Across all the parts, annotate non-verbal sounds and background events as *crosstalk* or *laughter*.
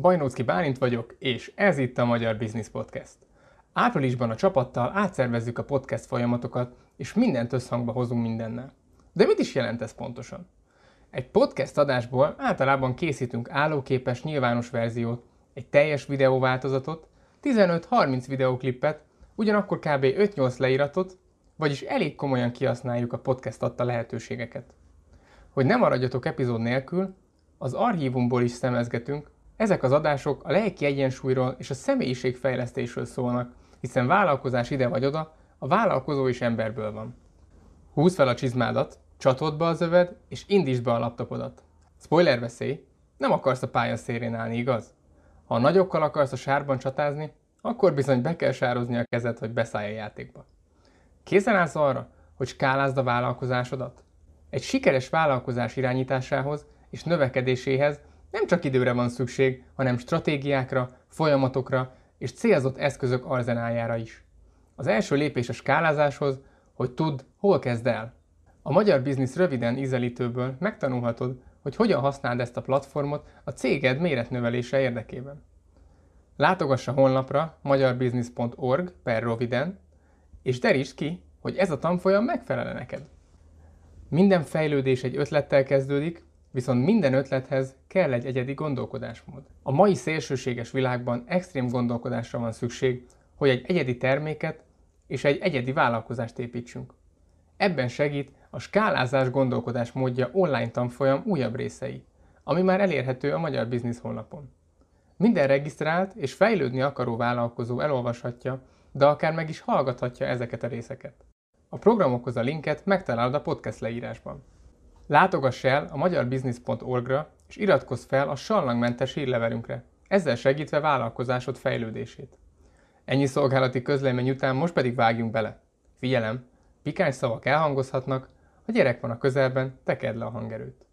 Bajnócki Bálint vagyok, és ez itt a Magyar Business Podcast. Áprilisban a csapattal átszervezzük a podcast folyamatokat, és mindent összhangba hozunk mindennel. De mit is jelent ez pontosan? Egy podcast adásból általában készítünk állóképes nyilvános verziót, egy teljes videóváltozatot, 15-30 videóklippet, ugyanakkor kb. 5-8 leíratot, vagyis elég komolyan kihasználjuk a podcast adta lehetőségeket. Hogy nem maradjatok epizód nélkül, az archívumból is szemezgetünk, ezek az adások a lelki egyensúlyról és a személyiségfejlesztésről szólnak, hiszen vállalkozás ide vagy oda, a vállalkozó is emberből van. Húzd fel a csizmádat, csatold be az öved, és indítsd be a laptopodat. Spoiler veszély, nem akarsz a pálya szélén állni, igaz? Ha a nagyokkal akarsz a sárban csatázni, akkor bizony be kell sározni a kezed, hogy beszállj a játékba. Készen állsz arra, hogy skálázd a vállalkozásodat? Egy sikeres vállalkozás irányításához és növekedéséhez nem csak időre van szükség, hanem stratégiákra, folyamatokra és célzott eszközök arzenáljára is. Az első lépés a skálázáshoz, hogy tudd, hol kezd el. A Magyar Biznisz röviden ízelítőből megtanulhatod, hogy hogyan használd ezt a platformot a céged méretnövelése érdekében. Látogass a honlapra magyarbusiness.org per roviden, és derítsd ki, hogy ez a tanfolyam megfelel neked. Minden fejlődés egy ötlettel kezdődik, viszont minden ötlethez kell egy egyedi gondolkodásmód. A mai szélsőséges világban extrém gondolkodásra van szükség, hogy egy egyedi terméket és egy egyedi vállalkozást építsünk. Ebben segít a skálázás gondolkodás módja online tanfolyam újabb részei, ami már elérhető a Magyar Biznisz honlapon. Minden regisztrált és fejlődni akaró vállalkozó elolvashatja, de akár meg is hallgathatja ezeket a részeket. A programokhoz a linket megtalálod a podcast leírásban. Látogass el a magyarbusiness.org-ra és iratkozz fel a sallangmentes hírlevelünkre, ezzel segítve vállalkozásod fejlődését. Ennyi szolgálati közlemény után most pedig vágjunk bele. Figyelem, pikáns szavak elhangozhatnak, a gyerek van a közelben, tekerd le a hangerőt.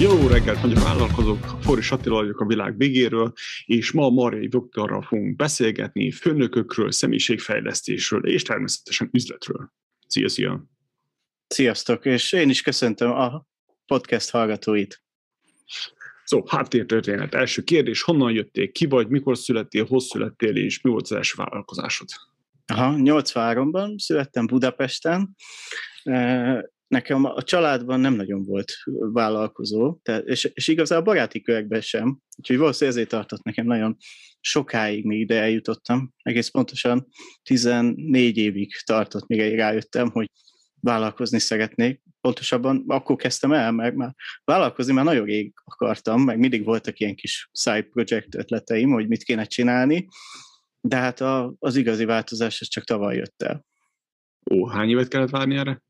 Jó reggelt, magyar vállalkozók! Foris Attila vagyok a világ végéről, és ma Marjai Viktorral fogunk beszélgetni főnökökről, személyiségfejlesztésről és természetesen üzletről. Szia, szia! Sziasztok, és én is köszöntöm a podcast hallgatóit. Szó, háttértörténet. Első kérdés, honnan jöttél, ki vagy, mikor születtél, hol születtél, és mi volt az első vállalkozásod? Aha, 83-ban születtem Budapesten, nekem a családban nem nagyon volt vállalkozó, tehát, és, és igazából a baráti körekben sem, úgyhogy valószínűleg ezért tartott nekem nagyon sokáig, még ide eljutottam. Egész pontosan 14 évig tartott, még rájöttem, hogy vállalkozni szeretnék. Pontosabban akkor kezdtem el, mert már vállalkozni már nagyon rég akartam, meg mindig voltak ilyen kis side project ötleteim, hogy mit kéne csinálni, de hát a, az igazi változás ez csak tavaly jött el. Ó, hány évet kellett várni erre?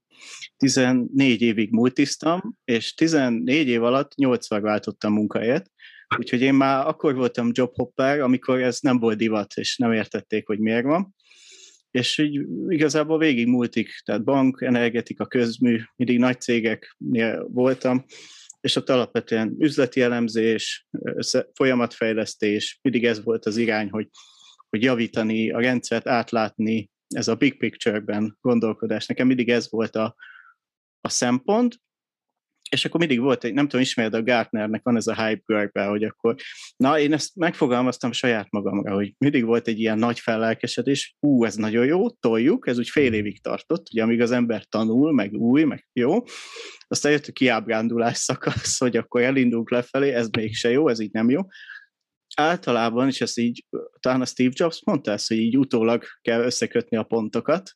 14 évig multiztam, és 14 év alatt 8 váltottam munkahelyet, úgyhogy én már akkor voltam jobhopper, amikor ez nem volt divat, és nem értették, hogy miért van. És így igazából végig multik, tehát bank, energetika, közmű, mindig nagy cégeknél voltam, és ott alapvetően üzleti elemzés, folyamatfejlesztés, mindig ez volt az irány, hogy, hogy javítani a rendszert, átlátni, ez a big picture-ben gondolkodás. Nekem mindig ez volt a, a szempont, és akkor mindig volt egy, nem tudom, ismered a Gartnernek, van ez a hype görbe, hogy akkor, na én ezt megfogalmaztam saját magamra, hogy mindig volt egy ilyen nagy fellelkesedés, ú, ez nagyon jó, toljuk, ez úgy fél évig tartott, ugye amíg az ember tanul, meg új, meg jó, aztán jött a kiábrándulás szakasz, hogy akkor elindulunk lefelé, ez mégse jó, ez így nem jó, általában, és ezt így, talán a Steve Jobs mondta ezt, hogy így utólag kell összekötni a pontokat.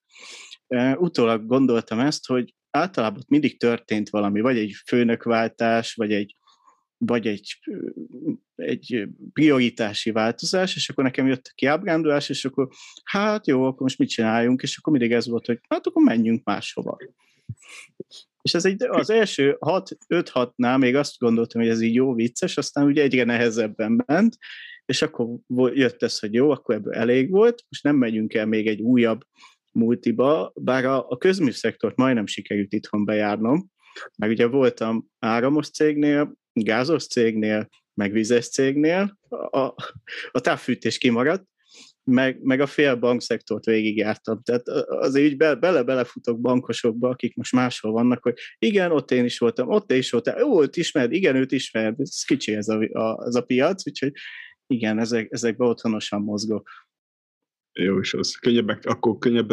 Utólag gondoltam ezt, hogy általában mindig történt valami, vagy egy főnökváltás, vagy egy, vagy egy, egy prioritási változás, és akkor nekem jött a kiábrándulás, és akkor hát jó, akkor most mit csináljunk, és akkor mindig ez volt, hogy hát akkor menjünk máshova. És ez egy, az első 5-6-nál még azt gondoltam, hogy ez így jó vicces, aztán ugye egyre nehezebben ment, és akkor jött ez, hogy jó, akkor ebből elég volt, most nem megyünk el még egy újabb multiba, bár a, a közműszektort majdnem sikerült itthon bejárnom, mert ugye voltam áramos cégnél, gázos cégnél, meg vizes cégnél, a, a távfűtés kimaradt, meg, meg a fél bankszektort végigjártam. Tehát azért így be, bele-belefutok bankosokba, akik most máshol vannak, hogy igen, ott én is voltam, ott én is voltam, jó, őt ismered, igen, őt ismered, ez kicsi ez a, a, ez a piac, úgyhogy igen, ezek, ezekben otthonosan mozgok. Jó, és az könnyebb, akkor könnyebb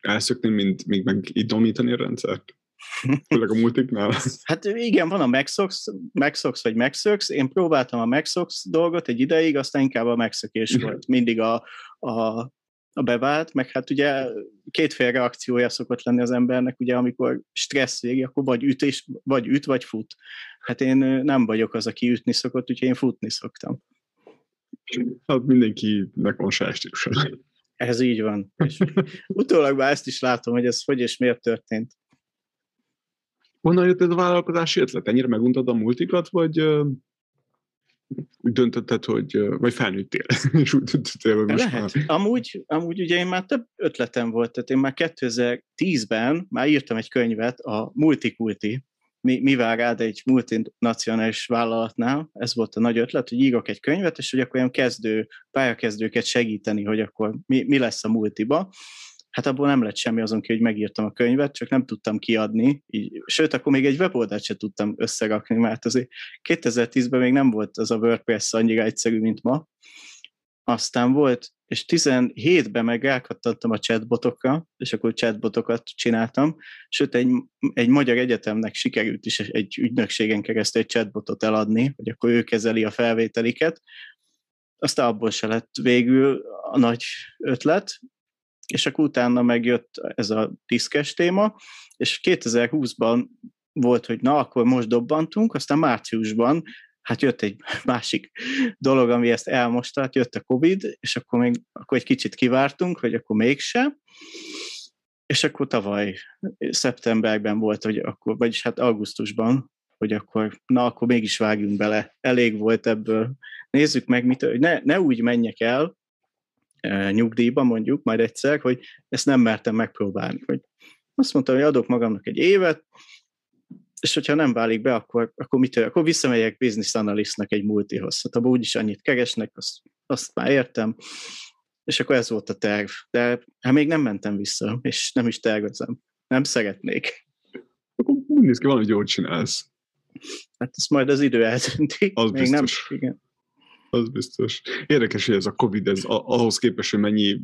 elszökni, mint még megidomítani a rendszert? Főleg a multiknál. Hát igen, van a Maxox, Maxox vagy Maxox. Én próbáltam a Maxox dolgot egy ideig, aztán inkább a megszökés volt. Mindig a, a, a bevált, meg hát ugye kétféle reakciója szokott lenni az embernek, ugye amikor stressz végi, akkor vagy üt, és, vagy üt, vagy fut. Hát én nem vagyok az, aki ütni szokott, úgyhogy én futni szoktam. Hát mindenkinek van saját. Ez így van. És utólag már ezt is látom, hogy ez hogy és miért történt. Honnan jött ez a vállalkozási ötlet? Ennyire meguntad a multikat, vagy úgy döntötted, hogy, vagy felnőttél, *laughs* és úgy döntöttél, hogy most Lehet. Már... Amúgy, amúgy ugye én már több ötletem volt, tehát én már 2010-ben már írtam egy könyvet a Multikulti, mi, mi vár rád egy multinacionális vállalatnál, ez volt a nagy ötlet, hogy írok egy könyvet, és hogy akkor olyan kezdő, pályakezdőket segíteni, hogy akkor mi, mi lesz a multiba. Hát abból nem lett semmi azon ki, hogy megírtam a könyvet, csak nem tudtam kiadni. Így, sőt, akkor még egy weboldalt sem tudtam összerakni, mert azért 2010-ben még nem volt az a WordPress annyira egyszerű, mint ma. Aztán volt, és 17-ben meg rákattantam a chatbotokra, és akkor chatbotokat csináltam, sőt egy, egy magyar egyetemnek sikerült is egy ügynökségen keresztül egy chatbotot eladni, hogy akkor ő kezeli a felvételiket. Aztán abból se lett végül a nagy ötlet, és akkor utána megjött ez a diszkes téma, és 2020-ban volt, hogy na, akkor most dobbantunk, aztán márciusban hát jött egy *laughs* másik dolog, ami ezt elmosta, hát jött a Covid, és akkor még akkor egy kicsit kivártunk, hogy akkor mégse, és akkor tavaly szeptemberben volt, hogy akkor, vagyis hát augusztusban, hogy akkor, na, akkor mégis vágjunk bele. Elég volt ebből. Nézzük meg, mit, ne, ne úgy menjek el, nyugdíjba mondjuk majd egyszer, hogy ezt nem mertem megpróbálni. Hogy azt mondtam, hogy adok magamnak egy évet, és hogyha nem válik be, akkor, akkor mit Akkor visszamegyek business analystnak egy multihoz. Hát abban úgyis annyit keresnek, azt, azt már értem. És akkor ez volt a terv. De hát még nem mentem vissza, és nem is tervezem. Nem szeretnék. Akkor úgy néz ki, valamit jól csinálsz. Hát ezt majd az idő eldönti. Az még biztos. Nem, igen. Az biztos. Érdekes, hogy ez a Covid, ez ahhoz képest, hogy mennyi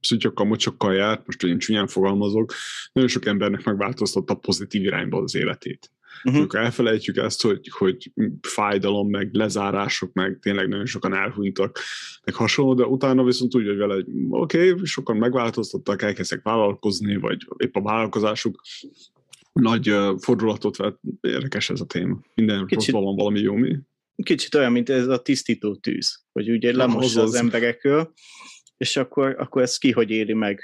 szütyokkal, mocsokkal járt, most én csúnyán fogalmazok, nagyon sok embernek megváltoztatta pozitív irányba az életét. Uh-huh. Amikor elfelejtjük ezt, hogy, hogy fájdalom, meg lezárások, meg tényleg nagyon sokan elhunytak, meg hasonló, de utána viszont úgy, hogy vele, oké, okay, sokan megváltoztattak, elkezdtek vállalkozni, vagy épp a vállalkozásuk nagy uh, fordulatot vett, érdekes ez a téma. Minden Kicsit... valami jó mi. Kicsit olyan, mint ez a tisztító tűz, hogy ugye lemossa az, emberekről, és akkor, akkor ez ki hogy éli meg.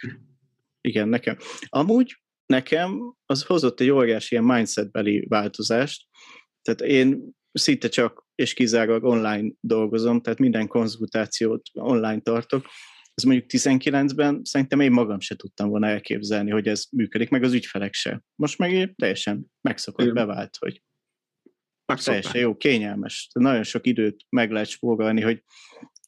Igen, nekem. Amúgy nekem az hozott egy óriási ilyen mindsetbeli változást, tehát én szinte csak és kizárólag online dolgozom, tehát minden konzultációt online tartok. Ez mondjuk 19-ben szerintem én magam se tudtam volna elképzelni, hogy ez működik, meg az ügyfelek se. Most meg teljesen megszokott, bevált, hogy teljesen jó, kényelmes. Nagyon sok időt meg lehet spórolni, hogy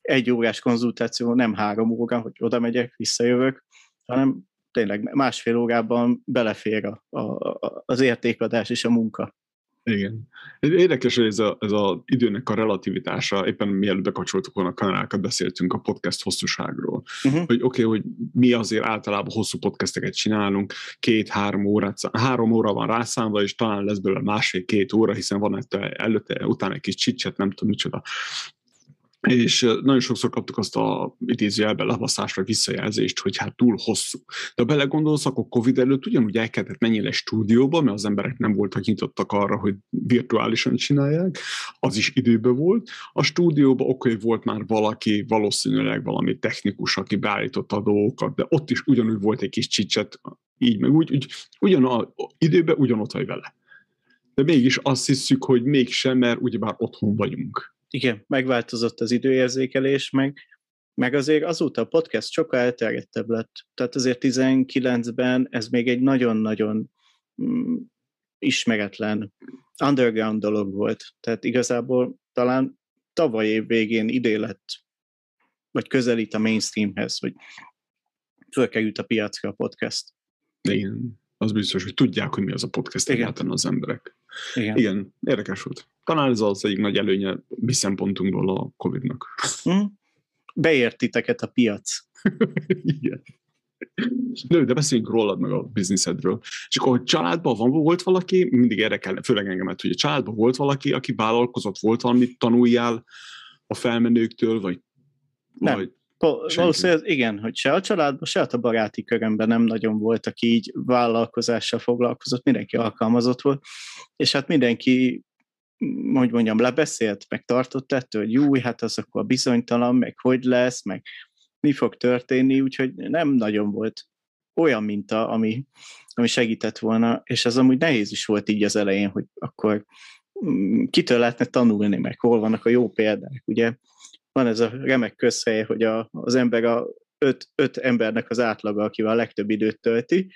egy órás konzultáció nem három óra, hogy oda megyek, visszajövök, hanem tényleg másfél órában belefér a, a, az értékadás és a munka. Igen. Érdekes, hogy ez az ez a időnek a relativitása, éppen mielőtt bekapcsoltuk volna a kamerákat, beszéltünk a podcast hosszúságról. Uh-huh. Hogy oké, okay, hogy mi azért általában hosszú podcasteket csinálunk, két-három órát, három óra van rászámva, és talán lesz belőle másfél-két óra, hiszen van előtte, előtte utána egy kis csicset, nem tudom micsoda és nagyon sokszor kaptuk azt a idézőjelben levasszásra vagy visszajelzést, hogy hát túl hosszú. De ha belegondolsz, akkor Covid előtt ugyanúgy el kellett menni egy stúdióba, mert az emberek nem voltak nyitottak arra, hogy virtuálisan csinálják, az is időben volt. A stúdióban oké, okay, volt már valaki, valószínűleg valami technikus, aki beállította a dolgokat, de ott is ugyanúgy volt egy kis csicset, így meg úgy, úgy ugyan a, időben ugyanott vagy vele. De mégis azt hiszük, hogy mégsem, mert ugyebár otthon vagyunk igen, megváltozott az időérzékelés, meg, meg azért azóta a podcast sokkal elterjedtebb lett. Tehát azért 19-ben ez még egy nagyon-nagyon mm, ismeretlen underground dolog volt. Tehát igazából talán tavaly év végén idé lett vagy közelít a mainstreamhez, hogy fölkerült a piacra a podcast. Igen, az biztos, hogy tudják, hogy mi az a podcast Igen. az emberek. Igen. Igen, érdekes volt. Talán ez az egyik nagy előnye mi szempontunkból a Covid-nak. Hm? Beért titeket a piac. *laughs* Igen. Nő, de beszéljünk rólad meg a bizniszedről. És akkor, hogy családban van, volt valaki, mindig érdekel, főleg engemet, hogy a családban volt valaki, aki vállalkozott, volt valamit tanuljál a felmenőktől, vagy, Nem. vagy Valószínűleg igen, hogy se a családban, se a baráti körömben nem nagyon volt, aki így vállalkozással foglalkozott, mindenki alkalmazott volt, és hát mindenki, hogy mondjam, lebeszélt, meg tartott ettől, hogy jó, hát az akkor bizonytalan, meg hogy lesz, meg mi fog történni, úgyhogy nem nagyon volt olyan minta, ami, ami segített volna, és ez amúgy nehéz is volt így az elején, hogy akkor kitől lehetne tanulni, meg hol vannak a jó példák, ugye? Van ez a remek közhely, hogy a, az ember a öt, öt embernek az átlaga, akivel a legtöbb időt tölti,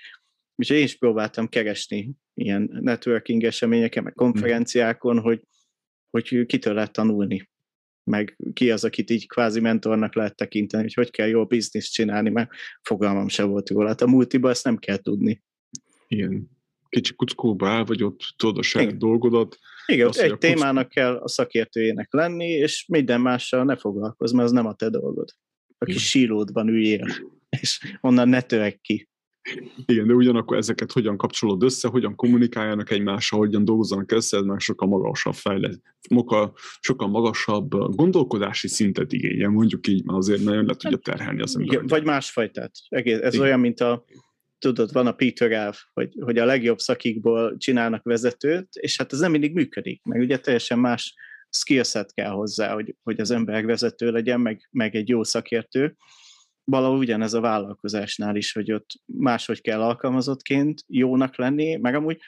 és én is próbáltam keresni ilyen networking eseményeken, meg konferenciákon, hogy, hogy kitől lehet tanulni, meg ki az, akit így kvázi mentornak lehet tekinteni, hogy hogy kell jó bizniszt csinálni, mert fogalmam se volt róla. Hát a multiba ezt nem kell tudni. ilyen kicsi kuckóba el vagy ott, tudod a saját Igen. dolgodat. Igen, Az, ott hogy a egy kuck- témának kell a szakértőjének lenni, és minden mással ne foglalkozz, mert az nem a te dolgod. A Igen. kis sílódban üljél, és onnan ne törek ki. Igen, de ugyanakkor ezeket hogyan kapcsolod össze, hogyan kommunikáljanak egymással, hogyan dolgozzanak össze, ez már sokkal magasabb fejlett, moka, sokkal magasabb gondolkodási szintet igényel, mondjuk így, mert azért nagyon le tudja terhelni az ember. Igen, vagy másfajtát. Egész, ez Igen. olyan, mint a, tudod, van a Peter elf, hogy, hogy a legjobb szakikból csinálnak vezetőt, és hát ez nem mindig működik, meg ugye teljesen más skillset kell hozzá, hogy, hogy az ember vezető legyen, meg, meg egy jó szakértő. Valahol ugyanez a vállalkozásnál is, hogy ott máshogy kell alkalmazottként jónak lenni, meg amúgy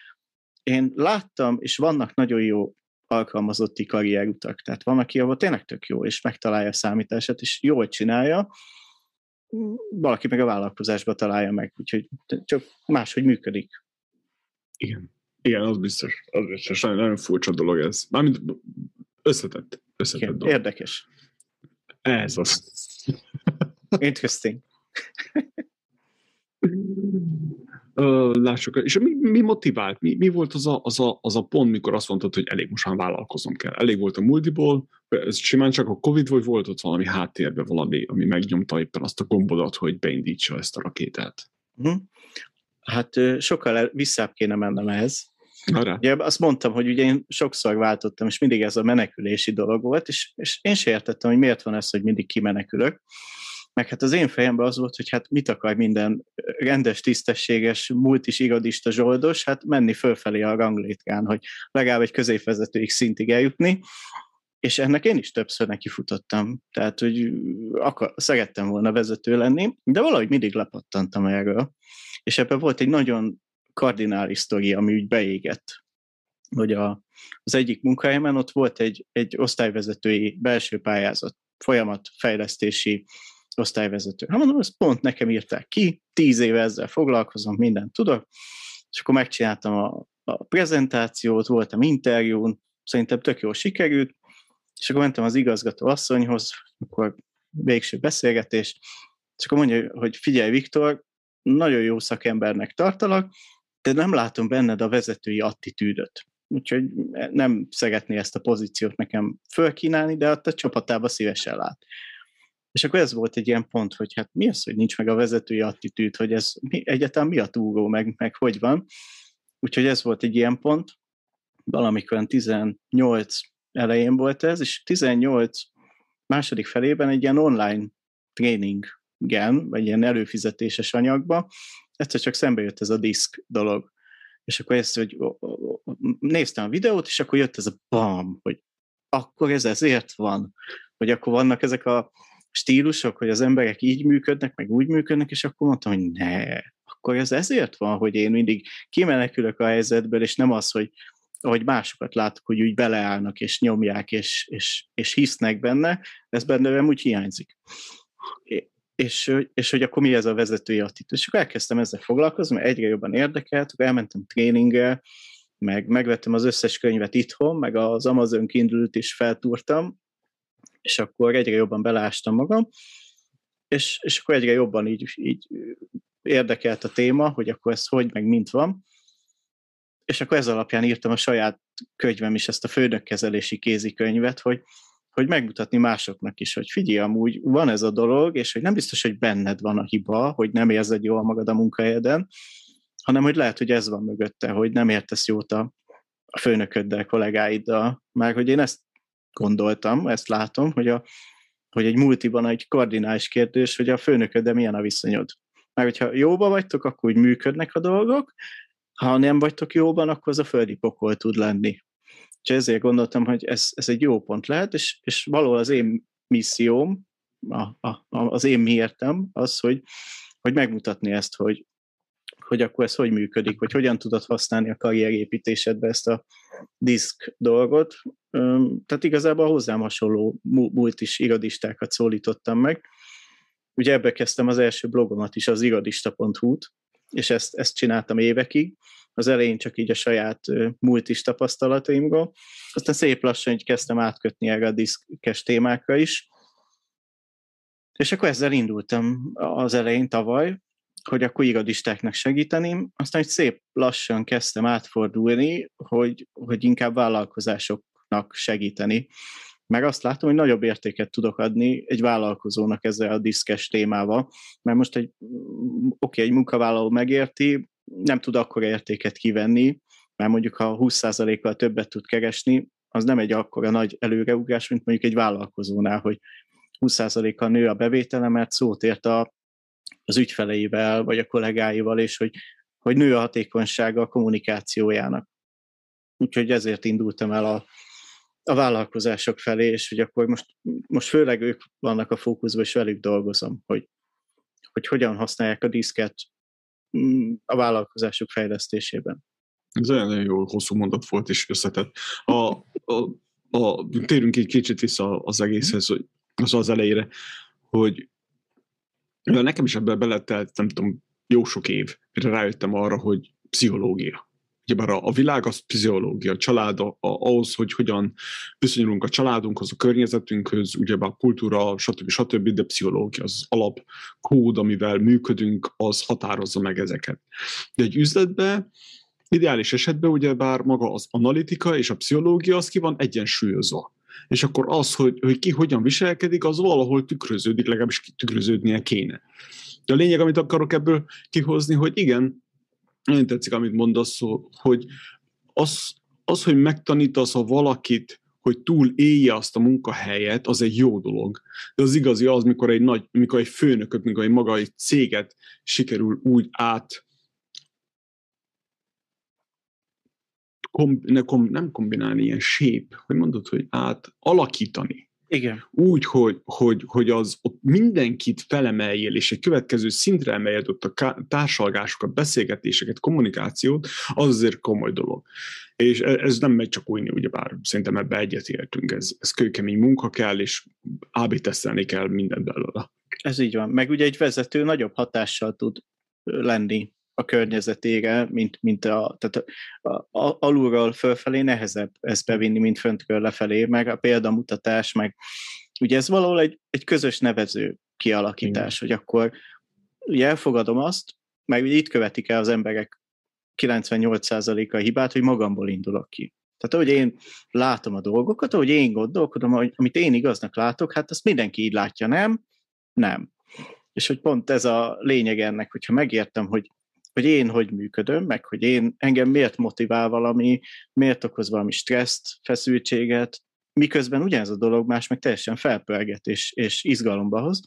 én láttam, és vannak nagyon jó alkalmazotti karrierutak. Tehát van, aki abban tényleg tök jó, és megtalálja a számítását, és jól csinálja, valaki meg a vállalkozásba találja meg, úgyhogy csak máshogy működik. Igen. Igen, az biztos. Az biztos. Nagyon, nagyon furcsa dolog ez. Mármint összetett. Összetett Igen, dolog. érdekes. Ez az. Interesting. *laughs* Ö, Lássuk, és mi, mi motivált? Mi, mi volt az a, az, a, az a pont, mikor azt mondtad, hogy elég most már vállalkoznom kell? Elég volt a multiból, ez simán csak a Covid, vagy volt ott valami háttérben valami, ami megnyomta éppen azt a gombodat, hogy beindítsa ezt a rakétát? Uh-huh. Hát sokkal visszább kéne mennem ehhez. Arra? Ugye azt mondtam, hogy ugye én sokszor váltottam, és mindig ez a menekülési dolog volt, és, és én sem értettem, hogy miért van ez, hogy mindig kimenekülök. Meg hát az én fejemben az volt, hogy hát mit akar minden rendes, tisztességes, multis irodista zsoldos, hát menni fölfelé a ranglétrán, hogy legalább egy középvezetőig szintig eljutni, és ennek én is többször nekifutottam. Tehát, hogy akar, szerettem volna vezető lenni, de valahogy mindig lepattantam erről. És ebben volt egy nagyon kardinális sztori, ami úgy beégett, hogy a, az egyik munkahelyemen ott volt egy, egy osztályvezetői belső pályázat, folyamatfejlesztési osztályvezető. Hát mondom, ezt pont nekem írták ki, tíz éve ezzel foglalkozom, mindent tudok, és akkor megcsináltam a, a prezentációt, voltam interjún, szerintem tök jól sikerült, és akkor mentem az igazgató asszonyhoz, akkor végső beszélgetés, és akkor mondja, hogy figyelj Viktor, nagyon jó szakembernek tartalak, de nem látom benned a vezetői attitűdöt. Úgyhogy nem szeretné ezt a pozíciót nekem fölkínálni, de a csapatába szívesen lát. És akkor ez volt egy ilyen pont, hogy hát mi az, hogy nincs meg a vezetői attitűd, hogy ez mi, egyáltalán mi a túró, meg, meg hogy van. Úgyhogy ez volt egy ilyen pont, valamikor 18 elején volt ez, és 18 második felében egy ilyen online tréningen, vagy ilyen előfizetéses anyagba, egyszer csak szembe jött ez a diszk dolog. És akkor ezt, hogy néztem a videót, és akkor jött ez a bam, hogy akkor ez ezért van, hogy akkor vannak ezek a stílusok, hogy az emberek így működnek, meg úgy működnek, és akkor mondtam, hogy ne, akkor ez ezért van, hogy én mindig kimenekülök a helyzetből, és nem az, hogy ahogy másokat látok, hogy úgy beleállnak, és nyomják, és, és, és hisznek benne, ez benne úgy hiányzik. És, és hogy akkor mi ez a vezetői attitűd. És akkor elkezdtem ezzel foglalkozni, mert egyre jobban érdekelt, akkor elmentem tréningre, meg megvettem az összes könyvet itthon, meg az Amazon Kindle-t is feltúrtam, és akkor egyre jobban belástam magam, és, és akkor egyre jobban így, így érdekelt a téma, hogy akkor ez hogy, meg mint van, és akkor ez alapján írtam a saját könyvem is, ezt a főnökkezelési kézikönyvet, hogy, hogy megmutatni másoknak is, hogy figyelj, amúgy van ez a dolog, és hogy nem biztos, hogy benned van a hiba, hogy nem érzed jól magad a munkahelyeden, hanem hogy lehet, hogy ez van mögötte, hogy nem értesz jót a, a főnököddel, kollégáiddal. Már hogy én ezt gondoltam, ezt látom, hogy, a, hogy egy multiban egy kardinális kérdés, hogy a főnököddel milyen a viszonyod. Már hogyha jóba vagytok, akkor úgy működnek a dolgok, ha nem vagytok jóban, akkor az a földi pokol tud lenni. És ezért gondoltam, hogy ez, ez egy jó pont lehet, és, és való az én misszióm, a, a, az én miértem az, hogy, hogy megmutatni ezt, hogy, hogy akkor ez hogy működik, hogy hogyan tudod használni a karrierépítésedbe ezt a diszk dolgot. Tehát igazából hozzám hasonló múlt is irodistákat szólítottam meg. Ugye ebbe kezdtem az első blogomat is, az irodista.hu-t, és ezt, ezt csináltam évekig. Az elején csak így a saját múlt is tapasztalataimból. Aztán szép lassan így kezdtem átkötni erre a diszkes témákra is. És akkor ezzel indultam az elején tavaly, hogy akkor irodistáknak segíteni, aztán hogy szép lassan kezdtem átfordulni, hogy, hogy inkább vállalkozásoknak segíteni. Meg azt látom, hogy nagyobb értéket tudok adni egy vállalkozónak ezzel a diszkes témával, mert most egy, oké, egy munkavállaló megérti, nem tud akkor értéket kivenni, mert mondjuk ha 20%-kal többet tud keresni, az nem egy akkora nagy előreugrás, mint mondjuk egy vállalkozónál, hogy 20%-kal nő a bevétele, mert szót ért a az ügyfeleivel, vagy a kollégáival, és hogy, hogy nő a hatékonysága a kommunikációjának. Úgyhogy ezért indultam el a, a vállalkozások felé, és hogy akkor most, most főleg ők vannak a fókuszban, és velük dolgozom, hogy, hogy hogyan használják a diszket mm, a vállalkozások fejlesztésében. Ez olyan jó hosszú mondat volt, és összetett. A, a, a, térünk egy kicsit vissza az egészhez, hogy az az elejére, hogy Nekem is ebben beletelt, nem tudom, jó sok év, mire rájöttem arra, hogy pszichológia. Ugyebár a, a világ az pszichológia, a család, a, a, ahhoz, hogy hogyan viszonyulunk a családunkhoz, a környezetünkhöz, ugyebár a kultúra, stb. stb., de pszichológia az alap kód, amivel működünk, az határozza meg ezeket. De egy üzletben ideális esetben ugyebár maga az analitika és a pszichológia az ki van egyensúlyozva és akkor az, hogy, hogy ki hogyan viselkedik, az valahol tükröződik, legalábbis tükröződnie kéne. De a lényeg, amit akarok ebből kihozni, hogy igen, nagyon tetszik, amit mondasz, hogy az, az, hogy megtanítasz a valakit, hogy túl élje azt a munkahelyet, az egy jó dolog. De az igazi az, mikor egy nagy, mikor egy főnököt, mikor egy maga egy céget sikerül úgy át kom, ne, kom, nem kombinálni, ilyen shape, hogy mondod, hogy át alakítani. Igen. Úgy, hogy, hogy, hogy az ott mindenkit felemeljél, és egy következő szintre emeljed ott a társalgásokat, beszélgetéseket, kommunikációt, az azért komoly dolog. És e, ez nem megy csak újni, ugyebár szerintem ebbe egyetértünk, ez, ez kőkemény munka kell, és AB tesztelni kell minden belőle. Ez így van. Meg ugye egy vezető nagyobb hatással tud lenni a környezetére, mint, mint a, tehát a, a, alulról fölfelé nehezebb ezt bevinni, mint föntről lefelé, meg a példamutatás, meg ugye ez valahol egy, egy közös nevező kialakítás, Igen. hogy akkor ugye elfogadom azt, meg ugye itt követik el az emberek 98%-a hibát, hogy magamból indulok ki. Tehát ahogy én látom a dolgokat, ahogy én gondolkodom, hogy, amit én igaznak látok, hát azt mindenki így látja, nem? Nem. És hogy pont ez a lényeg ennek, hogyha megértem, hogy hogy én hogy működöm, meg hogy én engem miért motivál valami, miért okoz valami stresszt, feszültséget, miközben ugyanez a dolog más meg teljesen felpörget és, és izgalomba hoz.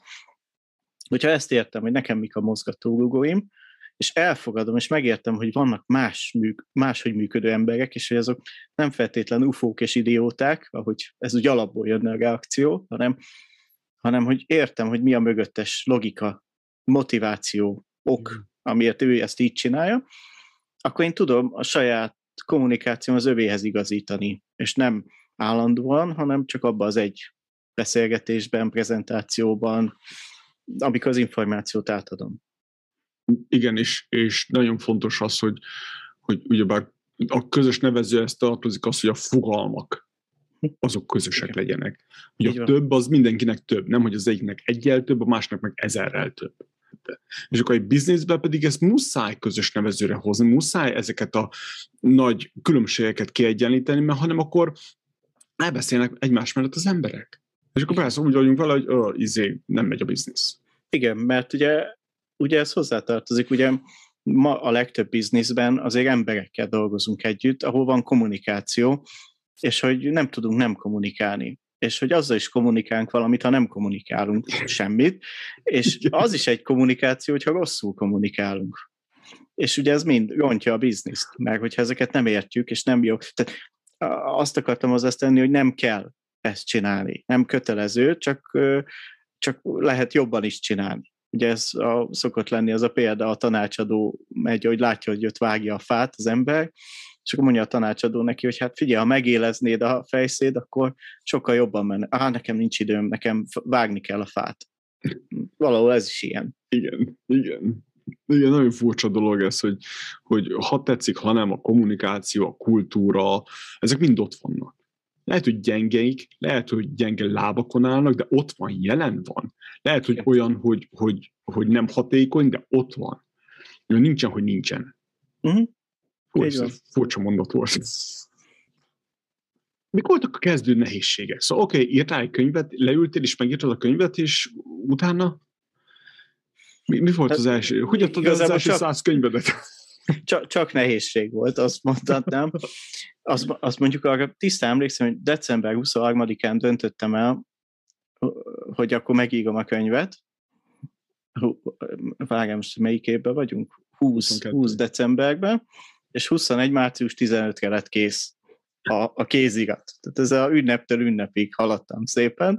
Hogyha ezt értem, hogy nekem mik a mozgatórugóim, és elfogadom, és megértem, hogy vannak más, műk, máshogy működő emberek, és hogy azok nem feltétlenül ufók és idióták, ahogy ez úgy alapból jönne a reakció, hanem, hanem hogy értem, hogy mi a mögöttes logika, motiváció, ok, amiért ő ezt így csinálja, akkor én tudom a saját kommunikációm az övéhez igazítani, és nem állandóan, hanem csak abban az egy beszélgetésben, prezentációban, amikor az információt átadom. Igen, és, és nagyon fontos az, hogy, hogy ugyebár a közös nevező ezt tartozik az, hogy a fogalmak azok közösek legyenek. Hogy Így a van. több az mindenkinek több, nem hogy az egyiknek egyel több, a másnak meg ezerrel több. És akkor egy bizniszben pedig ezt muszáj közös nevezőre hozni, muszáj ezeket a nagy különbségeket kiegyenlíteni, mert hanem akkor elbeszélnek egymás mellett az emberek. És akkor persze úgy vagyunk vele, hogy ö, izé, nem megy a biznisz. Igen, mert ugye, ugye ez hozzátartozik, ugye ma a legtöbb bizniszben azért emberekkel dolgozunk együtt, ahol van kommunikáció, és hogy nem tudunk nem kommunikálni. És hogy azzal is kommunikálunk valamit, ha nem kommunikálunk semmit. És az is egy kommunikáció, hogyha rosszul kommunikálunk. És ugye ez mind rontja a bizniszt, mert hogyha ezeket nem értjük, és nem jó. Tehát azt akartam hozzátenni, tenni, hogy nem kell ezt csinálni. Nem kötelező, csak, csak lehet jobban is csinálni. Ugye ez a, szokott lenni az a példa, a tanácsadó megy, hogy látja, hogy ott vágja a fát az ember, és akkor mondja a tanácsadó neki, hogy hát figyelj, ha megéleznéd a fejszéd, akkor sokkal jobban menne. Á, nekem nincs időm, nekem vágni kell a fát. Valahol ez is ilyen. Igen, igen. Igen, nagyon furcsa dolog ez, hogy, hogy ha tetszik, ha nem, a kommunikáció, a kultúra, ezek mind ott vannak. Lehet, hogy gyengeik, lehet, hogy gyenge lábakon állnak, de ott van, jelen van. Lehet, hogy olyan, hogy, hogy, hogy nem hatékony, de ott van. Nincsen, hogy nincsen. Uh-huh. Furcsa, furcsa mondat volt. Mik voltak a kezdő nehézségek? Szóval oké, okay, írtál egy könyvet, leültél és megírtad a könyvet, és utána mi, mi volt Hát, az első? Hogy adtad az első csak- száz könyvedet? Csak, csak nehézség volt, azt mondhatnám. Azt, azt mondjuk arra tisztán emlékszem, hogy december 23-án döntöttem el, hogy akkor megírom a könyvet. Várjál, most melyik évben vagyunk? 20, 22. 20 decemberben, és 21. március 15-re lett kész a, a kézirat. Tehát ez a ünneptől ünnepig haladtam szépen.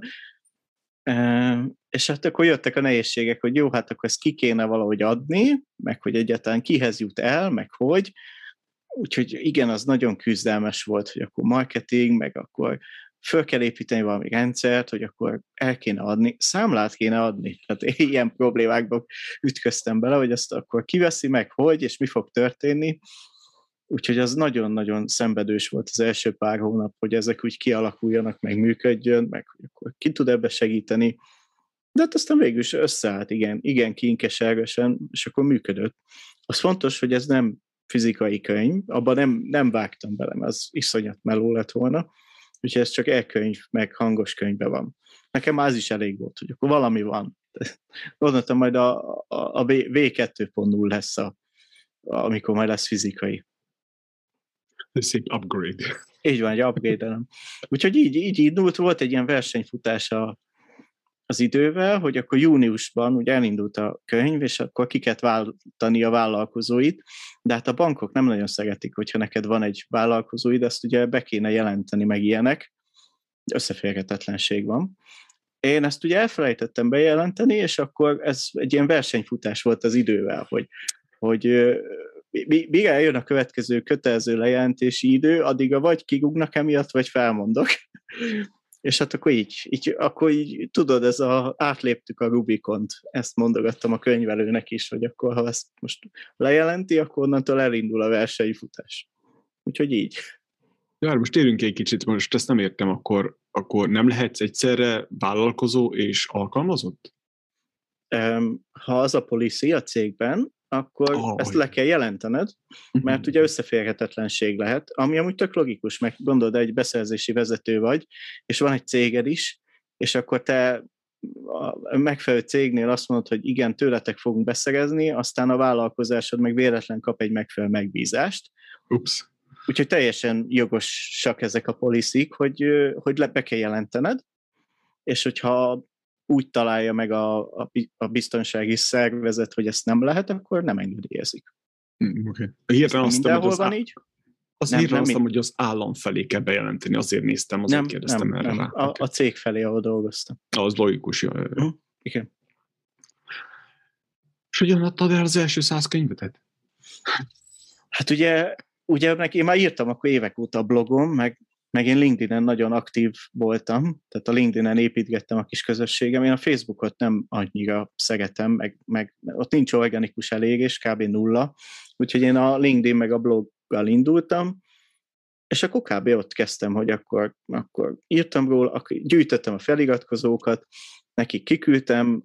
És hát akkor jöttek a nehézségek, hogy jó, hát akkor ezt ki kéne valahogy adni, meg hogy egyáltalán kihez jut el, meg hogy. Úgyhogy igen, az nagyon küzdelmes volt, hogy akkor marketing, meg akkor föl kell építeni valami rendszert, hogy akkor el kéne adni, számlát kéne adni. Tehát ilyen problémákba ütköztem bele, hogy ezt akkor kiveszi meg, hogy, és mi fog történni. Úgyhogy az nagyon-nagyon szenvedős volt az első pár hónap, hogy ezek úgy kialakuljanak, meg működjön, meg hogy akkor ki tud ebbe segíteni. De hát aztán végül is összeállt, igen, igen kinkesergesen, és akkor működött. Az fontos, hogy ez nem fizikai könyv, abban nem, nem vágtam bele, az iszonyat meló lett volna, úgyhogy ez csak e-könyv, meg hangos könyvben van. Nekem az is elég volt, hogy akkor valami van. *laughs* Gondoltam, majd a, a, a V2.0 lesz, a, amikor majd lesz fizikai. Ez szép upgrade. Így van, egy upgrade Úgyhogy így, így indult, volt egy ilyen versenyfutás a, az idővel, hogy akkor júniusban ugye elindult a könyv, és akkor ki kellett váltani a vállalkozóit, de hát a bankok nem nagyon szeretik, hogyha neked van egy vállalkozóid, azt ugye be kéne jelenteni meg ilyenek, összeférhetetlenség van. Én ezt ugye elfelejtettem bejelenteni, és akkor ez egy ilyen versenyfutás volt az idővel, hogy, hogy míg eljön a következő kötelező lejelentési idő, addig a vagy kigugnak emiatt, vagy felmondok. *laughs* És hát akkor így, így, akkor így, tudod, ez a, átléptük a Rubikont, ezt mondogattam a könyvelőnek is, hogy akkor ha ezt most lejelenti, akkor onnantól elindul a versenyfutás. Úgyhogy így. Ja, most térünk egy kicsit, most ezt nem értem, akkor, akkor nem lehetsz egyszerre vállalkozó és alkalmazott? Ha az a policy a cégben, akkor oh, ezt le kell jelentened, mert ugye összeférhetetlenség lehet, ami amúgy tök logikus, meg gondolod, egy beszerzési vezető vagy, és van egy céged is, és akkor te a megfelelő cégnél azt mondod, hogy igen, tőletek fogunk beszerezni, aztán a vállalkozásod meg véletlen kap egy megfelelő megbízást. Ups. Úgyhogy teljesen jogosak ezek a policy hogy, hogy le be kell jelentened, és hogyha úgy találja meg a, a, a biztonsági szervezet, hogy ezt nem lehet, akkor nem engedélyezik. Mm, okay. Hirtelen azt Mindenhol az van á... így? Azt nem, nem, hogy az állam felé kell bejelenteni, azért néztem, azért nem, kérdeztem nem, erre nem. rá. A, okay. a cég felé, ahol dolgoztam. Az logikus, ja. Uh-huh. Igen. És hogyan adtad el az első száz könyvetet? Hát ugye, ugye meg én már írtam akkor évek óta a blogom, meg meg én LinkedIn-en nagyon aktív voltam, tehát a LinkedIn-en építgettem a kis közösségem, én a Facebookot nem annyira szeretem, meg, meg ott nincs organikus elég, és kb. nulla, úgyhogy én a LinkedIn meg a bloggal indultam, És akkor kb. ott kezdtem, hogy akkor, akkor írtam róla, akkor gyűjtöttem a feliratkozókat, nekik kiküldtem,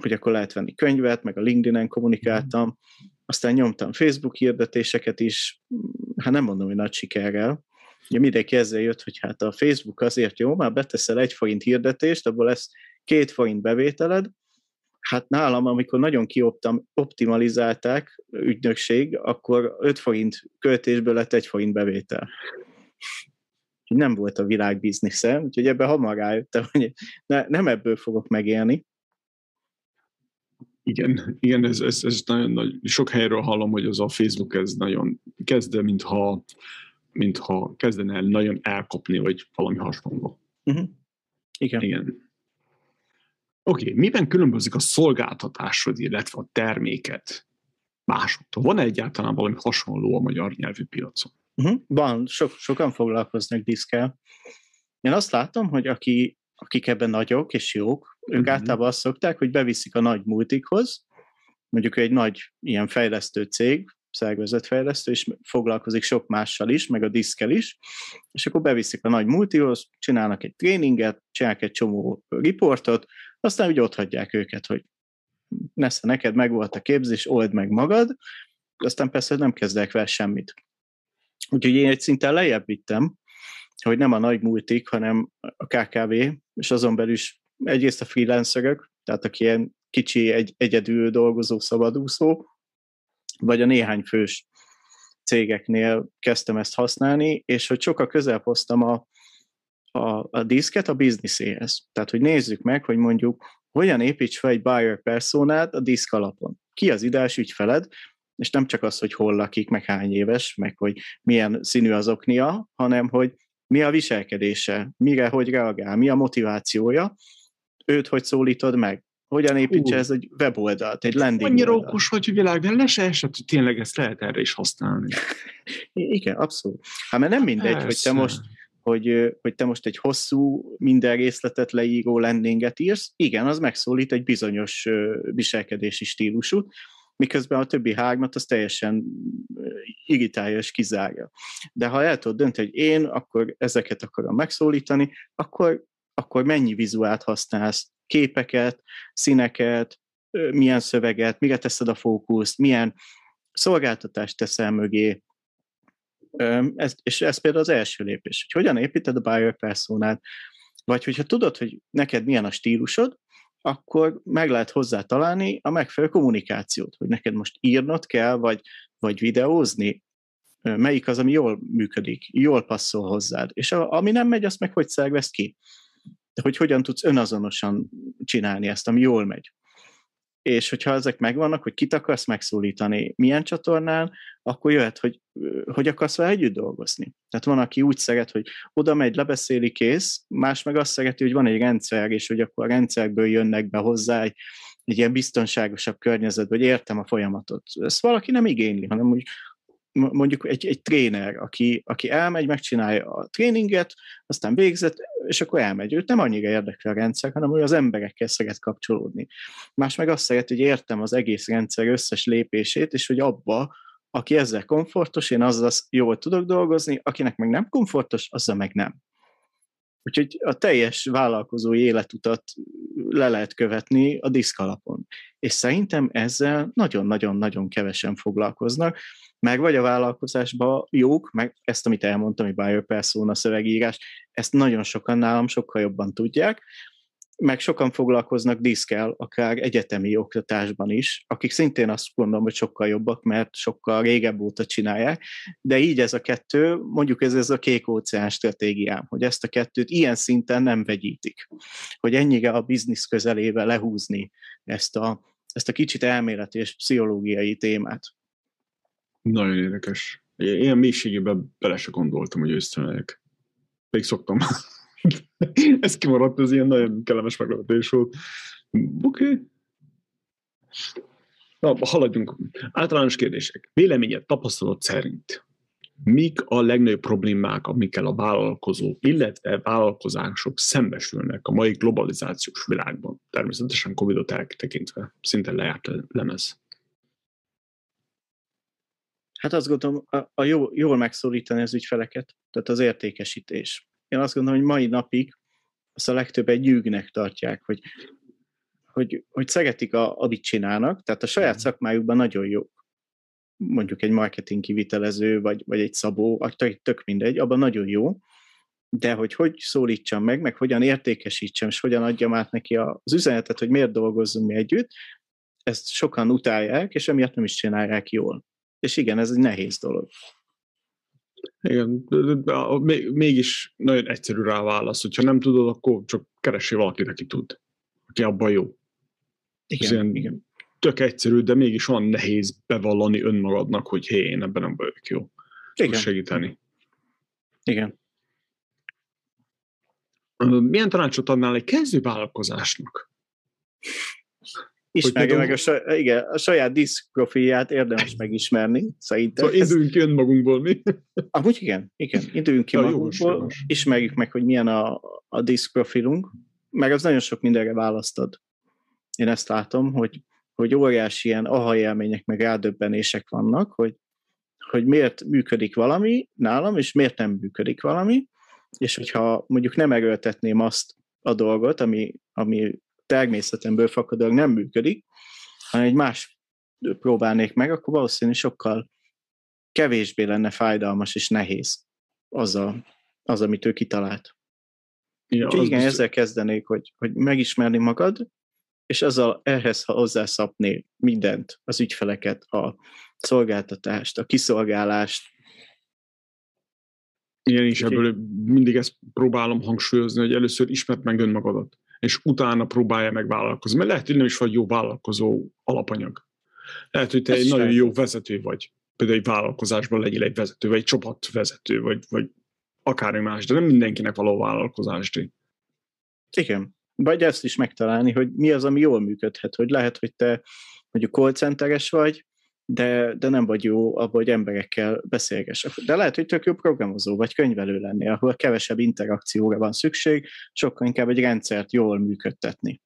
hogy akkor lehet venni könyvet, meg a LinkedIn-en kommunikáltam, aztán nyomtam Facebook hirdetéseket is, hát nem mondom, hogy nagy sikerrel. Ugye mindenki ezzel jött, hogy hát a Facebook azért jó, már beteszel egy forint hirdetést, abból lesz két forint bevételed, Hát nálam, amikor nagyon kioptimalizálták ügynökség, akkor 5 forint költésből lett 1 forint bevétel. Nem volt a világ biznisze, úgyhogy ebben hamar rájöttem, hogy ne, nem ebből fogok megélni. Igen, igen ez, ez, ez nagyon nagy, sok helyről hallom, hogy az a Facebook ez nagyon kezd, mintha, mintha kezdene el nagyon elkapni, vagy valami hasonló. Uh-huh. Igen. Igen. Oké, okay, miben különbözik a szolgáltatásod, illetve a terméket másoktól? Van-e egyáltalán valami hasonló a magyar nyelvű piacon? Uh-huh. Van, so, sokan foglalkoznak diszkel. Én azt látom, hogy aki, akik ebben nagyok és jók, ők uh-huh. általában azt szokták, hogy beviszik a nagy multikhoz, mondjuk egy nagy ilyen fejlesztő cég, szervezetfejlesztő, és foglalkozik sok mással is, meg a diszkel is, és akkor beviszik a nagy multihoz, csinálnak egy tréninget, csinálnak egy csomó riportot, aztán úgy ott hagyják őket, hogy nesze, neked meg volt a képzés, old meg magad, aztán persze nem kezdek vele semmit. Úgyhogy én egy szinten lejjebb vittem, hogy nem a nagy multik, hanem a KKV, és azon belül is egyrészt a freelancerök, tehát aki ilyen kicsi, egy, egyedül dolgozó szabadúszó, vagy a néhány fős cégeknél kezdtem ezt használni, és hogy sokkal közel hoztam a, a, a diszket a bizniszéhez. Tehát, hogy nézzük meg, hogy mondjuk hogyan építs fel egy buyer personát a diszk alapon. Ki az ideális ügyfeled, és nem csak az, hogy hol lakik, meg hány éves, meg hogy milyen színű az oknia, hanem hogy mi a viselkedése, mire, hogy reagál, mi a motivációja, őt hogy szólítod meg, hogyan építse ez egy weboldalt, egy landing Annyira okos vagy, hogy világ, de le se esett, hogy tényleg ezt lehet erre is használni. *laughs* Igen, abszolút. Hát mert nem mindegy, Persze. hogy te most hogy, hogy te most egy hosszú, minden részletet leíró landinget írsz, igen, az megszólít egy bizonyos viselkedési stílusút, miközben a többi hármat az teljesen irritálja és kizárja. De ha el tudod dönteni, hogy én akkor ezeket akarom megszólítani, akkor, akkor mennyi vizuált használsz, képeket, színeket, milyen szöveget, mire teszed a fókuszt, milyen szolgáltatást teszel mögé, ez, és ez például az első lépés, hogy hogyan építed a buyer personát, vagy hogyha tudod, hogy neked milyen a stílusod, akkor meg lehet hozzá találni a megfelelő kommunikációt, hogy neked most írnod kell, vagy, vagy videózni, melyik az, ami jól működik, jól passzol hozzád, és a, ami nem megy, azt meg hogy szervez ki. De hogy hogyan tudsz önazonosan csinálni ezt, ami jól megy és hogyha ezek megvannak, hogy kit akarsz megszólítani, milyen csatornán, akkor jöhet, hogy hogy akarsz vele együtt dolgozni. Tehát van, aki úgy szeret, hogy oda megy, lebeszéli, kész, más meg azt szereti, hogy van egy rendszer, és hogy akkor a rendszerből jönnek be hozzá egy, egy ilyen biztonságosabb környezet, hogy értem a folyamatot. Ezt valaki nem igényli, hanem úgy mondjuk egy, egy tréner, aki, aki elmegy, megcsinálja a tréninget, aztán végzett, és akkor elmegy. Őt nem annyira érdekli a rendszer, hanem hogy az emberekkel szeret kapcsolódni. Más meg azt szeret, hogy értem az egész rendszer összes lépését, és hogy abba, aki ezzel komfortos, én azzal jól tudok dolgozni, akinek meg nem komfortos, azzal meg nem. Úgyhogy a teljes vállalkozói életutat le lehet követni a diszk alapon. És szerintem ezzel nagyon-nagyon-nagyon kevesen foglalkoznak, meg vagy a vállalkozásban jók, meg ezt, amit elmondtam, hogy buyer persona szövegírás, ezt nagyon sokan nálam sokkal jobban tudják, meg sokan foglalkoznak diszkel, akár egyetemi oktatásban is, akik szintén azt gondolom, hogy sokkal jobbak, mert sokkal régebb óta csinálják, de így ez a kettő, mondjuk ez, ez a kék óceán stratégiám, hogy ezt a kettőt ilyen szinten nem vegyítik, hogy ennyire a biznisz közelébe lehúzni ezt a, ezt a kicsit elméleti és pszichológiai témát. Nagyon érdekes. Ilyen mélységében bele se gondoltam, hogy összenek. Még szoktam. *laughs* Ez kimaradt, ez ilyen nagyon kellemes meglepetés volt. Oké. Okay. Na, haladjunk. Általános kérdések. Véleményed, tapasztalat szerint mik a legnagyobb problémák, amikkel a vállalkozók, illetve vállalkozások szembesülnek a mai globalizációs világban? Természetesen Covid-ot eltekintve, szinte lejárt lemez. Hát azt gondolom, a, a jó, jól megszólítani az ügyfeleket, tehát az értékesítés. Én azt gondolom, hogy mai napig azt a legtöbb egy gyűgnek tartják, hogy, hogy, hogy szeretik, a, amit csinálnak, tehát a saját szakmájukban nagyon jók. Mondjuk egy marketing kivitelező, vagy, vagy egy szabó, tök mindegy, abban nagyon jó, de hogy hogy szólítsam meg, meg hogyan értékesítsem, és hogyan adjam át neki az üzenetet, hogy miért dolgozzunk mi együtt, ezt sokan utálják, és emiatt nem is csinálják jól. És igen, ez egy nehéz dolog. Igen, mégis nagyon egyszerű rá válasz. Hogyha nem tudod, akkor csak keressél valakit, aki tud. Aki abban jó. Igen, ilyen igen. Tök egyszerű, de mégis olyan nehéz bevallani önmagadnak, hogy hé, én ebben nem vagyok jó. Igen. segíteni. Igen. Milyen tanácsot adnál egy kezdő vállalkozásnak? Ismerje meg a, saj, igen, a saját diszk profilját érdemes megismerni, szerintem. Szóval induljunk ki önmagunkból, mi? Amúgy igen, igen, induljunk ki ja, magunkból, jó, ismerjük meg, hogy milyen a, a diszk profilunk, meg az nagyon sok mindenre választod. Én ezt látom, hogy, hogy óriási ilyen aha élmények, meg rádöbbenések vannak, hogy, hogy miért működik valami nálam, és miért nem működik valami, és hogyha mondjuk nem erőltetném azt a dolgot, ami, ami természetemből fakadóan nem működik, hanem egy más próbálnék meg, akkor valószínűleg sokkal kevésbé lenne fájdalmas és nehéz az, a, az amit ő kitalált. Ja, Úgyhogy igen, biztos... ezzel kezdenék, hogy, hogy megismerni magad, és azzal ehhez hozzászapni mindent, az ügyfeleket, a szolgáltatást, a kiszolgálást. Igen, és ebből mindig ezt próbálom hangsúlyozni, hogy először ismert meg önmagadat és utána próbálja meg vállalkozni. Mert lehet, hogy nem is vagy jó vállalkozó alapanyag. Lehet, hogy te Ez egy nagyon jó vezető vagy. Például egy vállalkozásban legyél egy vezető, vagy egy csapatvezető, vagy, vagy akármi más, de nem mindenkinek való vállalkozást. Igen. Vagy ezt is megtalálni, hogy mi az, ami jól működhet. Hogy lehet, hogy te mondjuk call centeres vagy, de, de nem vagy jó abban, hogy emberekkel beszélgess. De lehet, hogy tök jó programozó vagy könyvelő lennél, ahol kevesebb interakcióra van szükség, sokkal inkább egy rendszert jól működtetni.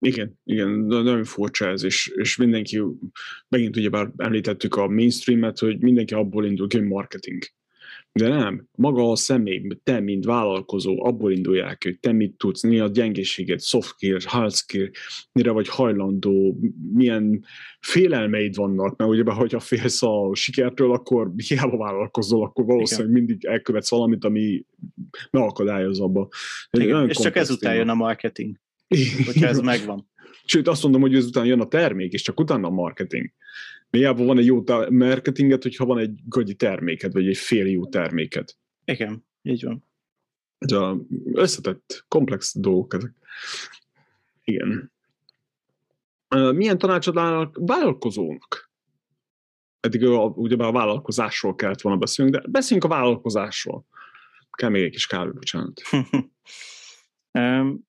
Igen, igen, de nagyon furcsa ez, és, és mindenki, megint ugyebár említettük a mainstreamet, hogy mindenki abból indul hogy marketing. De nem, maga a személy, te, mint vállalkozó, abból indulják, hogy te mit tudsz, mi a gyengeséged, soft skill, hard skill, mire vagy hajlandó, milyen félelmeid vannak, mert ugye, hogyha félsz a sikertől, akkor hiába vállalkozol, akkor valószínűleg Igen. mindig elkövetsz valamit, ami megakadályoz abba. Igen. És csak ezután jön a marketing, *laughs* hogyha ez megvan. Sőt, azt mondom, hogy ezután jön a termék, és csak utána a marketing. Miért van egy jó marketinget, hogyha van egy gagyi terméked, vagy egy fél jó terméked. Igen, így van. Ez a összetett, komplex dolgok ezek. Igen. Milyen tanácsod vállalkozónak? Eddig ugyebár a vállalkozásról kellett volna beszélnünk, de beszéljünk a vállalkozásról. Kell még egy kis kávé, bocsánat. *laughs* um,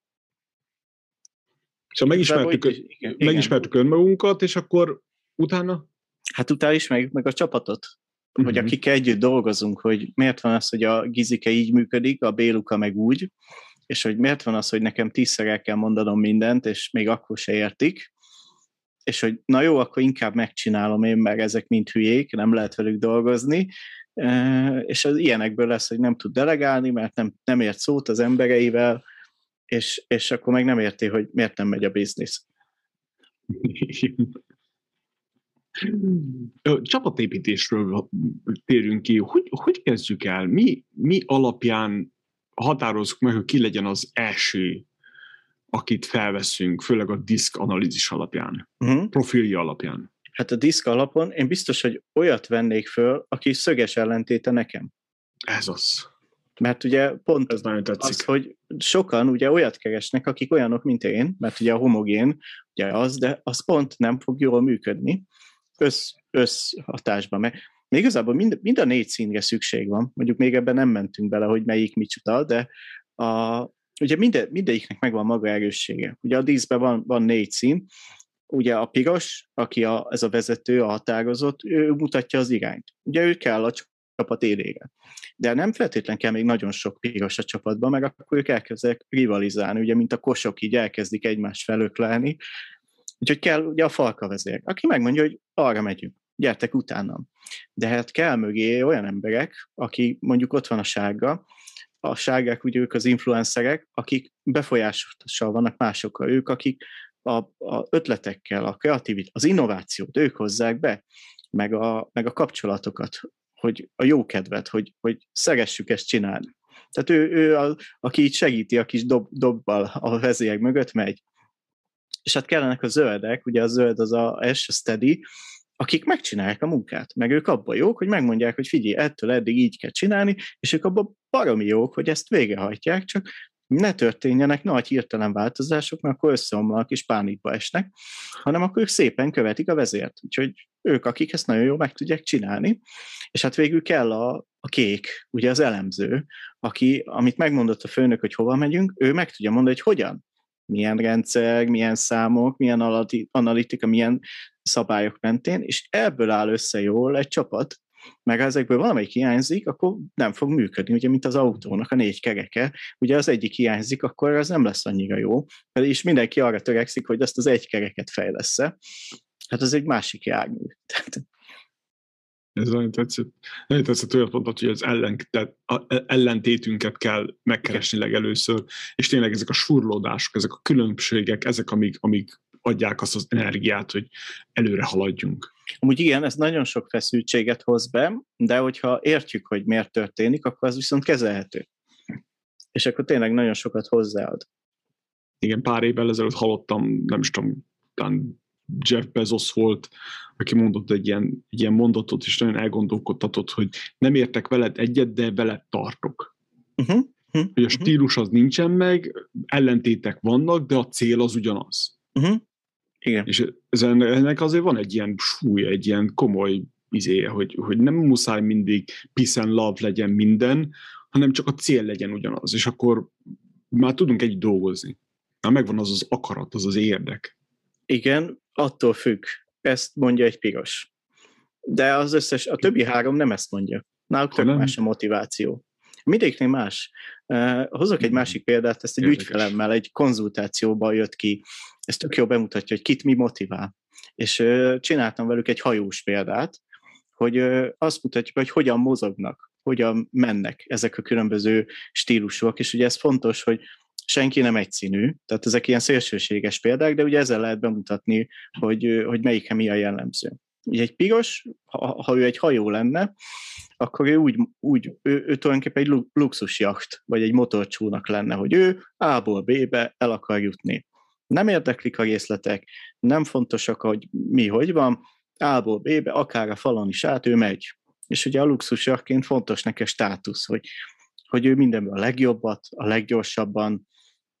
Szóval megismertük, igen, megismertük önmagunkat, és akkor utána? Hát utána ismerjük meg a csapatot, uh-huh. hogy mhm. akik együtt dolgozunk, hogy miért van az, hogy a Gizike így működik, a Béluka meg úgy, és hogy miért van az, hogy nekem tízszer el kell mondanom mindent, és még akkor se értik, és hogy na jó, akkor inkább megcsinálom én, meg ezek mind hülyék, nem lehet velük dolgozni, és az ilyenekből lesz, hogy nem tud delegálni, mert nem, nem ért szót az embereivel, és, és akkor meg nem érti, hogy miért nem megy a biznisz. *laughs* Csapatépítésről térünk ki. Hogy, hogy kezdjük el? Mi, mi alapján határozzuk meg, hogy ki legyen az első, akit felveszünk, főleg a diszk analízis alapján, uh-huh. profilja alapján? Hát a diszk alapon én biztos, hogy olyat vennék föl, aki szöges ellentéte nekem. Ez az. Mert ugye pont Ez nagyon tetszik. az, hogy sokan ugye olyat keresnek, akik olyanok, mint én, mert ugye a homogén ugye az, de az pont nem fog jól működni össz, összhatásban. Mert még igazából mind, mind a négy színre szükség van, mondjuk még ebben nem mentünk bele, hogy melyik micsoda, de a, ugye minde, mindegyiknek megvan maga erőssége. Ugye a díszben van, van négy szín, ugye a piros, aki a, ez a vezető, a határozott, ő mutatja az irányt. Ugye ő kell a csapat élére. De nem feltétlen kell még nagyon sok piros a csapatban, meg akkor ők elkezdenek rivalizálni, ugye, mint a kosok így elkezdik egymást felöklelni, Úgyhogy kell ugye a falka vezér, aki megmondja, hogy arra megyünk. gyertek utánam. De hát kell mögé olyan emberek, aki mondjuk ott van a sárga, a sárgák, ugye ők az influencerek, akik befolyással vannak másokkal, ők, akik a, a ötletekkel, a kreativit, az innovációt ők hozzák be, meg a, meg a kapcsolatokat, hogy a jó kedvet, hogy, hogy szeressük ezt csinálni. Tehát ő, ő a, aki így segíti, a kis dob, dobbal a vezérek mögött megy. És hát kellenek a zöldek, ugye a zöld az a S, a steady, akik megcsinálják a munkát, meg ők abban jók, hogy megmondják, hogy figyelj, ettől eddig így kell csinálni, és ők abban baromi jók, hogy ezt végehajtják, csak ne történjenek nagy hirtelen változások, mert akkor összeomlanak és pánikba esnek, hanem akkor ők szépen követik a vezért. Úgyhogy ők, akik ezt nagyon jól meg tudják csinálni, és hát végül kell a, a kék, ugye az elemző, aki, amit megmondott a főnök, hogy hova megyünk, ő meg tudja mondani, hogy hogyan milyen rendszer, milyen számok, milyen analitika, milyen szabályok mentén, és ebből áll össze jól egy csapat, meg ha ezekből valamelyik hiányzik, akkor nem fog működni, ugye, mint az autónak a négy kereke, ugye az egyik hiányzik, akkor az nem lesz annyira jó, és mindenki arra törekszik, hogy ezt az egy kereket fejlesz Hát az egy másik jármű. Ez nagyon tetszett. Nagyon tetszett olyan pontot, hogy az ellen, tehát a ellentétünket kell megkeresni legelőször, és tényleg ezek a surlódások, ezek a különbségek, ezek, amik, amik adják azt az energiát, hogy előre haladjunk. Amúgy igen, ez nagyon sok feszültséget hoz be, de hogyha értjük, hogy miért történik, akkor az viszont kezelhető. És akkor tényleg nagyon sokat hozzáad. Igen, pár évvel ezelőtt hallottam, nem is tudom, talán Jeff Bezos volt, aki mondott egy ilyen, egy ilyen mondatot, és nagyon elgondolkodtatott, hogy nem értek veled egyet, de veled tartok. Uh-huh. Uh-huh. Hogy a stílus az nincsen meg, ellentétek vannak, de a cél az ugyanaz. Uh-huh. Igen. És ez, ennek azért van egy ilyen súly, egy ilyen komoly izéje, hogy, hogy nem muszáj mindig peace and love legyen minden, hanem csak a cél legyen ugyanaz, és akkor már tudunk egy dolgozni. Már megvan az az akarat, az az érdek. Igen, attól függ. Ezt mondja egy piros. De az összes, a többi három nem ezt mondja. Náluk tök más a motiváció. Mindegyiknél más. Uh, hozok egy hmm. másik példát, ezt egy Érdekes. ügyfelemmel egy konzultációban jött ki. Ez tök jól bemutatja, hogy kit mi motivál. És uh, csináltam velük egy hajós példát, hogy uh, azt mutatjuk, hogy hogyan mozognak, hogyan mennek ezek a különböző stílusok, és ugye ez fontos, hogy senki nem egyszínű, tehát ezek ilyen szélsőséges példák, de ugye ezzel lehet bemutatni, hogy, hogy melyikre mi a jellemző. Ugye egy piros, ha, ha ő egy hajó lenne, akkor ő úgy, úgy ő, ő tulajdonképpen egy luxusjacht, vagy egy motorcsónak lenne, hogy ő A-ból B-be el akar jutni. Nem érdeklik a részletek, nem fontosak, hogy mi hogy van, A-ból B-be, akár a falon is át, ő megy. És ugye a luxusjachtként fontos neki státusz, hogy, hogy ő mindenből a legjobbat, a leggyorsabban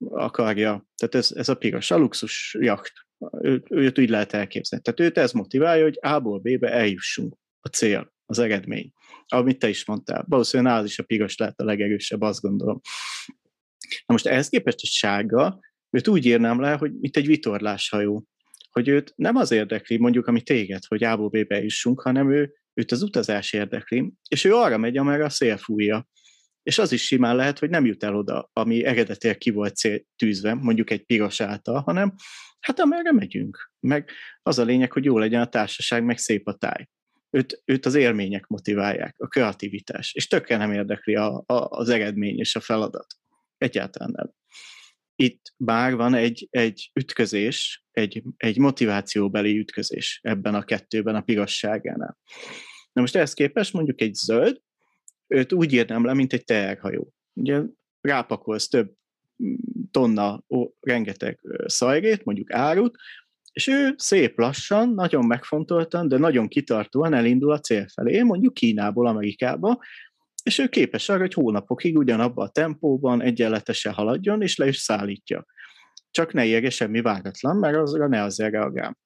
akarja. Tehát ez, ez a piros, a luxus jacht. Ő, őt úgy lehet elképzelni. Tehát őt ez motiválja, hogy A-ból B-be eljussunk. A cél, az eredmény. Amit te is mondtál. Valószínűleg az is a piros lehet a legerősebb, azt gondolom. Na most ehhez képest egy sárga, őt úgy írnám le, hogy mint egy vitorláshajó. Hogy őt nem az érdekli, mondjuk, ami téged, hogy A-ból B-be jussunk, hanem ő, őt az utazás érdekli, és ő arra megy, amerre a szél fújja. És az is simán lehet, hogy nem jut el oda, ami eredetileg ki volt cél tűzve, mondjuk egy piros által, hanem hát amerre megyünk. Meg az a lényeg, hogy jó legyen a társaság, meg szép a táj. Őt, őt az élmények motiválják, a kreativitás, és tökkel nem érdekli a, a, az eredmény és a feladat. Egyáltalán nem. Itt bár van egy, egy ütközés, egy, egy motivációbeli ütközés ebben a kettőben, a pirosságánál. Na most ehhez képest mondjuk egy zöld, őt úgy írnám le, mint egy teherhajó. Ugye rápakolsz több tonna, ó, rengeteg szajrét, mondjuk árut, és ő szép lassan, nagyon megfontoltan, de nagyon kitartóan elindul a cél felé, mondjuk Kínából Amerikába, és ő képes arra, hogy hónapokig ugyanabban a tempóban egyenletesen haladjon, és le is szállítja. Csak ne érje semmi váratlan, mert azra ne azért reagál.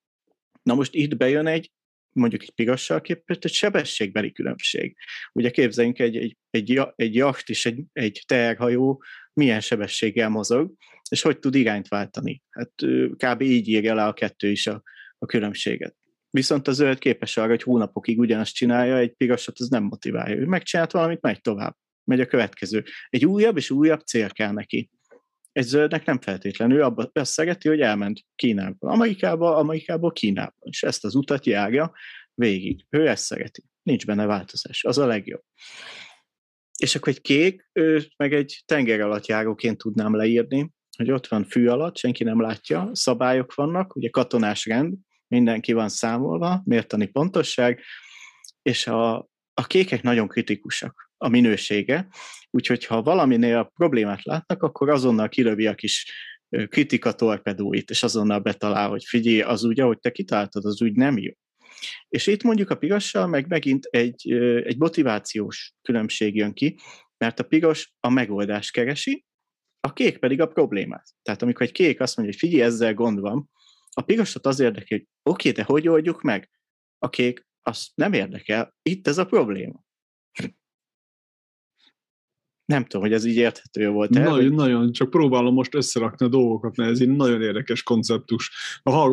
Na most itt bejön egy mondjuk egy pirossal képest egy sebességbeli különbség. Ugye képzeljünk egy, egy, egy, egy jacht és egy, egy terhajó milyen sebességgel mozog, és hogy tud irányt váltani. Hát kb. így írja le a kettő is a, a különbséget. Viszont a zöld képes arra, hogy hónapokig ugyanazt csinálja, egy pirosat az nem motiválja. Ő megcsinált valamit, megy tovább. Megy a következő. Egy újabb és újabb cél kell neki egy zöldnek nem feltétlenül, abba, azt szereti, hogy elment Kínába, Amerikába, Amerikából Kínába, és ezt az utat járja, Végig. Ő ezt szereti. Nincs benne változás. Az a legjobb. És akkor egy kék, ő meg egy tenger alatt járóként tudnám leírni, hogy ott van fű alatt, senki nem látja, szabályok vannak, ugye katonás rend, mindenki van számolva, mértani pontosság, és a, a kékek nagyon kritikusak a minősége, úgyhogy ha valaminél problémát látnak, akkor azonnal kilövi a kis kritika torpedóit, és azonnal betalál, hogy figyelj, az úgy, ahogy te kitáltad, az úgy nem jó. És itt mondjuk a pirossal meg megint egy, egy motivációs különbség jön ki, mert a piros a megoldást keresi, a kék pedig a problémát. Tehát amikor egy kék azt mondja, hogy figyelj, ezzel gond van, a pirosat az érdekel, hogy oké, de hogy oldjuk meg? A kék azt nem érdekel, itt ez a probléma. Nem tudom, hogy ez így érthető volt. Nagyon, hogy... nagyon, csak próbálom most összerakni a dolgokat, mert ez egy nagyon érdekes konceptus.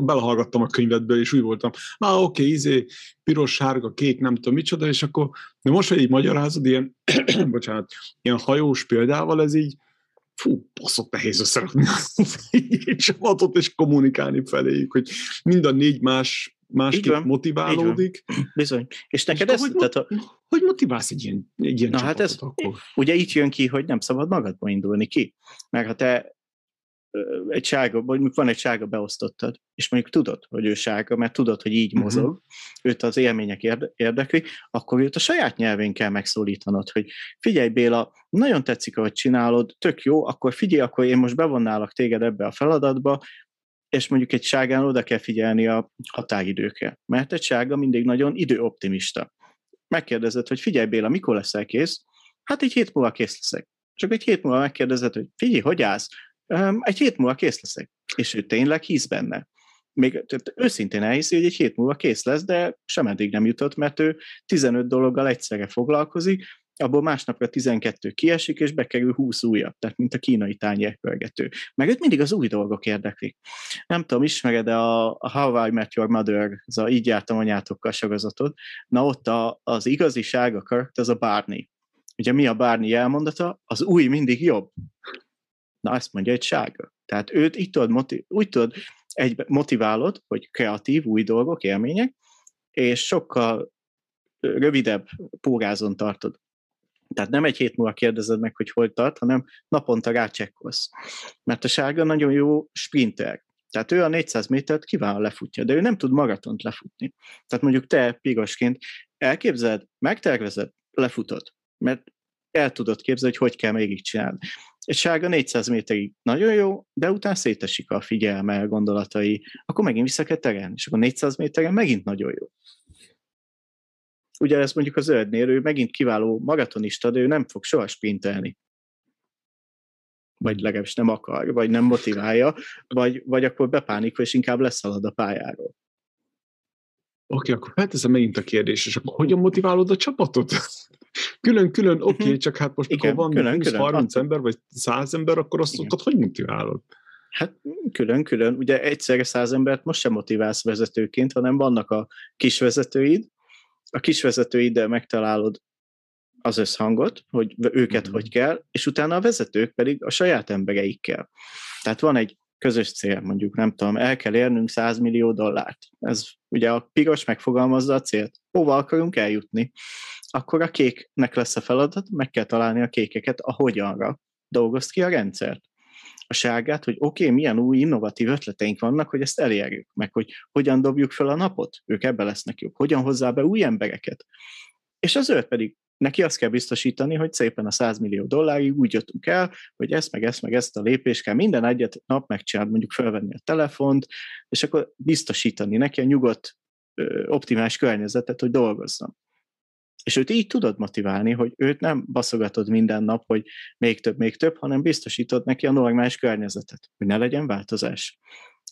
Belehallgattam a könyvedbe, és úgy voltam, na oké, okay, izé, piros, sárga, kék, nem tudom micsoda, és akkor, de most, hogy így magyarázod, ilyen, *clears throat* bocsánat, ilyen hajós példával, ez így, fú, baszott nehéz összerakni egy *laughs* csapatot, és kommunikálni feléjük, hogy mind a négy más másképp van, motiválódik. Bizony. És neked és ez, hogy, tehát a... hogy motiválsz egy ilyen, egy ilyen Na hát ez, akkor? Ugye itt jön ki, hogy nem szabad magadba indulni ki. Mert ha te egy sárga, vagy van egy sárga beosztottad, és mondjuk tudod, hogy ő sárga, mert tudod, hogy így mhm. mozog, uh-huh. őt az élmények érde- érdekli, akkor őt a saját nyelvén kell megszólítanod, hogy figyelj Béla, nagyon tetszik, ahogy csinálod, tök jó, akkor figyelj, akkor én most bevonnálak téged ebbe a feladatba, és mondjuk egy ságán oda kell figyelni a határidőkre, mert egy sága mindig nagyon időoptimista. Megkérdezed, hogy figyelj Béla, mikor leszel kész? Hát egy hét múlva kész leszek. Csak egy hét múlva megkérdezed, hogy figyelj, hogy állsz? egy hét múlva kész leszek. És ő tényleg hisz benne. Még tehát őszintén elhiszi, hogy egy hét múlva kész lesz, de sem eddig nem jutott, mert ő 15 dologgal egyszerre foglalkozik, abból másnapra 12 kiesik, és bekerül 20 újabb, tehát mint a kínai tányérpörgető. Meg őt mindig az új dolgok érdeklik. Nem tudom, ismered-e a, a How I Met Your Mother, az a Így jártam anyátokkal sorozatot, na ott a, az igazi sárga kört, az a Barney. Ugye mi a Barney elmondata? Az új mindig jobb. Na, ezt mondja egy sárga. Tehát őt így tudod, motiv- úgy tudod, egy motiválod, hogy kreatív, új dolgok, élmények, és sokkal rövidebb pórázon tartod. Tehát nem egy hét múlva kérdezed meg, hogy hol tart, hanem naponta rácsekkolsz. Mert a sárga nagyon jó sprinter. Tehát ő a 400 métert kiválóan lefutja, de ő nem tud maratont lefutni. Tehát mondjuk te pirosként elképzeled, megtervezed, lefutod. Mert el tudod képzelni, hogy hogy kell még csinálni. Egy sárga 400 méterig nagyon jó, de utána szétesik a figyelme, a gondolatai, akkor megint vissza kell terelni, és akkor 400 méteren megint nagyon jó. Ugye ezt mondjuk a zöldnél, ő megint kiváló maratonista, de ő nem fog soha sprintelni. Vagy legalábbis nem akar, vagy nem motiválja, vagy, vagy akkor bepánikol, és inkább leszalad a pályáról. Oké, okay, akkor felteszem megint a kérdést, és akkor hogyan motiválod a csapatot? *laughs* Külön-külön, oké, okay, uh-huh. csak hát most Igen, van külön, 20, külön, 30 ember, vagy 100 ember, akkor azt ott hogy motiválod? Hát külön-külön. Ugye egyszerre száz embert most sem motiválsz vezetőként, hanem vannak a kis vezetőid, a kis vezetőiddel megtalálod az összhangot, hogy őket mm-hmm. hogy kell, és utána a vezetők pedig a saját embereikkel. Tehát van egy közös cél, mondjuk nem tudom, el kell érnünk 100 millió dollárt. Ez ugye a piros megfogalmazza a célt. Hova akarunk eljutni? Akkor a kéknek lesz a feladat, meg kell találni a kékeket a hogyanra. Dolgozt ki a rendszert. A sárgát, hogy oké, okay, milyen új innovatív ötleteink vannak, hogy ezt elérjük, meg hogy hogyan dobjuk fel a napot, ők ebbe lesznek jók, hogyan hozzá be új embereket. És az zöld pedig neki azt kell biztosítani, hogy szépen a 100 millió dollárig úgy jöttünk el, hogy ezt, meg ezt, meg ezt a lépést kell minden egyet nap megcsinálni, mondjuk felvenni a telefont, és akkor biztosítani neki a nyugodt, optimális környezetet, hogy dolgozzon. És őt így tudod motiválni, hogy őt nem baszogatod minden nap, hogy még több, még több, hanem biztosítod neki a normális környezetet, hogy ne legyen változás.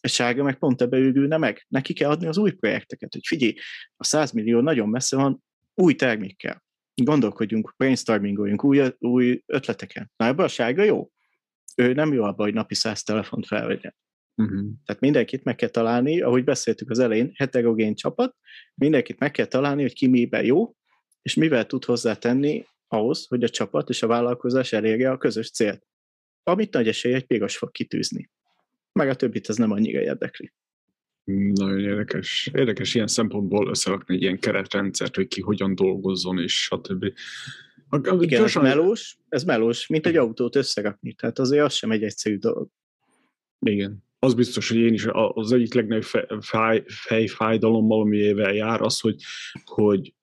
És sárga meg pont ebbe ülne meg. Neki kell adni az új projekteket, hogy figyelj, a 100 millió nagyon messze van, új termékkel gondolkodjunk, brainstormingoljunk új, új ötleteken. Na ebben a sárga jó. Ő nem jó abban, hogy napi száz telefont felvegyen. Uh-huh. Tehát mindenkit meg kell találni, ahogy beszéltük az elején, heterogén csapat, mindenkit meg kell találni, hogy ki miben jó, és mivel tud hozzátenni ahhoz, hogy a csapat és a vállalkozás elérje a közös célt, amit nagy esély egy piros fog kitűzni. Meg a többit ez nem annyira érdekli. Nagyon érdekes. Érdekes ilyen szempontból összerakni egy ilyen keretrendszert, hogy ki hogyan dolgozzon, és stb. A, a, Igen, gyorsan... ez melós, ez melós, mint egy autót összerakni. Tehát azért az sem egy egyszerű dolog. Igen. Az biztos, hogy én is az egyik legnagyobb fej, fejfájdalommal, amivel jár, az, hogy, hogy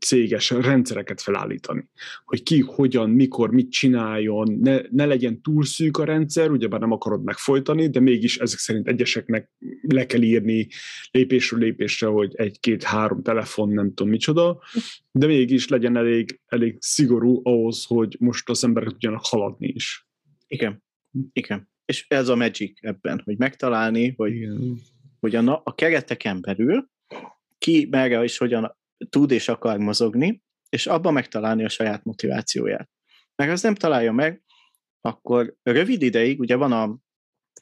céges rendszereket felállítani. Hogy ki, hogyan, mikor, mit csináljon, ne, ne legyen túl szűk a rendszer, ugyebár nem akarod megfojtani, de mégis ezek szerint egyeseknek le kell írni lépésről lépésre, hogy egy-két-három telefon, nem tudom micsoda, de mégis legyen elég, elég szigorú ahhoz, hogy most az emberek tudjanak haladni is. Igen, igen. És ez a magic ebben, hogy megtalálni, hogy, Igen. hogy a, a kereteken belül ki merre és hogyan tud és akar mozogni, és abban megtalálni a saját motivációját. Mert ha ezt nem találja meg, akkor rövid ideig, ugye van a,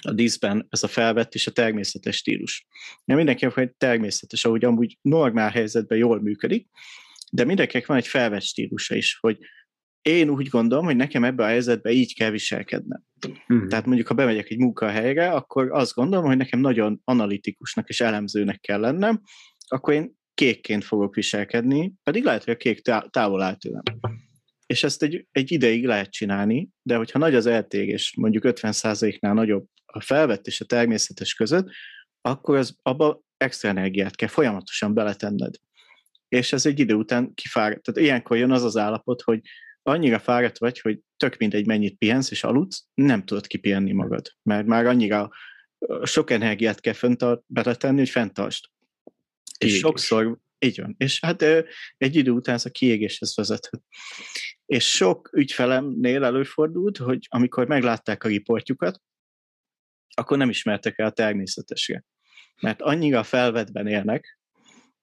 a díszben ez a felvett és a természetes stílus. Ja, mindenkinek egy természetes, ahogy amúgy normál helyzetben jól működik, de mindenkinek van egy felvett stílusa is, hogy én úgy gondolom, hogy nekem ebben a helyzetben így kell viselkednem. Uh-huh. Tehát mondjuk, ha bemegyek egy munkahelyre, akkor azt gondolom, hogy nekem nagyon analitikusnak és elemzőnek kell lennem, akkor én kékként fogok viselkedni, pedig lehet, hogy a kék távol áll tőlem. És ezt egy, egy ideig lehet csinálni, de hogyha nagy az eltérés, mondjuk 50%-nál nagyobb a felvett és a természetes között, akkor az, abba extra energiát kell folyamatosan beletenned. És ez egy idő után kifárad. Tehát ilyenkor jön az az állapot, hogy annyira fáradt vagy, hogy tök mindegy mennyit pihensz és aludsz, nem tudod kipihenni magad. Mert már annyira sok energiát kell fönt beletenni, hogy fenntartsd. És sokszor, így van. És hát egy idő után ez a kiégéshez vezethet. És sok ügyfelemnél előfordult, hogy amikor meglátták a riportjukat, akkor nem ismertek el a természetesre. Mert annyira felvetben élnek,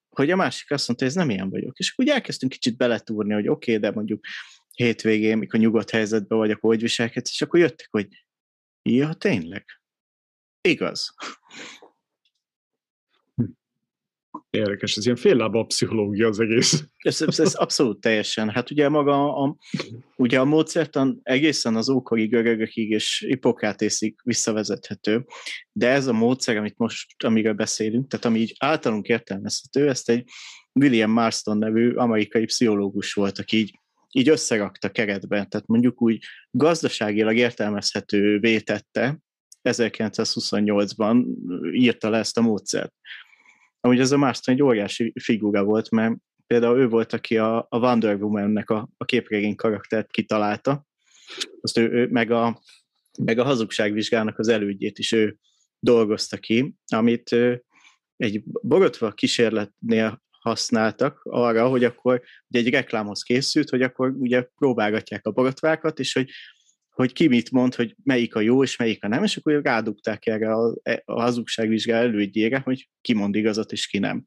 hogy a másik azt mondta, hogy ez nem ilyen vagyok. És akkor úgy elkezdtünk kicsit beletúrni, hogy oké, okay, de mondjuk hétvégén, mikor nyugodt helyzetben vagy, akkor hogy viselkedsz, és akkor jöttek, hogy ja, tényleg. Igaz. Érdekes, ez ilyen féllába pszichológia az egész. Ez, ez, ez abszolút teljesen. Hát ugye maga a, ugye a módszertan egészen az ókori görögökig és Hippokratészig visszavezethető, de ez a módszer, amit most, amiről beszélünk, tehát ami így általunk értelmezhető, ezt egy William Marston nevű amerikai pszichológus volt, aki így, így összerakta keretben, tehát mondjuk úgy gazdaságilag értelmezhető vétette, 1928-ban írta le ezt a módszert amúgy ez a Marston egy óriási figura volt, mert például ő volt, aki a, a Wonder Woman-nek a, a képregény karaktert kitalálta, azt ő, ő meg, a, meg a hazugságvizsgának az elődjét is ő dolgozta ki, amit ő, egy borotva kísérletnél használtak arra, hogy akkor ugye egy reklámhoz készült, hogy akkor ugye próbálgatják a borotvákat, és hogy hogy ki mit mond, hogy melyik a jó és melyik a nem, és akkor rádugták erre a, a hazugságvizsgál elődjére, hogy ki mond igazat és ki nem.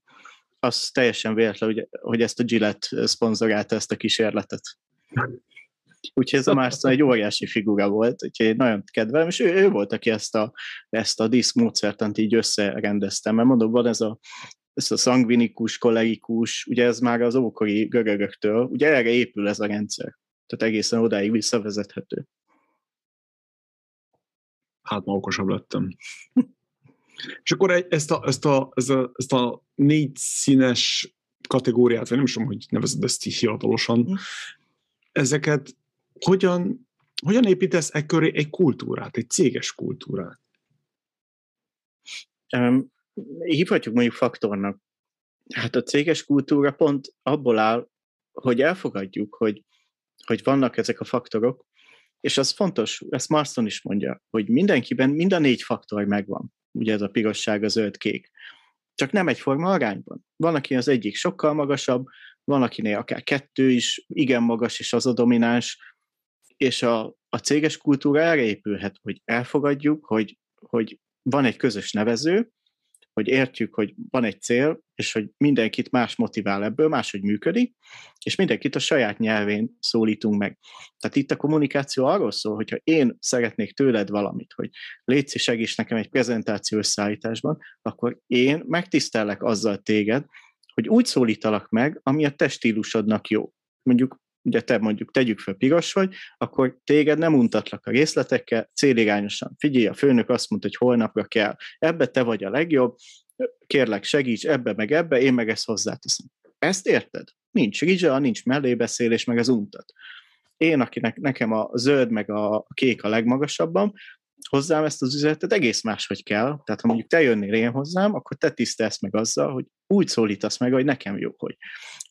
Az teljesen véletlen, hogy, hogy ezt a Gillette szponzorálta ezt a kísérletet. Úgyhogy ez a Marston egy óriási figura volt, úgyhogy nagyon kedvelem, és ő, ő volt, aki ezt a, ezt a diszk módszertant így összerendezte, mert mondom, van ez a, ez a szangvinikus, kolerikus, ugye ez már az ókori görögöktől, ugye erre épül ez a rendszer. Tehát egészen odáig visszavezethető hát ma okosabb lettem. És akkor ezt a, ezt a, ezt a, ezt a négy színes kategóriát, vagy nem is tudom, hogy nevezed ezt így hivatalosan, mm. ezeket hogyan, hogyan építesz e köré egy kultúrát, egy céges kultúrát? Um, hívhatjuk mondjuk faktornak. Hát a céges kultúra pont abból áll, hogy elfogadjuk, hogy, hogy vannak ezek a faktorok, és az fontos, ezt Marston is mondja, hogy mindenkiben mind a négy faktor megvan. Ugye ez a pirosság, a zöld, kék. Csak nem egyforma arányban. Van, aki az egyik sokkal magasabb, van, akinél akár kettő is igen magas, és az a domináns, és a, a céges kultúra erre épülhet, hogy elfogadjuk, hogy, hogy van egy közös nevező, hogy értjük, hogy van egy cél, és hogy mindenkit más motivál ebből, máshogy működik, és mindenkit a saját nyelvén szólítunk meg. Tehát itt a kommunikáció arról szól, hogyha én szeretnék tőled valamit, hogy légy segíts nekem egy prezentáció összeállításban, akkor én megtisztellek azzal téged, hogy úgy szólítalak meg, ami a te jó. Mondjuk ugye te mondjuk tegyük fel piros vagy, akkor téged nem untatlak a részletekkel, célirányosan. Figyelj, a főnök azt mondta, hogy holnapra kell, ebbe te vagy a legjobb, kérlek segíts ebbe meg ebbe, én meg ezt hozzáteszem. Ezt érted? Nincs rizsa, nincs mellébeszélés, meg az untat. Én, akinek nekem a zöld meg a kék a legmagasabban, hozzám ezt az üzenetet egész máshogy kell. Tehát ha mondjuk te jönnél én hozzám, akkor te tisztelsz meg azzal, hogy úgy szólítasz meg, hogy nekem jó, hogy,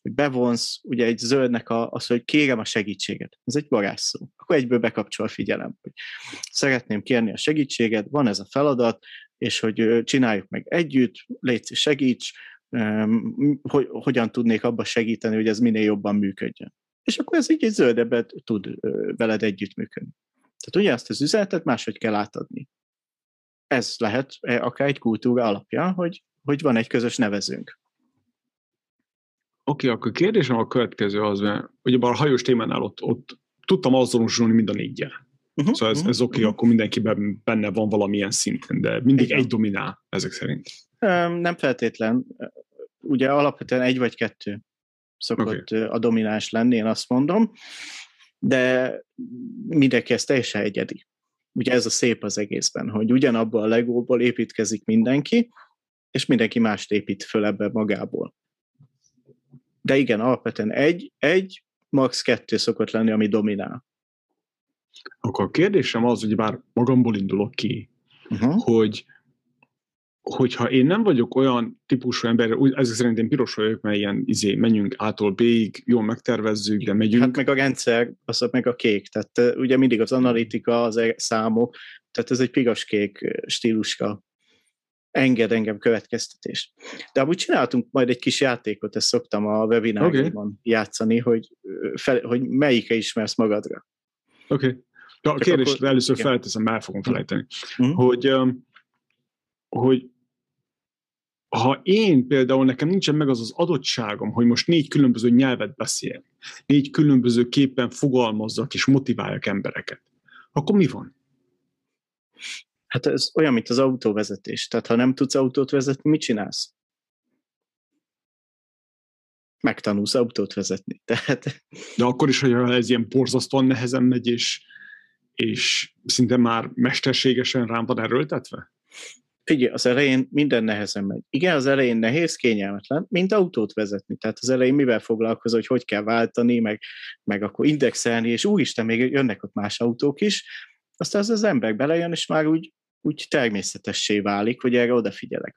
hogy bevonsz, ugye egy zöldnek a, az, hogy kérem a segítséget. Ez egy varázsszó. Akkor egyből bekapcsol a figyelem, hogy szeretném kérni a segítséget, van ez a feladat, és hogy csináljuk meg együtt, légy segíts, hogy hogyan tudnék abba segíteni, hogy ez minél jobban működjön. És akkor ez így egy zöldebbet tud veled együttműködni. Tehát ugye azt az üzenetet máshogy kell átadni. Ez lehet e, akár egy kultúra alapja, hogy, hogy van egy közös nevezőnk. Oké, okay, akkor kérdésem a következő az, mert ugye a hajós témánál ott, ott tudtam azonosulni mind a négyel. Uh-huh, szóval ez, uh-huh, ez oké, okay, uh-huh. akkor mindenkiben benne van valamilyen szinten, de mindig Igen. egy dominál ezek szerint. Nem feltétlen. Ugye alapvetően egy vagy kettő szokott okay. a domináns lenni, én azt mondom de mindenki ez teljesen egyedi. Ugye ez a szép az egészben, hogy ugyanabban a legóból építkezik mindenki, és mindenki mást épít föl ebbe magából. De igen, alapvetően egy, egy, max. kettő szokott lenni, ami dominál. Akkor a kérdésem az, hogy bár magamból indulok ki, uh-huh. hogy hogyha én nem vagyok olyan típusú ember, ezek szerint én piros vagyok, mert ilyen izé, menjünk ától B-ig, jól megtervezzük, de megyünk. Hát meg a rendszer, az meg a kék, tehát ugye mindig az analitika, az e- számok, tehát ez egy piros-kék stíluska enged engem következtetés. De amúgy csináltunk majd egy kis játékot, ezt szoktam a webinárban okay. játszani, hogy, fel, hogy melyike ismersz magadra. Oké. Okay. Ja, a kérdést akkor, először igen. felteszem, el fogom felejteni, uh-huh. hogy, hogy ha én például nekem nincsen meg az az adottságom, hogy most négy különböző nyelvet beszél, négy különböző képen fogalmazzak és motiváljak embereket, akkor mi van? Hát ez olyan, mint az autóvezetés. Tehát ha nem tudsz autót vezetni, mit csinálsz? Megtanulsz autót vezetni. *laughs* Tehát... De akkor is, hogy ez ilyen borzasztóan nehezen megy, és, és szinte már mesterségesen rám van erőltetve? Figyelj, az elején minden nehezen megy. Igen, az elején nehéz, kényelmetlen, mint autót vezetni. Tehát az elején mivel foglalkozol, hogy hogy kell váltani, meg, meg akkor indexelni, és úristen, még jönnek ott más autók is, aztán az az ember belejön, és már úgy, úgy természetessé válik, hogy erre odafigyelek.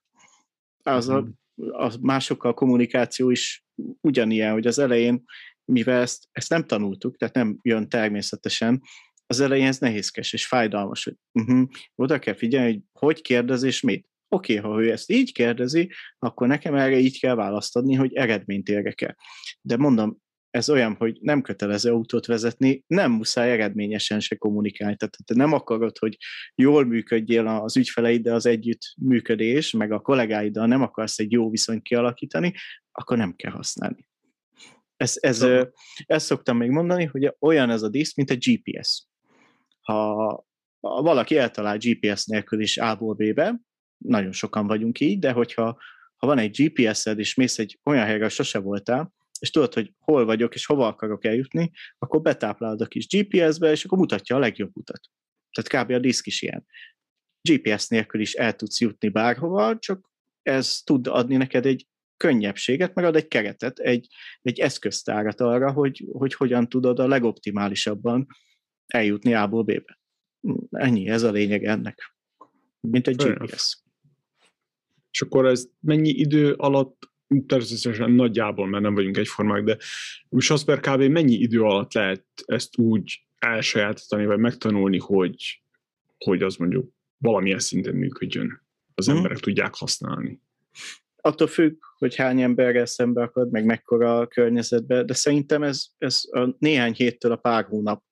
Az a, mhm. a másokkal kommunikáció is ugyanilyen, hogy az elején, mivel ezt, ezt nem tanultuk, tehát nem jön természetesen, az elején ez nehézkes és fájdalmas, hogy uh-huh, oda kell figyelni, hogy hogy kérdez és mit. Oké, okay, ha ő ezt így kérdezi, akkor nekem erre így kell választ adni, hogy eredményt érek el. De mondom, ez olyan, hogy nem kötelező autót vezetni, nem muszáj eredményesen se kommunikálni. Tehát te nem akarod, hogy jól működjél az ügyfeleiddel az együtt működés, meg a kollégáiddal nem akarsz egy jó viszonyt kialakítani, akkor nem kell használni. Ez, ez, ez, ezt szoktam még mondani, hogy olyan ez a disz, mint a GPS ha, valaki eltalál GPS nélkül is A-ból B-be, nagyon sokan vagyunk így, de hogyha ha van egy GPS-ed, és mész egy olyan helyre, sose voltál, és tudod, hogy hol vagyok, és hova akarok eljutni, akkor betáplálod a kis GPS-be, és akkor mutatja a legjobb utat. Tehát kb. a diszk is ilyen. GPS nélkül is el tudsz jutni bárhova, csak ez tud adni neked egy könnyebbséget, meg ad egy keretet, egy, egy eszköztárat arra, hogy, hogy hogyan tudod a legoptimálisabban eljutni A-ból B-be. Ennyi, ez a lényeg ennek. Mint egy GPS. És akkor ez mennyi idő alatt, természetesen nagyjából, mert nem vagyunk egyformák, de most az per kb. mennyi idő alatt lehet ezt úgy elsajátítani, vagy megtanulni, hogy, hogy az mondjuk valamilyen szinten működjön, az hmm. emberek tudják használni. Attól függ, hogy hány emberrel szembe akad, meg mekkora a környezetbe, de szerintem ez, ez a néhány héttől a pár hónap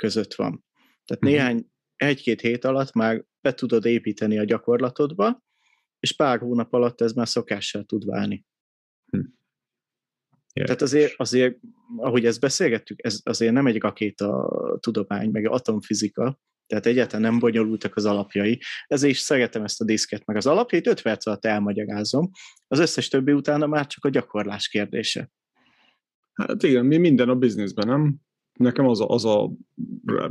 között van. Tehát uh-huh. néhány, egy-két hét alatt már be tudod építeni a gyakorlatodba, és pár hónap alatt ez már szokással tud válni. Hm. Tehát azért, azért, ahogy ezt beszélgettük, ez azért nem egy rakéta tudomány, meg atomfizika, tehát egyáltalán nem bonyolultak az alapjai. Ezért is szeretem ezt a diszket, meg az alapjait 5 perc alatt elmagyarázom. Az összes többi utána már csak a gyakorlás kérdése. Hát igen, mi minden a bizniszben, nem? Nekem az a, az a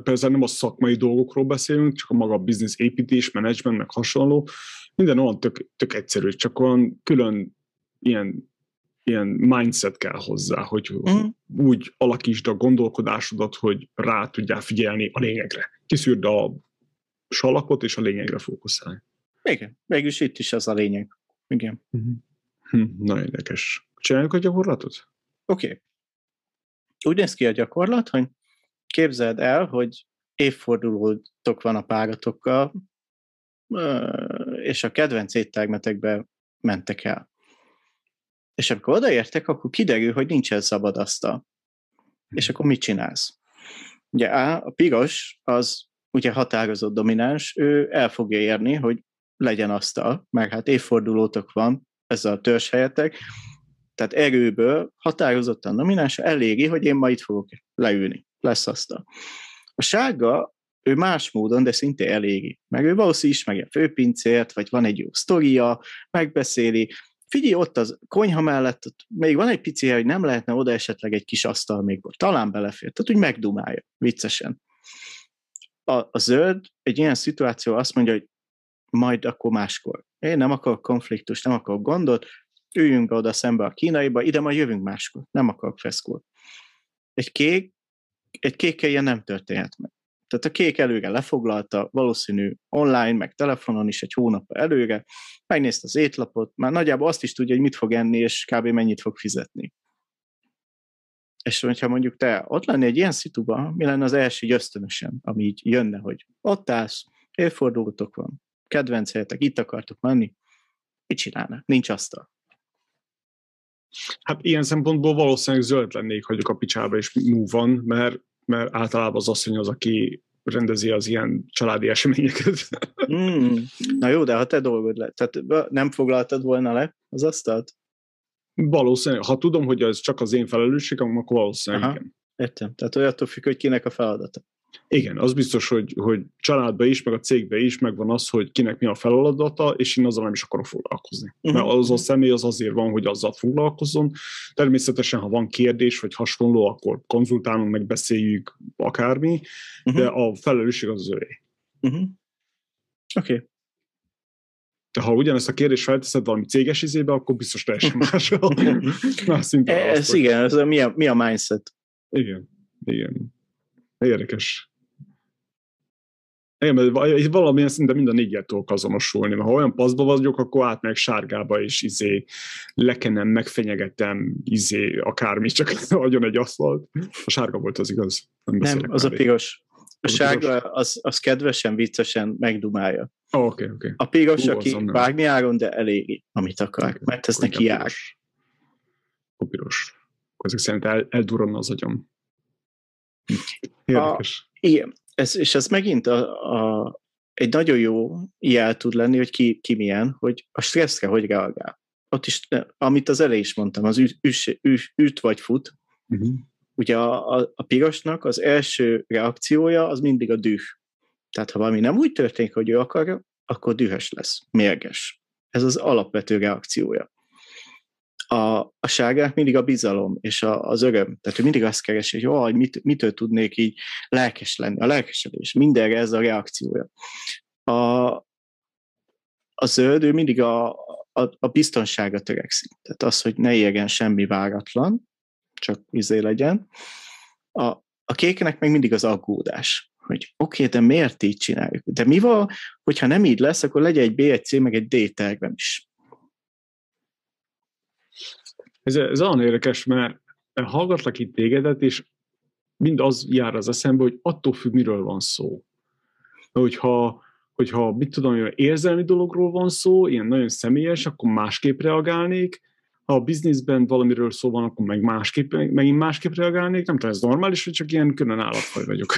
persze nem a szakmai dolgokról beszélünk, csak a maga business építés, menedzsment, meg hasonló, minden olyan tök, tök egyszerű, csak olyan külön ilyen, ilyen mindset kell hozzá, hogy mm. úgy alakítsd a gondolkodásodat, hogy rá tudjál figyelni a lényegre. Kiszűrd a salakot, és a lényegre fókuszálj. Igen, mégis itt is az a lényeg. Igen. Mm-hmm. Hm, nagyon érdekes. Csináljuk a gyakorlatot? Oké. Okay. Úgy néz ki a gyakorlat, hogy képzeld el, hogy évfordulótok van a páratokkal, és a kedvenc éttermetekbe mentek el. És amikor odaértek, akkor kiderül, hogy nincsen szabad asztal. És akkor mit csinálsz? Ugye A, a piros, az ugye határozott domináns, ő el fogja érni, hogy legyen asztal, mert hát évfordulótok van, ez a törzs helyetek, tehát erőből határozottan domináns eléri, hogy én ma itt fogok leülni, lesz asztal. A sárga, ő más módon, de szinte eléri. Meg ő valószínűleg ismeri a főpincért, vagy van egy jó sztoria, megbeszéli, figyelj, ott az konyha mellett, ott még van egy pici hely, hogy nem lehetne oda esetleg egy kis asztal még. Talán belefér. Tehát úgy megdumálja, viccesen. A, a zöld egy ilyen szituáció azt mondja, hogy majd akkor máskor. Én nem akarok konfliktus, nem akarok gondot, üljünk be oda szembe a kínaiba, ide majd jövünk máskor, nem akarok feszkót. Egy kék, egy kékkel ilyen nem történhet meg. Tehát a kék előre lefoglalta, valószínű online, meg telefonon is egy hónap előre, megnézte az étlapot, már nagyjából azt is tudja, hogy mit fog enni, és kb. mennyit fog fizetni. És hogyha mondjuk te ott lennél egy ilyen szituban, mi lenne az első ösztönösen, ami így jönne, hogy ott állsz, évfordulótok van, kedvenc helyetek, itt akartok menni, mit csinálnak? Nincs asztal. Hát ilyen szempontból valószínűleg zöld lennék, hogy a picsába is mú van, mert, mert általában az asszony az, aki rendezi az ilyen családi eseményeket. Mm. *laughs* Na jó, de ha te dolgod le, tehát nem foglaltad volna le az asztalt? Valószínűleg, ha tudom, hogy ez csak az én felelősségem, akkor valószínűleg Aha. igen. Értem. Tehát olyatól függ, hogy kinek a feladata. Igen, az biztos, hogy, hogy családba is, meg a cégbe is megvan az, hogy kinek mi a feladata, és én azzal nem is akarok foglalkozni. Uh-huh. Mert az a személy az azért van, hogy azzal foglalkozzon. Természetesen, ha van kérdés, vagy hasonló, akkor konzultálunk, megbeszéljük akármi, uh-huh. de a felelősség az az övé. Uh-huh. Oké. Okay. De ha ugyanezt a kérdést felteszed valami céges izébe, akkor biztos teljesen *laughs* *laughs* más. más ez igen, ez a, mi, a, mi a mindset? Igen, igen. Érdekes. Igen, mert valamilyen szinte mind a négyet tudok azonosulni, mert ha olyan paszba vagyok, akkor átmegyek sárgába, és izé lekenem, megfenyegetem, izé, akármi, csak *laughs* adjon egy asztalt. A sárga volt az igaz. Nem, nem az a piros. A sárga az, az kedvesen, viccesen megdumálja. Oh, okay. Okay. A piros, Hú, aki vágni áron, de eléri, amit akar, okay. mert ez neki jár. A piros. Ezek szerint el, eldurran az agyam. Érdekes. A, igen, ez, és ez megint a, a, egy nagyon jó jel tud lenni, hogy ki, ki milyen, hogy a stresszre hogy reagál. Ott is, amit az elején is mondtam, az üt, üt, üt, üt vagy fut, uh-huh. ugye a, a, a pirosnak az első reakciója az mindig a düh. Tehát ha valami nem úgy történik, hogy ő akarja, akkor dühös lesz, mérges. Ez az alapvető reakciója a, a sárgák mindig a bizalom és a, az öröm. Tehát ő mindig azt keresi, hogy oh, mit, mitől tudnék így lelkes lenni. A lelkesedés. Mindenre ez a reakciója. A, a zöld, ő mindig a, a, a biztonságra törekszik. Tehát az, hogy ne érjen semmi váratlan, csak izé legyen. A, a kéknek meg mindig az aggódás hogy oké, okay, de miért így csináljuk? De mi van, hogyha nem így lesz, akkor legyen egy B, egy C, meg egy D tervem is. Ez, ez olyan érdekes, mert hallgatlak itt tégedet, és mind az jár az eszembe, hogy attól függ, miről van szó. Hogyha, hogyha mit tudom, hogy érzelmi dologról van szó, ilyen nagyon személyes, akkor másképp reagálnék, ha a bizniszben valamiről szó van, akkor meg másképp, megint másképp reagálnék, nem tudom, ez normális, hogy csak ilyen külön állatfaj vagyok.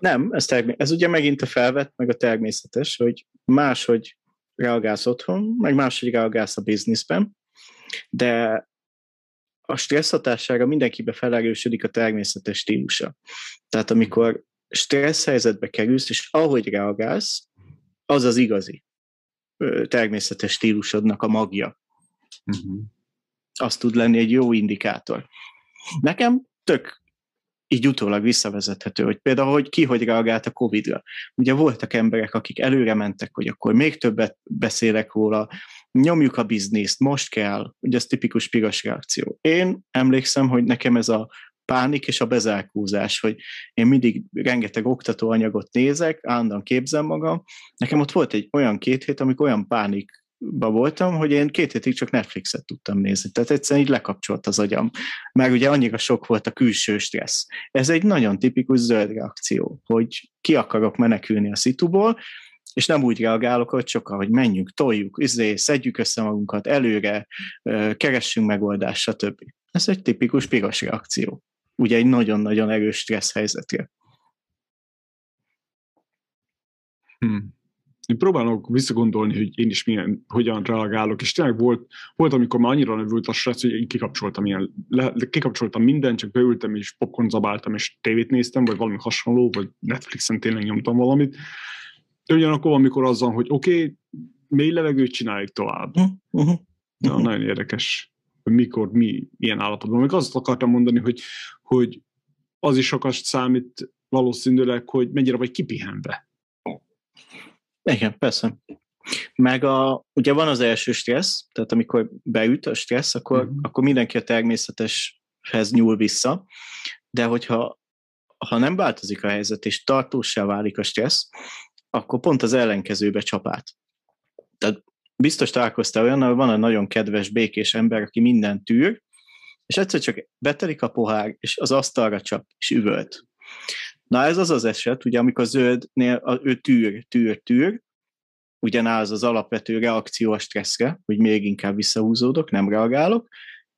Nem, ez, termé- ez ugye megint a felvett, meg a természetes, hogy máshogy reagálsz otthon, meg máshogy reagálsz a bizniszben, de a stressz hatására mindenkibe felerősödik a természetes stílusa. Tehát amikor stressz helyzetbe kerülsz, és ahogy reagálsz, az az igazi természetes stílusodnak a magja. Uh-huh. Az tud lenni egy jó indikátor. Nekem tök így utólag visszavezethető, hogy például, hogy ki hogy reagált a Covid-ra. Ugye voltak emberek, akik előre mentek, hogy akkor még többet beszélek róla, nyomjuk a bizniszt, most kell, ugye ez tipikus piros reakció. Én emlékszem, hogy nekem ez a pánik és a bezárkózás, hogy én mindig rengeteg oktatóanyagot nézek, állandóan képzem magam. Nekem ott volt egy olyan két hét, amikor olyan pánik voltam, hogy én két hétig csak Netflixet tudtam nézni. Tehát egyszerűen így lekapcsolt az agyam. Mert ugye annyira sok volt a külső stressz. Ez egy nagyon tipikus zöld reakció, hogy ki akarok menekülni a szituból, és nem úgy reagálok, hogy sokkal, hogy menjünk, toljuk, izé, szedjük össze magunkat előre, keressünk megoldást, stb. Ez egy tipikus piros reakció. Ugye egy nagyon-nagyon erős stressz helyzetre. Hmm én próbálok visszagondolni, hogy én is milyen, hogyan reagálok, és tényleg volt, volt amikor már annyira növült a stressz, hogy én kikapcsoltam, ilyen, le, kikapcsoltam mindent, csak beültem és popcorn zabáltam, és tévét néztem, vagy valami hasonló, vagy Netflixen tényleg nyomtam valamit. De ugyanakkor, amikor azzal, hogy oké, okay, mély levegőt csináljuk tovább. Uh-huh. Ja, nagyon érdekes, hogy mikor, mi ilyen állapotban. Még azt akartam mondani, hogy, hogy az is sokat számít valószínűleg, hogy mennyire vagy kipihenve igen, persze. Meg a, ugye van az első stressz, tehát amikor beüt a stressz, akkor, uh-huh. akkor mindenki a természeteshez nyúl vissza, de hogyha ha nem változik a helyzet, és tartósá válik a stressz, akkor pont az ellenkezőbe csapát. Tehát biztos találkoztál olyan, hogy van egy nagyon kedves, békés ember, aki minden tűr, és egyszer csak betelik a pohár, és az asztalra csap, és üvölt. Na ez az az eset, ugye amikor zöldnél a, ő tűr, tűr, tűr, ugyanaz az alapvető reakció a stresszre, hogy még inkább visszahúzódok, nem reagálok,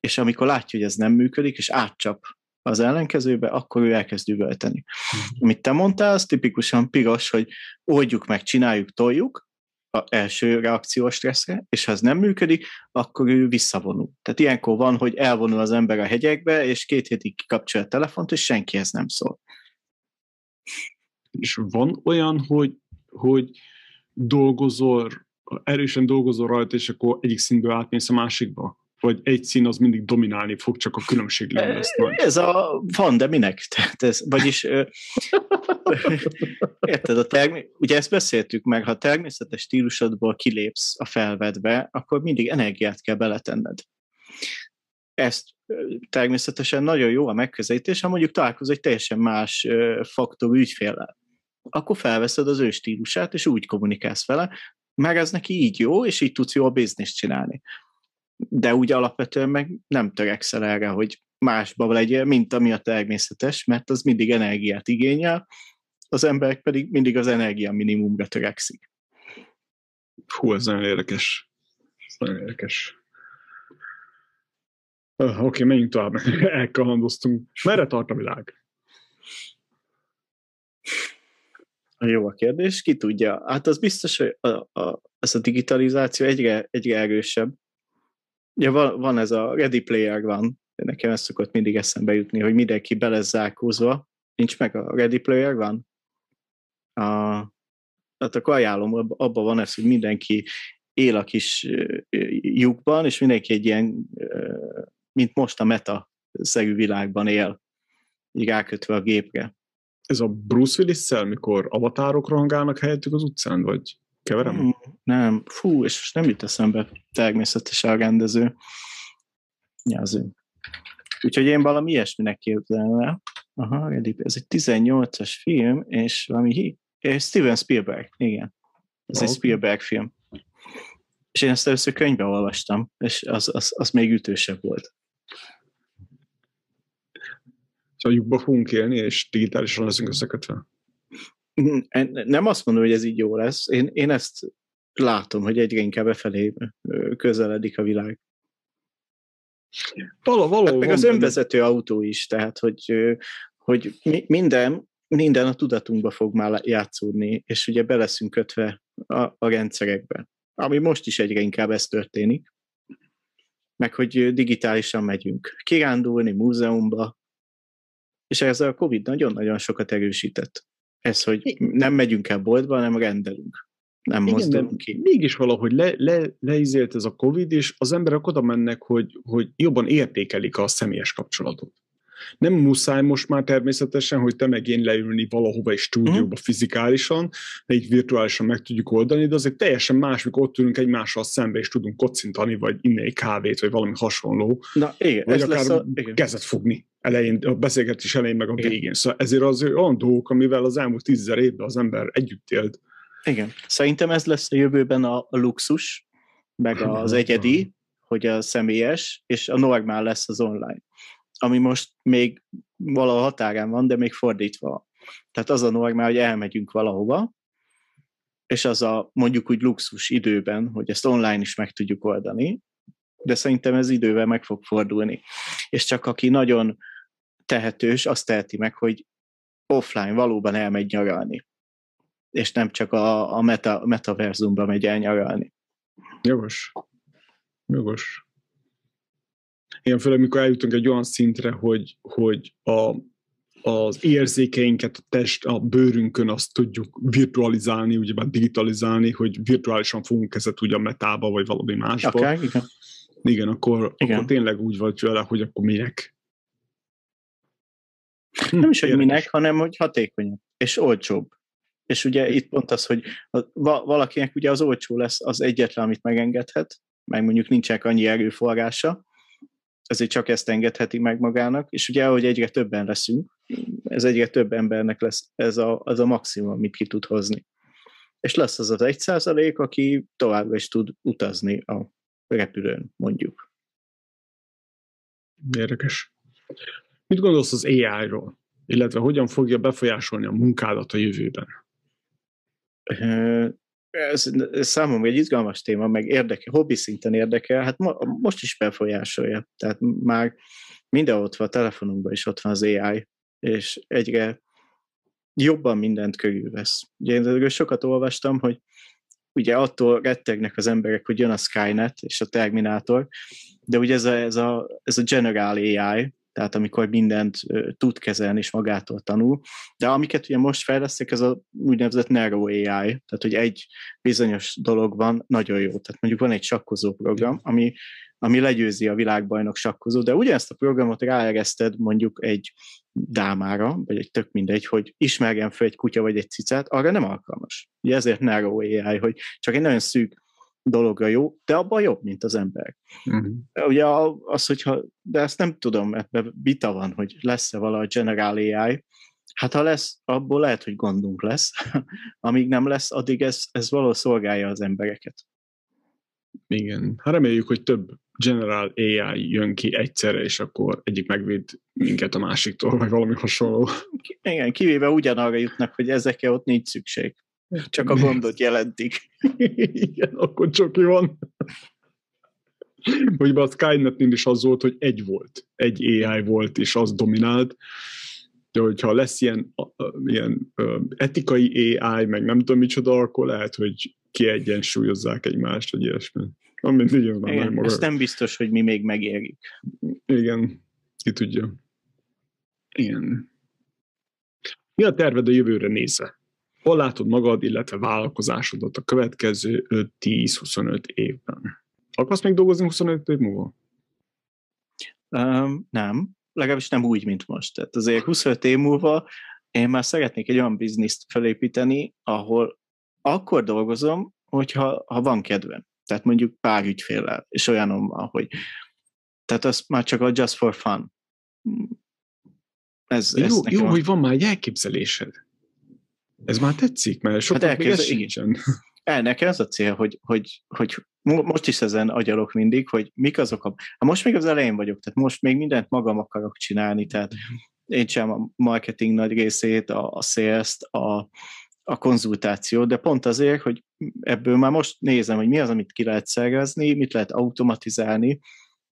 és amikor látja, hogy ez nem működik, és átcsap az ellenkezőbe, akkor ő elkezd üvölteni. Mm. Amit te mondtál, az tipikusan piros, hogy oldjuk meg, csináljuk, toljuk, a első reakció a stresszre, és ha ez nem működik, akkor ő visszavonul. Tehát ilyenkor van, hogy elvonul az ember a hegyekbe, és két hétig kikapcsolja a telefont, és senkihez nem szól. És van olyan, hogy, hogy dolgozol, erősen dolgozol rajta, és akkor egyik színből átmész a másikba? Vagy egy szín az mindig dominálni fog, csak a különbség lesz nagy? Ez a van, de minek? *laughs* Tehát ez, vagyis *laughs* érted, a termé- ugye ezt beszéltük meg, ha természetes stílusodból kilépsz a felvedbe, akkor mindig energiát kell beletenned. Ezt természetesen nagyon jó a megközelítés, ha mondjuk találkozol egy teljesen más faktorú ügyféllel akkor felveszed az ő stílusát, és úgy kommunikálsz vele, mert ez neki így jó, és így tudsz jól bizniszt csinálni. De úgy alapvetően meg nem törekszel erre, hogy másba legyél, mint ami a természetes, mert az mindig energiát igényel, az emberek pedig mindig az energia minimumra törekszik. Hú, ez nagyon érdekes. Ez nagyon érdekes. Uh, Oké, okay, menjünk tovább. *laughs* Elkalandoztunk. Merre tart a világ? Jó a kérdés, ki tudja? Hát az biztos, hogy a, a, ez a digitalizáció egyre, egyre erősebb. Ugye van, van ez a Ready Player van, nekem ez szokott mindig eszembe jutni, hogy mindenki be lesz zárkózva. Nincs meg a Ready Player van? A, tehát akkor ajánlom, abban van ez, hogy mindenki él a kis lyukban, és mindenki egy ilyen, mint most a meta szerű világban él, így rákötve a gépre ez a Bruce willis mikor avatárok rangálnak helyettük az utcán, vagy keverem? Nem, nem. fú, és most nem jut eszembe természetesen a rendező. Ja, az ő. Úgyhogy én valami ilyesminek képzelem el. Aha, ez egy 18-as film, és valami és Steven Spielberg, igen. Ez okay. egy Spielberg film. És én ezt először könyvben olvastam, és az, az, az még ütősebb volt a lyukba fogunk élni, és digitálisan leszünk összekötve? Nem azt mondom, hogy ez így jó lesz. Én, én ezt látom, hogy egyre inkább befelé közeledik a világ. Való, való, hát meg az önvezető benne. autó is, tehát hogy, hogy minden, minden a tudatunkba fog már játszódni, és ugye be leszünk kötve a, a rendszerekbe. Ami most is egyre inkább ez történik. Meg hogy digitálisan megyünk kirándulni múzeumba, és ezzel a Covid nagyon-nagyon sokat erősített. Ez, hogy nem megyünk el boltba, hanem rendelünk. Nem Igen, mozdulunk ki. Mégis valahogy le, le, leizélt ez a Covid, és az emberek oda mennek, hogy, hogy jobban értékelik a személyes kapcsolatot. Nem muszáj most már természetesen, hogy te meg én leülni valahova egy stúdióba uh-huh. fizikálisan, de így virtuálisan meg tudjuk oldani, de azért teljesen más, mikor ott ülünk egymással szembe, és tudunk kocintani, vagy inni egy kávét, vagy valami hasonló. Na igen, vagy ez akár lesz a, igen. kezet fogni elején, a beszélgetés elején, meg a Igen. végén. Szóval ezért az olyan dolgok, amivel az elmúlt tízezer évben az ember együtt élt. Igen. Szerintem ez lesz a jövőben a, a luxus, meg *laughs* az egyedi, hogy a személyes, és a normál lesz az online. Ami most még valahol határán van, de még fordítva. Tehát az a normál, hogy elmegyünk valahova, és az a mondjuk úgy luxus időben, hogy ezt online is meg tudjuk oldani, de szerintem ez idővel meg fog fordulni. És csak aki nagyon tehetős, azt teheti meg, hogy offline valóban elmegy nyaralni. És nem csak a, a meta, metaverzumba megy el nyaralni. Jogos. Jogos. Igen, főleg mikor eljutunk egy olyan szintre, hogy, hogy a, az érzékeinket a test, a bőrünkön azt tudjuk virtualizálni, ugyebár digitalizálni, hogy virtuálisan fogunk ezet ugye a metába, vagy valami másba. Akár, igen. Igen, akkor, Igen. akkor tényleg úgy vagy vele, hogy akkor minek. Hm, Nem is, hogy érdekes. minek, hanem hogy hatékonyabb és olcsóbb. És ugye itt pont az, hogy valakinek ugye az olcsó lesz az egyetlen, amit megengedhet, meg mondjuk nincsenek annyi erőforrása, ezért csak ezt engedheti meg magának, és ugye, ahogy egyre többen leszünk, ez egyre több embernek lesz ez a, az a maximum, amit ki tud hozni. És lesz az az egy százalék, aki továbbra is tud utazni a repülőn, mondjuk. Érdekes. Mit gondolsz az AI-ról? Illetve hogyan fogja befolyásolni a munkádat a jövőben? Ez, ez számomra egy izgalmas téma, meg érdekel, hobbi szinten érdekel, hát mo, most is befolyásolja. Tehát már mindenhol ott van a telefonunkban is ott van az AI, és egyre jobban mindent körülvesz. Ugye én sokat olvastam, hogy ugye attól rettegnek az emberek, hogy jön a Skynet és a Terminátor, de ugye ez a, ez a, ez a General AI, tehát amikor mindent tud kezelni és magától tanul, de amiket ugye most fejlesztek, ez a úgynevezett Narrow AI, tehát hogy egy bizonyos dolog van nagyon jó. Tehát mondjuk van egy sakkozó program, ami, ami legyőzi a világbajnok sakkozó, de ugyanezt a programot ráereszted mondjuk egy dámára, vagy egy tök mindegy, hogy ismerjen fel egy kutya vagy egy cicát, arra nem alkalmas. Ugye ezért Narrow AI, hogy csak egy nagyon szűk dologra jó, de abban jobb, mint az ember. Uh-huh. Ugye a- az, hogyha, de ezt nem tudom, ebben vita van, hogy lesz-e valahogy General AI, Hát ha lesz, abból lehet, hogy gondunk lesz. *laughs* Amíg nem lesz, addig ez, ez valahol szolgálja az embereket. Igen. Hát reméljük, hogy több General AI jön ki egyszerre, és akkor egyik megvéd minket a másiktól, vagy valami hasonló. Igen, kivéve ugyanarra jutnak, hogy ezekre ott nincs szükség. Csak a gondot jelentik. *laughs* Igen, akkor csak van. Hogy a Skynetnél is az volt, hogy egy volt, egy AI volt, és az dominált, de hogyha lesz ilyen, ilyen etikai AI, meg nem tudom micsoda, akkor lehet, hogy kiegyensúlyozzák egymást, vagy ilyesmi. Amit így az már nagyon Igen, maga. ezt nem biztos, hogy mi még megérjük. Igen, ki tudja. Igen. Mi a terved a jövőre nézve? Hol látod magad, illetve vállalkozásodat a következő 5-10-25 évben? Akarsz még dolgozni 25 év múlva? Um, nem, legalábbis nem úgy, mint most. Tehát azért 25 év múlva én már szeretnék egy olyan bizniszt felépíteni, ahol akkor dolgozom, hogyha ha van kedvem. Tehát mondjuk pár ügyféllel, és olyanommal, hogy tehát az már csak a just for fun. Ez, ez Jó, nekem jó hogy van már egy elképzelésed. Ez már tetszik, mert sokat hát még ez sincsen. *laughs* El, nekem ez a cél, hogy, hogy, hogy mo- most is ezen agyalok mindig, hogy mik azok a... Hát most még az elején vagyok, tehát most még mindent magam akarok csinálni, tehát én sem a marketing nagy részét, a, a sales a, a konzultációt, de pont azért, hogy ebből már most nézem, hogy mi az, amit ki lehet szervezni, mit lehet automatizálni,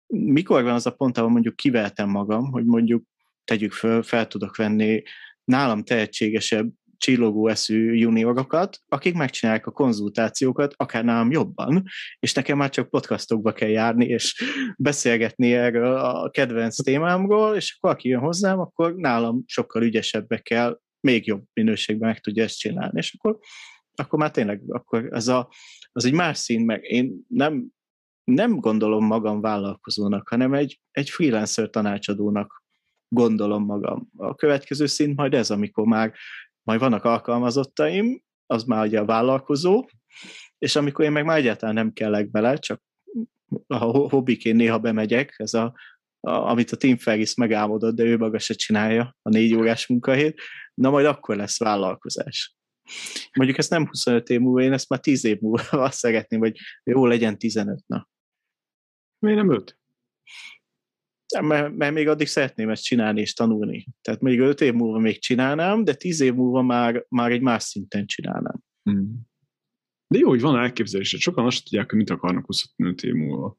mikor van az a pont, ahol mondjuk kiveltem magam, hogy mondjuk tegyük föl, fel tudok venni nálam tehetségesebb csillogó eszű juniorokat, akik megcsinálják a konzultációkat, akár nálam jobban, és nekem már csak podcastokba kell járni, és beszélgetni erről a kedvenc témámról, és akkor aki jön hozzám, akkor nálam sokkal ügyesebbekkel, még jobb minőségben meg tudja ezt csinálni, és akkor, akkor már tényleg, akkor ez a, az egy más szín, meg én nem, nem gondolom magam vállalkozónak, hanem egy, egy freelancer tanácsadónak gondolom magam. A következő szint majd ez, amikor már majd vannak alkalmazottaim, az már ugye a vállalkozó, és amikor én meg már egyáltalán nem kellek bele, csak a hobbiként néha bemegyek, ez a, a amit a Tim Ferris megálmodott, de ő maga se csinálja a négy órás munkahét, na majd akkor lesz vállalkozás. Mondjuk ezt nem 25 év múlva, én ezt már 10 év múlva *laughs* azt szeretném, hogy jó legyen 15, na. Miért nem 5? Mert, mert még addig szeretném ezt csinálni és tanulni. Tehát még 5 év múlva még csinálnám, de 10 év múlva már, már egy más szinten csinálnám. Hmm. De jó, hogy van elképzelés, sokan azt tudják, hogy mit akarnak 25 év múlva.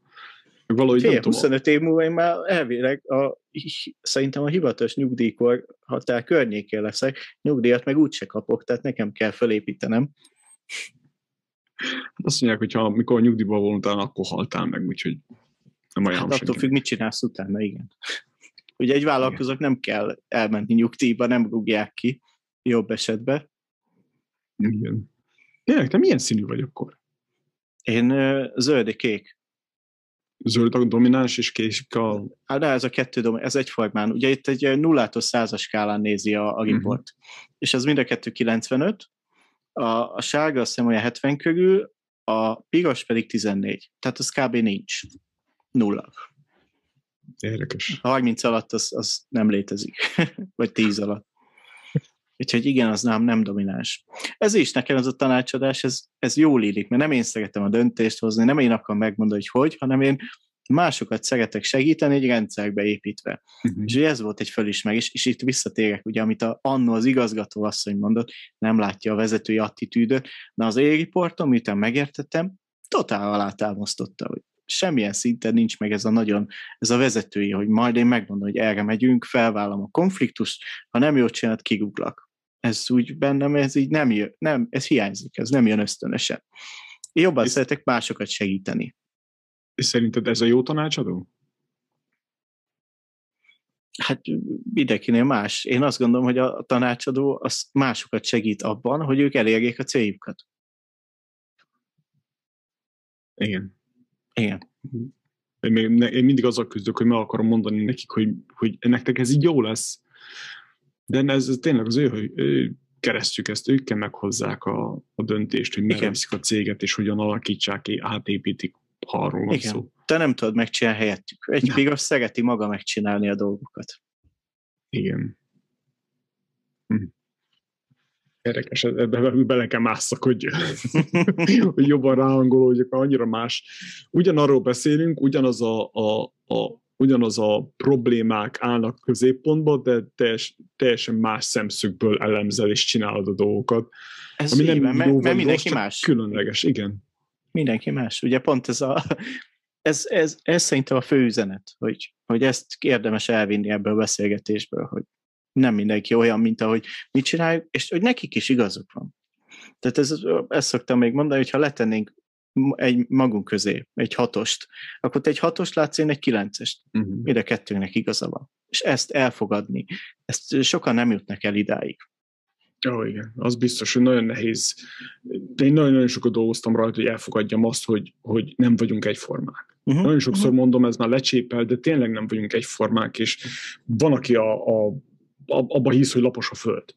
Valahogy Fél, 25 év múlva én már elvileg a, szerintem a hivatalos nyugdíjkor határ környékén leszek, nyugdíjat meg úgyse kapok, tehát nekem kell felépítenem. Azt mondják, hogy ha mikor nyugdíjba voltál, akkor haltál meg, úgyhogy nem olyan hát attól függ, mit csinálsz utána, igen. Ugye egy vállalkozók nem kell elmenni nyugdíjba, nem rúgják ki, jobb esetben. Igen. Tényleg, te milyen színű vagy akkor? Én zöldi kék. Zöld a domináns és kék a... Hát de ez a kettő domináns, ez egyformán. Ugye itt egy nullától százas skálán nézi a, a report. Uh-huh. És ez mind a kettő 95, a, a sárga azt hiszem olyan 70 körül, a piros pedig 14. Tehát az kb. nincs. Nulla. Érdekes. 30 alatt az, az nem létezik. *laughs* Vagy 10 alatt. Úgyhogy igen, az nem, nem domináns. Ez is nekem ez a tanácsadás, ez, ez jól illik, mert nem én szeretem a döntést hozni, nem én akarom megmondani, hogy hogy, hanem én másokat szeretek segíteni egy rendszerbe építve. Uh-huh. És ez volt egy fölismerés, és itt visszatérek, ugye, amit a, annó az igazgató asszony mondott, nem látja a vezetői attitűdöt, de az A-riporton, miután megértettem, totál alátámasztotta, hogy semmilyen szinten nincs meg ez a nagyon, ez a vezetői, hogy majd én megmondom, hogy erre megyünk, felvállom a konfliktust, ha nem jól csinált, kiguglak ez úgy bennem, ez így nem jön, nem, ez hiányzik, ez nem jön ösztönösen. Én jobban és szeretek másokat segíteni. És szerinted ez a jó tanácsadó? Hát mindenkinél más. Én azt gondolom, hogy a tanácsadó az másokat segít abban, hogy ők elérjék a céljukat. Igen. Igen. Én, én mindig azzal küzdök, hogy meg akarom mondani nekik, hogy, hogy nektek ez így jó lesz, de ez, ez tényleg az ő, hogy ő keresztjük ezt, ők kell meghozzák a, a döntést, hogy merre a céget, és hogyan alakítsák, átépítik, ha arról van Igen. szó. Te nem tudod megcsinálni helyettük. Egy bigos szereti maga megcsinálni a dolgokat. Igen. Hm. Érdekes, ebbe bele kell másszak, hogy, *laughs* hogy jobban ráhangolódjak, annyira más. Ugyanarról beszélünk, ugyanaz a, a, a ugyanaz a problémák állnak középpontba, de teljes, teljesen más szemszögből elemzel és csinálod a dolgokat. Ez ami nem mert, mert mindenki rossz, más. Különleges, igen. Mindenki más. Ugye pont ez a ez, ez, ez szerintem a fő üzenet, hogy, hogy ezt érdemes elvinni ebből a beszélgetésből, hogy nem mindenki olyan, mint ahogy mit csináljuk, és hogy nekik is igazuk van. Tehát ez, ezt szoktam még mondani, hogy ha letennénk egy magunk közé, egy hatost, akkor te egy hatost látsz, én egy kilencest. Uh-huh. Mind a kettőnek igaza van. És ezt elfogadni, ezt sokan nem jutnak el idáig. Ó, oh, igen, az biztos, hogy nagyon nehéz. De én nagyon-nagyon sokat dolgoztam rajta, hogy elfogadjam azt, hogy, hogy nem vagyunk egyformák. Uh-huh. Nagyon sokszor uh-huh. mondom, ez már lecsépel, de tényleg nem vagyunk egyformák, és van, aki a, a, abba hisz, hogy lapos a föld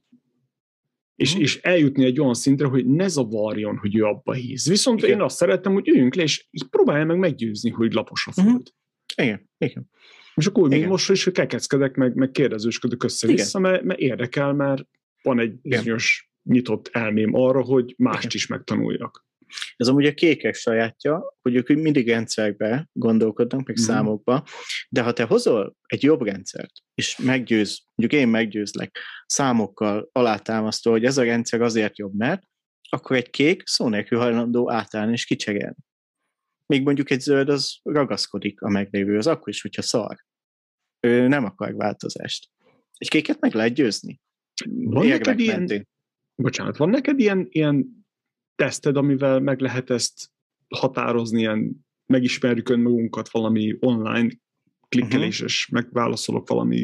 és, és eljutni egy olyan szintre, hogy ne zavarjon, hogy ő abba hisz. Viszont igen. én azt szerettem, hogy üljünk le, és így próbálja meg meggyőzni, hogy lapos a mhm. föld. Uh-huh. Igen, igen. És akkor még most is kekeckedek, meg, meg kérdezősködök össze-vissza, mert, mert érdekel, mert van egy bizonyos nyitott elmém arra, hogy mást igen. is megtanuljak. Ez amúgy a kékek sajátja, hogy ők mindig rendszerbe gondolkodnak, meg mm. számokba, de ha te hozol egy jobb rendszert, és meggyőz, mondjuk én meggyőzlek számokkal alátámasztó, hogy ez a rendszer azért jobb, mert akkor egy kék szó nélkül hajlandó átállni és kicsegelni. Még mondjuk egy zöld az ragaszkodik a meglévő, az akkor is, hogyha szar. Ő nem akar változást. Egy kéket meg lehet győzni. Van neked ilyen, bocsánat, van neked ilyen, ilyen teszted, amivel meg lehet ezt határozni, ilyen megismerjük önmagunkat valami online klikkeléses, uh-huh. megválaszolok valami...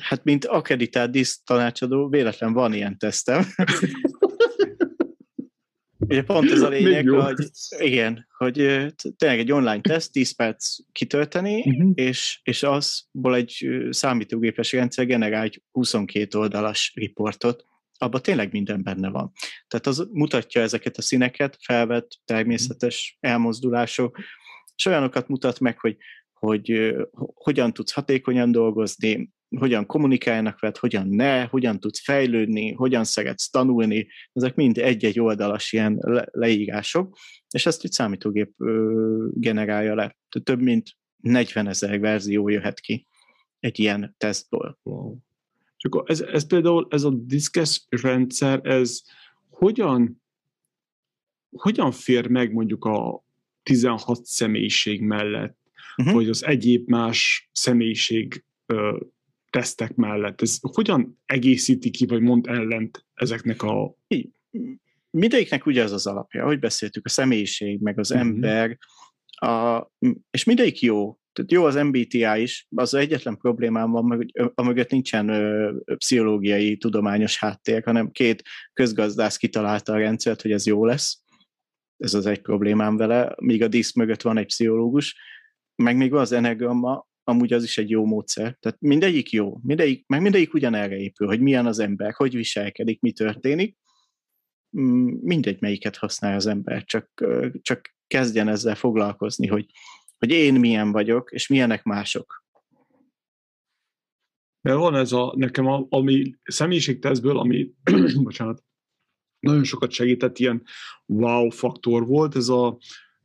Hát, mint akreditált diszt tanácsadó, véletlen van ilyen tesztem. *laughs* Ugye pont ez a lényeg, hogy igen, hogy tényleg egy online teszt, 10 perc kitölteni, Mhm. és, és azból egy számítógépes rendszer generál egy 22 oldalas riportot, abban tényleg minden benne van. Tehát az mutatja ezeket a színeket, felvett, természetes elmozdulások, és olyanokat mutat meg, hogy, hogy hogyan tudsz hatékonyan dolgozni, hogyan kommunikálnak veled, hogyan ne, hogyan tudsz fejlődni, hogyan szeretsz tanulni, ezek mind egy-egy oldalas ilyen le- leírások, és ezt egy számítógép generálja le. Tehát több mint 40 ezer verzió jöhet ki egy ilyen tesztből. Wow. Csak ez, ez például, ez a diszkes rendszer, ez hogyan, hogyan fér meg mondjuk a 16 személyiség mellett, uh-huh. vagy az egyéb más személyiség ö, tesztek mellett? Ez hogyan egészíti ki, vagy mond ellent ezeknek a... Mindegyiknek ugyanaz az alapja, ahogy beszéltük, a személyiség, meg az Mhm. ember, a, és mindegyik jó. Jó az MBTI is, az egyetlen problémám van, hogy amögött nincsen ö, pszichológiai, tudományos háttér, hanem két közgazdász kitalálta a rendszert, hogy ez jó lesz. Ez az egy problémám vele, míg a disz mögött van egy pszichológus, meg még van az enegramma, amúgy az is egy jó módszer. Tehát mindegyik jó, mindegyik, meg mindegyik ugyanerre épül, hogy milyen az ember, hogy viselkedik, mi történik. Mm, Mindegy, melyiket használja az ember, csak, csak kezdjen ezzel foglalkozni, hogy, hogy én milyen vagyok, és milyenek mások. Mert van ez a, nekem a, ami személyiségtesztből, ami, *clears throat* bocsánat, nagyon sokat segített, ilyen wow faktor volt, ez a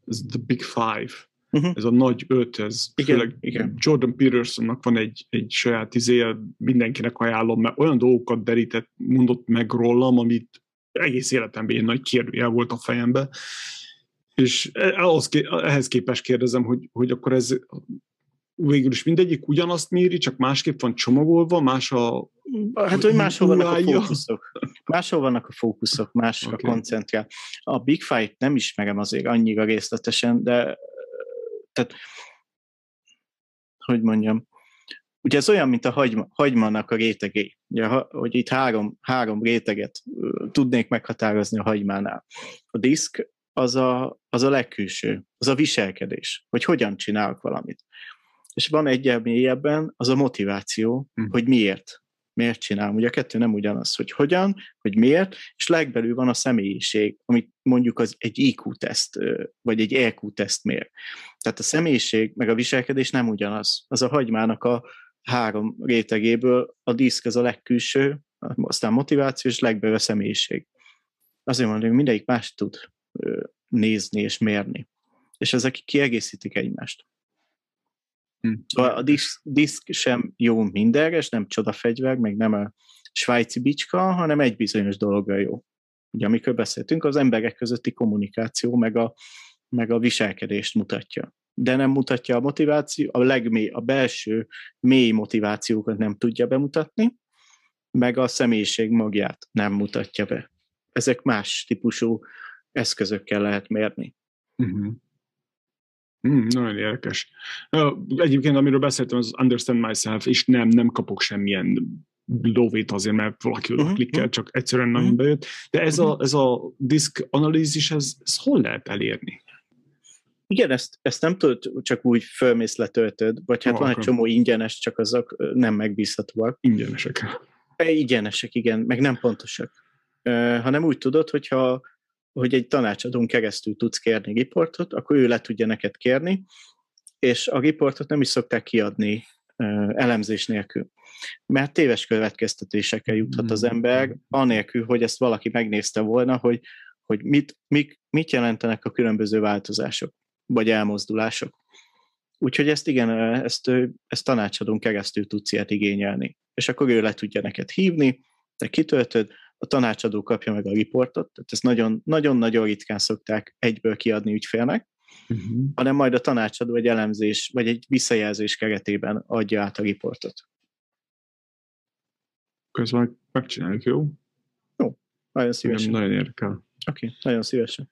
ez the big five, Uh-huh. ez a nagy öt, ez Igen, főleg igen. Jordan Petersonnak van egy, egy saját izéje, mindenkinek ajánlom, mert olyan dolgokat derített, mondott meg rólam, amit egész életemben ilyen nagy kérdőjel volt a fejembe, és ahhoz, ehhez képest kérdezem, hogy, hogy akkor ez végül is mindegyik ugyanazt méri, csak másképp van csomagolva, más a... Hát, hogy máshol vannak a fókuszok. Máshol vannak a fókuszok, Oké. okay. koncentrál. A Big Five nem ismerem azért annyira részletesen, de tehát, hogy mondjam, ugye ez olyan, mint a hagyma, hagymának a rétegé. Ugye, ha- hogy itt három, három réteget tudnék meghatározni a hagymánál. A diszk az a, az a legkülső, az a viselkedés, hogy hogyan csinálok valamit. És van egyel mélyebben az a motiváció, Hm. hogy miért. Miért csinálom? Ugye a kettő nem ugyanaz, hogy hogyan, hogy miért, és legbelül van a személyiség, amit mondjuk az egy IQ-teszt, vagy egy EQ-teszt mér. Tehát a személyiség meg a viselkedés nem ugyanaz. Az a hagymának a három rétegéből a diszk az a legkülső, aztán motiváció, és legbelül a személyiség. Azért mondom, hogy mindegyik más tud nézni és mérni. És ezek kiegészítik egymást. Hm. Szóval a diszk, diszk sem jó mindenre, és nem csodafegyver, meg nem a svájci bicska, hanem egy bizonyos dologra jó. Ugye amikor beszéltünk, az emberek közötti kommunikáció, meg a, meg a viselkedést mutatja. De nem mutatja a motiváció, a legmély, a belső mély motivációkat nem tudja bemutatni, meg a személyiség magját nem mutatja be. Ezek más típusú eszközökkel lehet mérni. Uh-huh. Mm, nagyon érdekes. Egyébként, amiről beszéltem, az Understand Myself, és nem, nem kapok semmilyen lóvét azért, mert valaki oda Mhm, klikkel, mhm. csak egyszerűen Mhm. nagyon bejött. De ez a, ez a disk analízis, ez, ez hol lehet elérni? Igen, ezt, ezt nem tudod csak úgy fölmész letöltöd, vagy hát Jó, van egy csomó ingyenes, csak azok nem megbízhatóak. Ingyenesek. E, Ingyenesek, igen, meg nem pontosak. Ö, hanem úgy tudod, hogyha hogy egy tanácsadón keresztül tudsz kérni riportot, akkor ő le tudja neked kérni, és a riportot nem is szokták kiadni elemzés nélkül. Mert téves következtetésekkel juthat az ember, anélkül, hogy ezt valaki megnézte volna, hogy, hogy mit, mik, mit jelentenek a különböző változások, vagy elmozdulások. Úgyhogy ezt igen, ezt, ezt tanácsadón keresztül tudsz ilyet igényelni. És akkor ő le tudja neked hívni, te kitöltöd, a tanácsadó kapja meg a riportot, tehát ezt nagyon- nagyon-nagyon ritkán szokták egyből kiadni ügyfélnek, Uh-huh. hanem majd a tanácsadó egy elemzés, vagy egy visszajelzés keretében adja át a riportot. Közben megcsináljuk, jó? Nagyon Igen, szívesen. Oké, nagyon érdekel. okay, nagyon szívesen.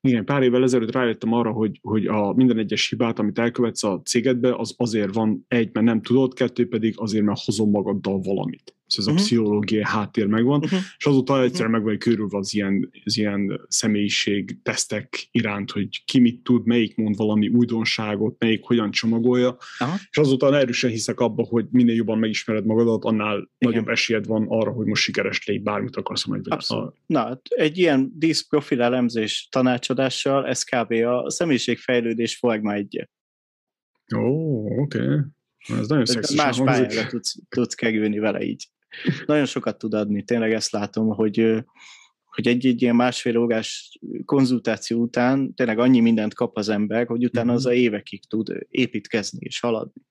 Igen, pár évvel ezelőtt rájöttem arra, hogy, hogy a minden egyes hibát, amit elkövetsz a cégedbe, az azért van egy, mert nem tudod, kettő pedig azért, mert hozom magaddal valamit. Ez a uh-huh. pszichológiai háttér megvan, uh-huh. és azóta egyszerűen meg vagy körülve az ilyen, az ilyen személyiség tesztek iránt, hogy ki mit tud, melyik mond valami újdonságot, melyik hogyan csomagolja, uh-huh. és azóta erősen hiszek abba, hogy minél jobban megismered magadat, annál Igen. nagyobb esélyed van arra, hogy most sikeres légy, bármit akarsz majd a... Na, egy ilyen díszprofil elemzés tanácsadással ez kb. a személyiségfejlődés forma egy. Ó, oké. Okay. Ez nagyon. Más pályára tudsz, tudsz kerülni vele így. Nagyon sokat tud adni, tényleg ezt látom, hogy, hogy egy-egy ilyen másfél órás konzultáció után tényleg annyi mindent kap az ember, hogy utána mhm. az a évekig tud építkezni és haladni.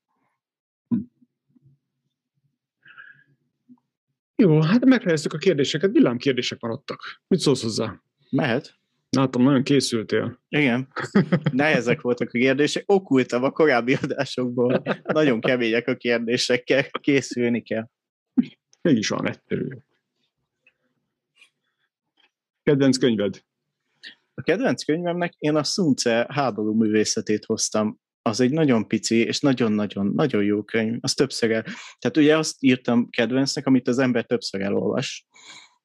Jó, hát megfejeztük a kérdéseket, villámkérdések maradtak. Mit szólsz hozzá? Mehet. Látom, nagyon készültél. Igen. Nehezek voltak a kérdések. Okultam a korábbi adásokból. Nagyon kemények a kérdésekkel. Készülni kell. Mégis olyan egyszerű. Kedvenc könyved? A kedvenc könyvemnek én a Szunce háború művészetét hoztam. Az egy nagyon pici és nagyon-nagyon nagyon jó könyv. Az többször el... Tehát ugye azt írtam kedvencnek, amit az ember többször elolvas.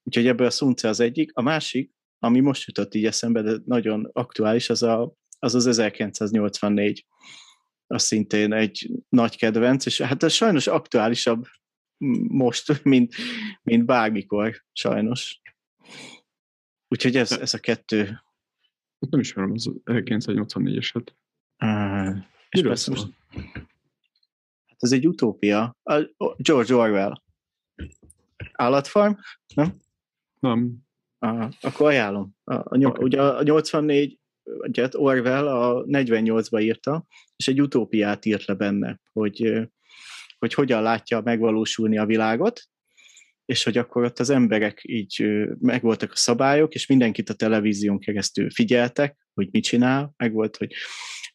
Úgyhogy ebből a Szunce az egyik. A másik, ami most jutott így eszembe, de nagyon aktuális, az a, az, az 1984. Az szintén egy nagy kedvenc, és hát ez sajnos aktuálisabb most, mint, mint bármikor, sajnos. Úgyhogy ez, ez a kettő. Nem ismerem az 1984-eset. Uh, és persze most, hát ez egy utópia. A George Orwell. Állatfarm? Nem? Nem. Uh, akkor ajánlom. A, a, okay. Ugye a 84 ugye Orwell a 48-ba írta, és egy utópiát írt le benne, hogy hogy hogyan látja megvalósulni a világot, és hogy akkor ott az emberek így megvoltak a szabályok, és mindenkit a televízión keresztül figyeltek, hogy mit csinál, meg volt, hogy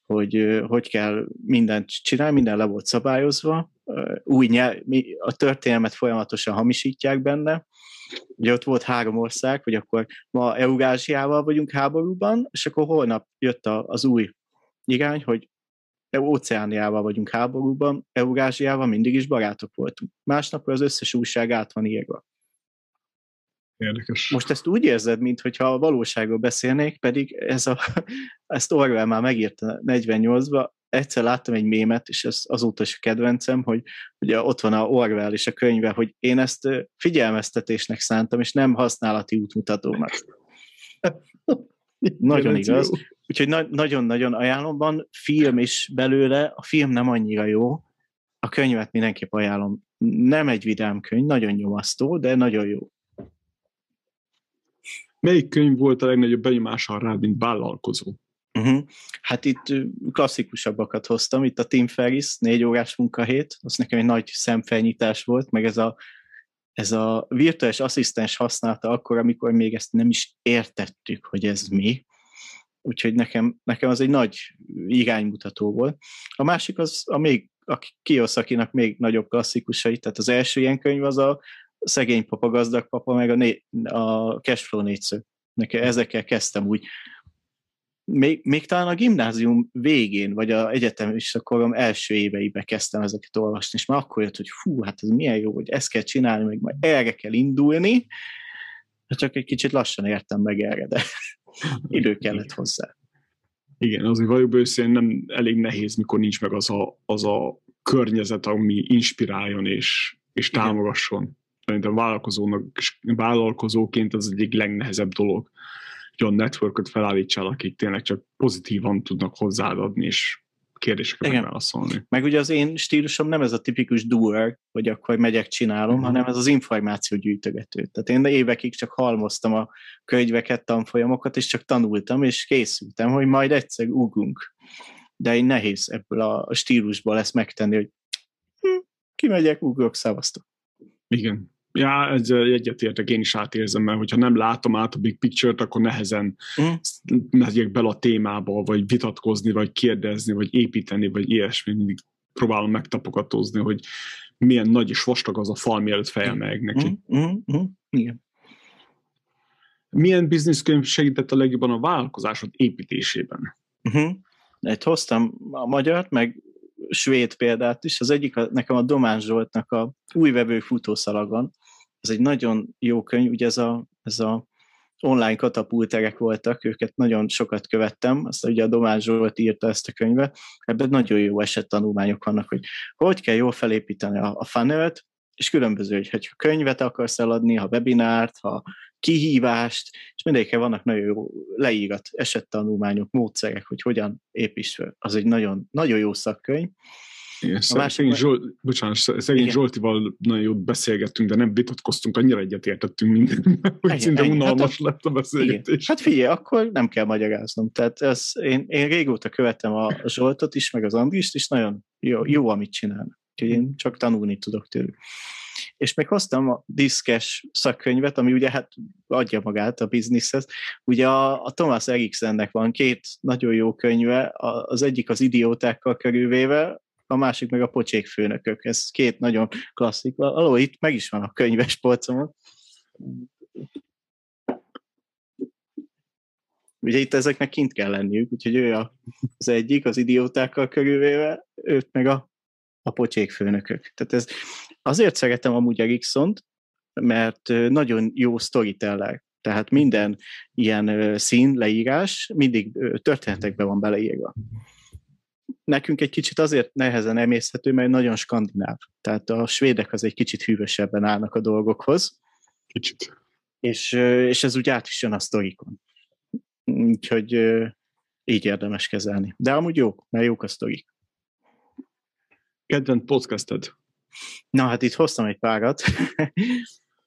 hogy hogy kell mindent csinálni, minden le volt szabályozva, új nyelv, a történelmet folyamatosan hamisítják benne, Ugye ott volt három ország, hogy akkor ma Eurázsiával vagyunk háborúban, és akkor holnap jött az új irány, hogy Óceániával vagyunk háborúban, Eurázsiával mindig is barátok voltunk. Másnap az összes újság át van írva. Érdekes. Most ezt úgy érzed, mintha a valóságról beszélnék, pedig ez a, *laughs* ezt Orwell már megírta 48-ba, egyszer láttam egy mémet, és ez azóta is a kedvencem, hogy ugye ott van a Orwell és a könyve, hogy én ezt figyelmeztetésnek szántam, és nem használati útmutatónak. *laughs* Nagyon igaz. Úgyhogy na- nagyon-nagyon ajánlom. Van film is belőle, a film nem annyira jó, a könyvet mindenképp ajánlom. Nem egy vidám könyv, nagyon nyomasztó, de nagyon jó. Melyik könyv volt a legnagyobb benyomással rád, mint vállalkozó? Uh-huh. Hát itt klasszikusabbakat hoztam, itt a Tim Ferris, négy órás munkahét, az nekem egy nagy szemfelnyitás volt, meg ez a, ez a virtuális asszisztens használta akkor, amikor még ezt nem is értettük, hogy ez mi, úgyhogy nekem, nekem az egy nagy iránymutató volt. A másik az a még a Kiyosakinak még nagyobb klasszikusai, tehát az első ilyen könyv az a Szegény papa, gazdag papa, meg a, né, a Cashflow négyszög. Nekem ezekkel kezdtem úgy. Még, még talán a gimnázium végén, vagy a egyetem is a korom első éveibe kezdtem ezeket olvasni, és már akkor jött, hogy fú, hát ez milyen jó, hogy ezt kell csinálni, meg majd erre kell indulni, csak egy kicsit lassan értem meg erre, de *laughs* idő kellett hozzá. Igen, azért vagyok őszintén nem elég nehéz, mikor nincs meg az a, az a környezet, ami inspiráljon és, és támogasson. Szerintem vállalkozónak, vállalkozóként az egyik legnehezebb dolog, hogy a networköt felállítsál, akik tényleg csak pozitívan tudnak hozzád adni, és kérdésekre Igen. megválaszolni. Meg ugye az én stílusom nem ez a tipikus doer, hogy akkor megyek, csinálom, uh-huh. hanem ez az információ gyűjtögető. Tehát én évekig csak halmoztam a könyveket, tanfolyamokat, és csak tanultam, és készültem, hogy majd egyszer ugrunk. De én nehéz ebből a stílusból ezt megtenni, hogy hm, kimegyek, ugrok, szavaztok. Igen. Ja, ezzel egyetértek, én is átérzem, mert hogyha nem látom át a big picture-t, akkor nehezen mm. megyek bele a témába, vagy vitatkozni, vagy kérdezni, vagy építeni, vagy ilyesmi. Mindig próbálom megtapogatózni, hogy milyen nagy és vastag az a fal, mielőtt fejemelek neki. Mm, mm, mm, igen. Milyen bizniszkönyv segített a legjobban a vállalkozásod építésében? Uh-huh. Egy hoztam a magyart, meg svéd példát is. Az egyik a, nekem a Domán Zsoltnak a új vevő futószalagon. Ez egy nagyon jó könyv, ugye ez a, ez a online katapulterek voltak, őket nagyon sokat követtem, azt ugye a Domán Zsolt írta ezt a könyvet, ebben nagyon jó esettanulmányok vannak, hogy hogy kell jól felépíteni a, a funnelt, és különböző, hogy, hogyha könyvet akarsz eladni, ha webinárt, ha kihívást, és mindegyikkel vannak nagyon jó leírat, esettanulmányok, módszerek, hogy hogyan építs fel. Az egy nagyon, nagyon jó szakkönyv. A másik szegény, Zsolt, bocsánat, szegény Igen. Zsoltival nagyon jót beszélgettünk, de nem vitatkoztunk, annyira egyetértettünk mindenben, *laughs* hogy szinte unalmas hát, lett a beszélgetés. Igen. Hát figyelj, akkor nem kell magyaráznom. Tehát ez, én, én régóta követem a Zsoltot is, meg az Andrist is, nagyon jó, jó amit csinálnak. Úgyhogy én csak tanulni tudok tőlük. És még hoztam a diszkes szakkönyvet, ami ugye hát adja magát a bizniszhez. Ugye a, a Thomas Eriksennek van két nagyon jó könyve, az egyik az idiótákkal körülvéve, a másik meg a pocsék főnökök. Ez két nagyon klasszik. Aló, itt meg is van a könyves polcomon. Ugye itt ezeknek kint kell lenniük, úgyhogy ő az egyik, az idiótákkal körülvéve, őt meg a a pocsék főnökök. Tehát ez, azért szeretem amúgy Eriksont, mert nagyon jó storyteller. Tehát minden ilyen szín, leírás mindig történetekbe van beleírva. Nekünk egy kicsit azért nehezen emészhető, mert nagyon skandináv. Tehát a svédek az egy kicsit hűvösebben állnak a dolgokhoz. Kicsit. És, és ez úgy át is jön a sztorikon. Úgyhogy így érdemes kezelni. De amúgy jók, mert jók a sztorik kedvenc podcasted? Na, hát itt hoztam egy párat.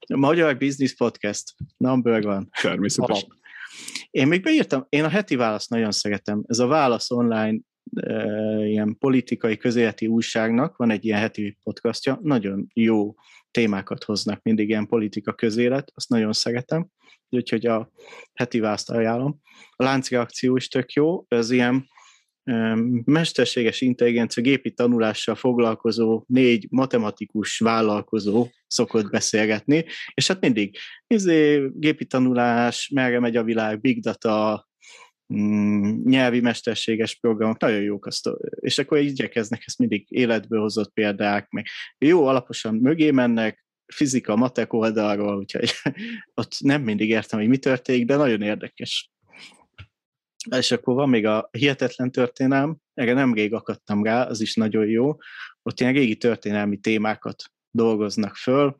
a *laughs* Magyar Business Podcast. Number one. Természetesen. Én még beírtam, én a heti választ nagyon szeretem. Ez a Válasz online ilyen politikai közéleti újságnak van egy ilyen heti podcastja, nagyon jó témákat hoznak, mindig ilyen politika közélet, azt nagyon szeretem, úgyhogy a heti választ ajánlom. A láncreakció is tök jó, ez ilyen mesterséges intelligencia gépi tanulással foglalkozó négy matematikus vállalkozó szokott beszélgetni, és hát mindig izé, gépi tanulás, merre megy a világ, big data, nyelvi mesterséges programok, nagyon jók azt, és akkor igyekeznek ezt mindig életből hozott példák, meg jó alaposan mögé mennek, fizika, matek oldalról, úgyhogy *laughs* ott nem mindig értem, hogy mi történik, de nagyon érdekes. És akkor van még a Hihetetlen Történelm, erre nemrég akadtam rá, az is nagyon jó. Ott ilyen régi történelmi témákat dolgoznak föl.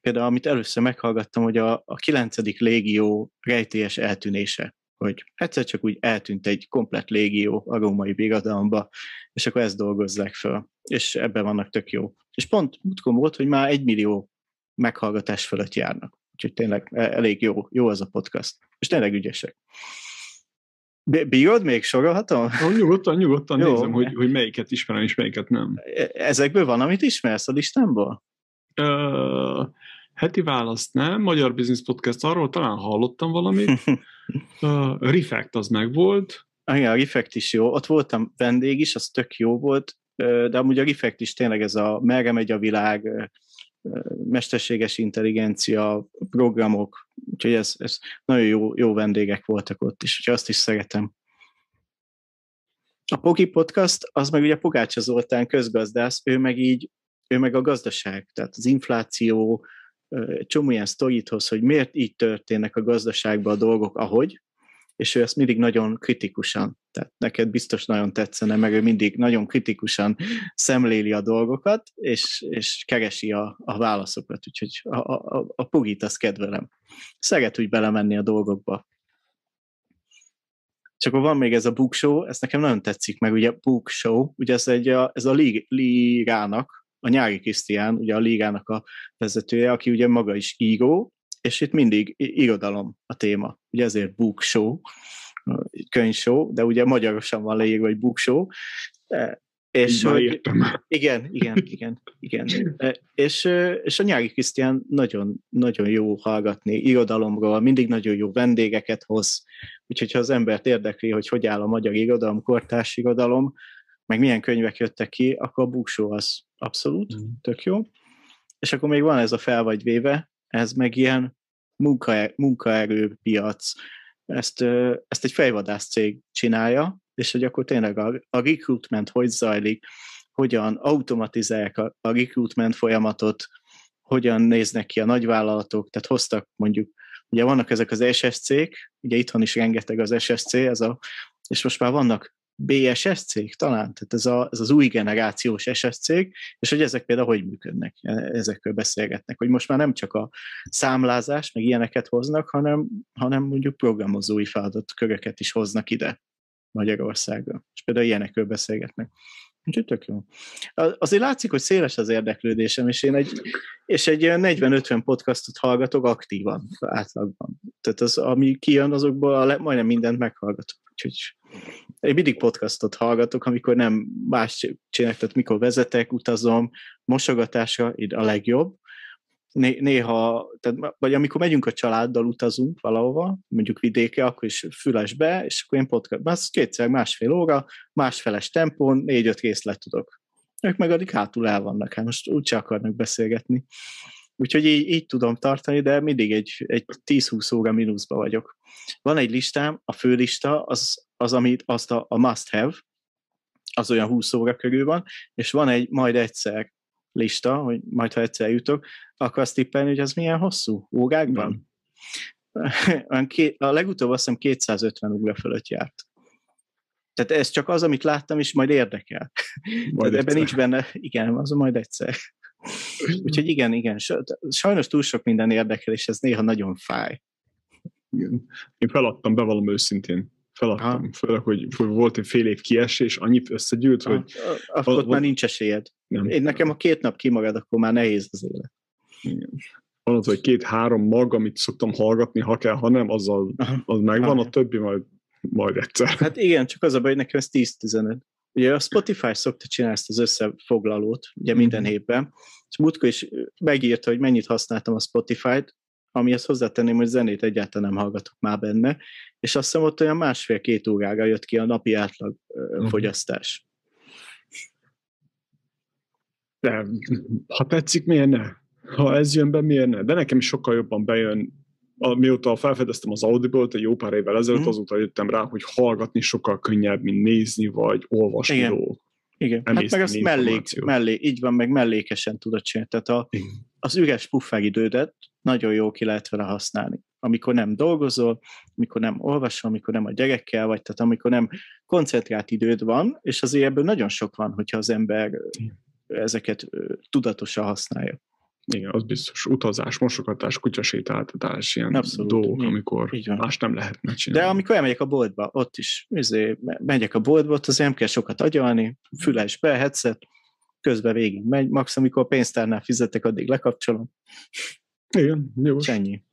Például, amit először meghallgattam, hogy a, a 9. légió rejtélyes eltűnése, hogy egyszer csak úgy eltűnt egy komplet légió a római birodalomba, és akkor ezt dolgozzák föl. És ebben vannak tök jó. És pont múltkor volt, hogy már egy millió meghallgatás fölött járnak. Úgyhogy tényleg e, elég jó, jó az a podcast. És tényleg ügyesek. Bírod még sorolhatom? Oh, nyugodtan, nyugodtan Jó. nézem, hogy, hogy melyiket ismerem és melyiket nem. E, ezekből van, amit ismersz a listámból? Uh, heti választ nem, Magyar Business Podcast, arról talán hallottam valamit. *laughs* uh, Refect az meg volt. Ah, igen, a Refect is jó. Ott voltam vendég is, az tök jó volt, de amúgy a Refect is tényleg ez a merre megy a világ, mesterséges intelligencia, programok, úgyhogy ez, ez nagyon jó, jó vendégek voltak ott is, úgyhogy azt is szeretem. A Poki Podcast, az meg ugye Pogácsa Zoltán közgazdász, ő meg így, ő meg a gazdaság, tehát az infláció, csomó ilyen sztorit hoz, hogy miért így történnek a gazdaságban a dolgok, ahogy, és ő ezt mindig nagyon kritikusan, tehát neked biztos nagyon tetszene, meg ő mindig nagyon kritikusan szemléli a dolgokat, és, és keresi a, a válaszokat, úgyhogy a, a, a Pugit azt kedvelem. Szeret úgy belemenni a dolgokba. Csak van még ez a book show, ez nekem nagyon tetszik, meg ugye book show, ugye ez, egy, a, ez a Ligának, a Nyári Krisztián, ugye a Ligának a vezetője, aki ugye maga is író, és itt mindig irodalom a téma. Ugye ezért book show, könyvshow, de ugye magyarosan van leírva, hogy book show. E, és hogy, igen, igen, igen, igen. E, és, és a nyári Krisztián nagyon, nagyon jó hallgatni irodalomról, mindig nagyon jó vendégeket hoz, úgyhogy ha az embert érdekli, hogy hogy áll a magyar irodalom, kortárs irodalom, meg milyen könyvek jöttek ki, akkor a Bookshow az abszolút, mm. tök jó. És akkor még van ez a fel vagy véve, ez meg ilyen munkaer, munkaerőpiac. Ezt, ezt egy fejvadász cég csinálja, és hogy akkor tényleg a, a recruitment hogy zajlik, hogyan automatizálják a, a recruitment folyamatot, hogyan néznek ki a nagyvállalatok, tehát hoztak mondjuk, ugye vannak ezek az SSC-k, ugye itthon is rengeteg az SSC, ez a, és most már vannak BSS cég talán, tehát ez, a, ez az új generációs SS cég, és hogy ezek például hogy működnek, e, ezekről beszélgetnek, hogy most már nem csak a számlázás, meg ilyeneket hoznak, hanem, hanem mondjuk programozói feladatköröket is hoznak ide Magyarországra, és például ilyenekről beszélgetnek. Úgyhogy tök jó. Azért látszik, hogy széles az érdeklődésem, és én egy, és egy 40-50 podcastot hallgatok aktívan, átlagban. Tehát az, ami kijön, azokból a le, majdnem mindent meghallgatok. Úgyhogy én mindig podcastot hallgatok, amikor nem más csinálok, tehát mikor vezetek, utazom, mosogatásra a legjobb. Néha, tehát, vagy amikor megyünk a családdal, utazunk valahova, mondjuk vidéke, akkor is füles és akkor én podcast, az kétszer másfél óra, másfeles tempón, négy-öt részlet tudok. Ők meg addig hátul el vannak, hát most úgyse akarnak beszélgetni. Úgyhogy így, így tudom tartani, de mindig egy, egy 10-20 óra mínuszba vagyok. Van egy listám, a főlista, az, az amit azt a, a must have, az olyan 20 óra körül van, és van egy majd egyszer lista, hogy majd ha egyszer jutok, akkor azt tippelni, hogy az milyen hosszú órákban? *laughs* a legutóbb azt hiszem 250 óra fölött járt. Tehát ez csak az, amit láttam, és majd érdekel. Majd ebben nincs benne, igen, az majd egyszer. *laughs* Úgyhogy igen, igen, sajnos túl sok minden érdekel, és ez néha nagyon fáj. Igen. Én feladtam, bevallom őszintén. Feladtam. Ha. Főleg, hogy, hogy volt egy fél év kiesés, annyit összegyűlt, ha. hogy... Akkor ott már nincs esélyed. Nem. Én nekem a két nap kimarad, akkor már nehéz az élet. Igen. Van az, hogy két-három mag, amit szoktam hallgatni, ha kell, ha nem, azzal, az megvan, a többi majd, majd egyszer. Hát igen, csak az a baj, hogy nekem ez 10-15. Ugye a Spotify szokta csinálni ezt az összefoglalót, ugye minden mhm. évben, és múltkor is megírta, hogy mennyit használtam a Spotify-t, amihez hozzátenném, hogy zenét egyáltalán nem hallgatok már benne, és azt hiszem ott olyan másfél-két órára jött ki a napi átlag uh-huh. fogyasztás. De, ha tetszik, miért ne? Ha ez jön be, miért ne? De nekem is sokkal jobban bejön, mióta felfedeztem az Audible-t egy jó pár évvel ezelőtt, uh-huh. azóta jöttem rá, hogy hallgatni sokkal könnyebb, mint nézni, vagy olvasni Igen. dolgok. Igen, hát meg azt mellék, mellé, így van, meg mellékesen tudod csinálni. Tehát a, az üres pufferidődet nagyon jó ki lehet vele használni. Amikor nem dolgozol, amikor nem olvasol, amikor nem a gyerekkel vagy, tehát amikor nem koncentrált időd van, és azért ebből nagyon sok van, hogyha az ember ezeket tudatosan használja. Igen, az biztos. Utazás, mosogatás, kutyasétáltatás, ilyen Abszolút. dolgok, amikor más nem lehet csinálni. De amikor elmegyek a boltba, ott is izé, megyek a boltba, ott azért nem kell sokat agyalni, füles be, headset, közben végig megy, max amikor a pénztárnál fizetek, addig lekapcsolom. Igen, jó. Ennyi.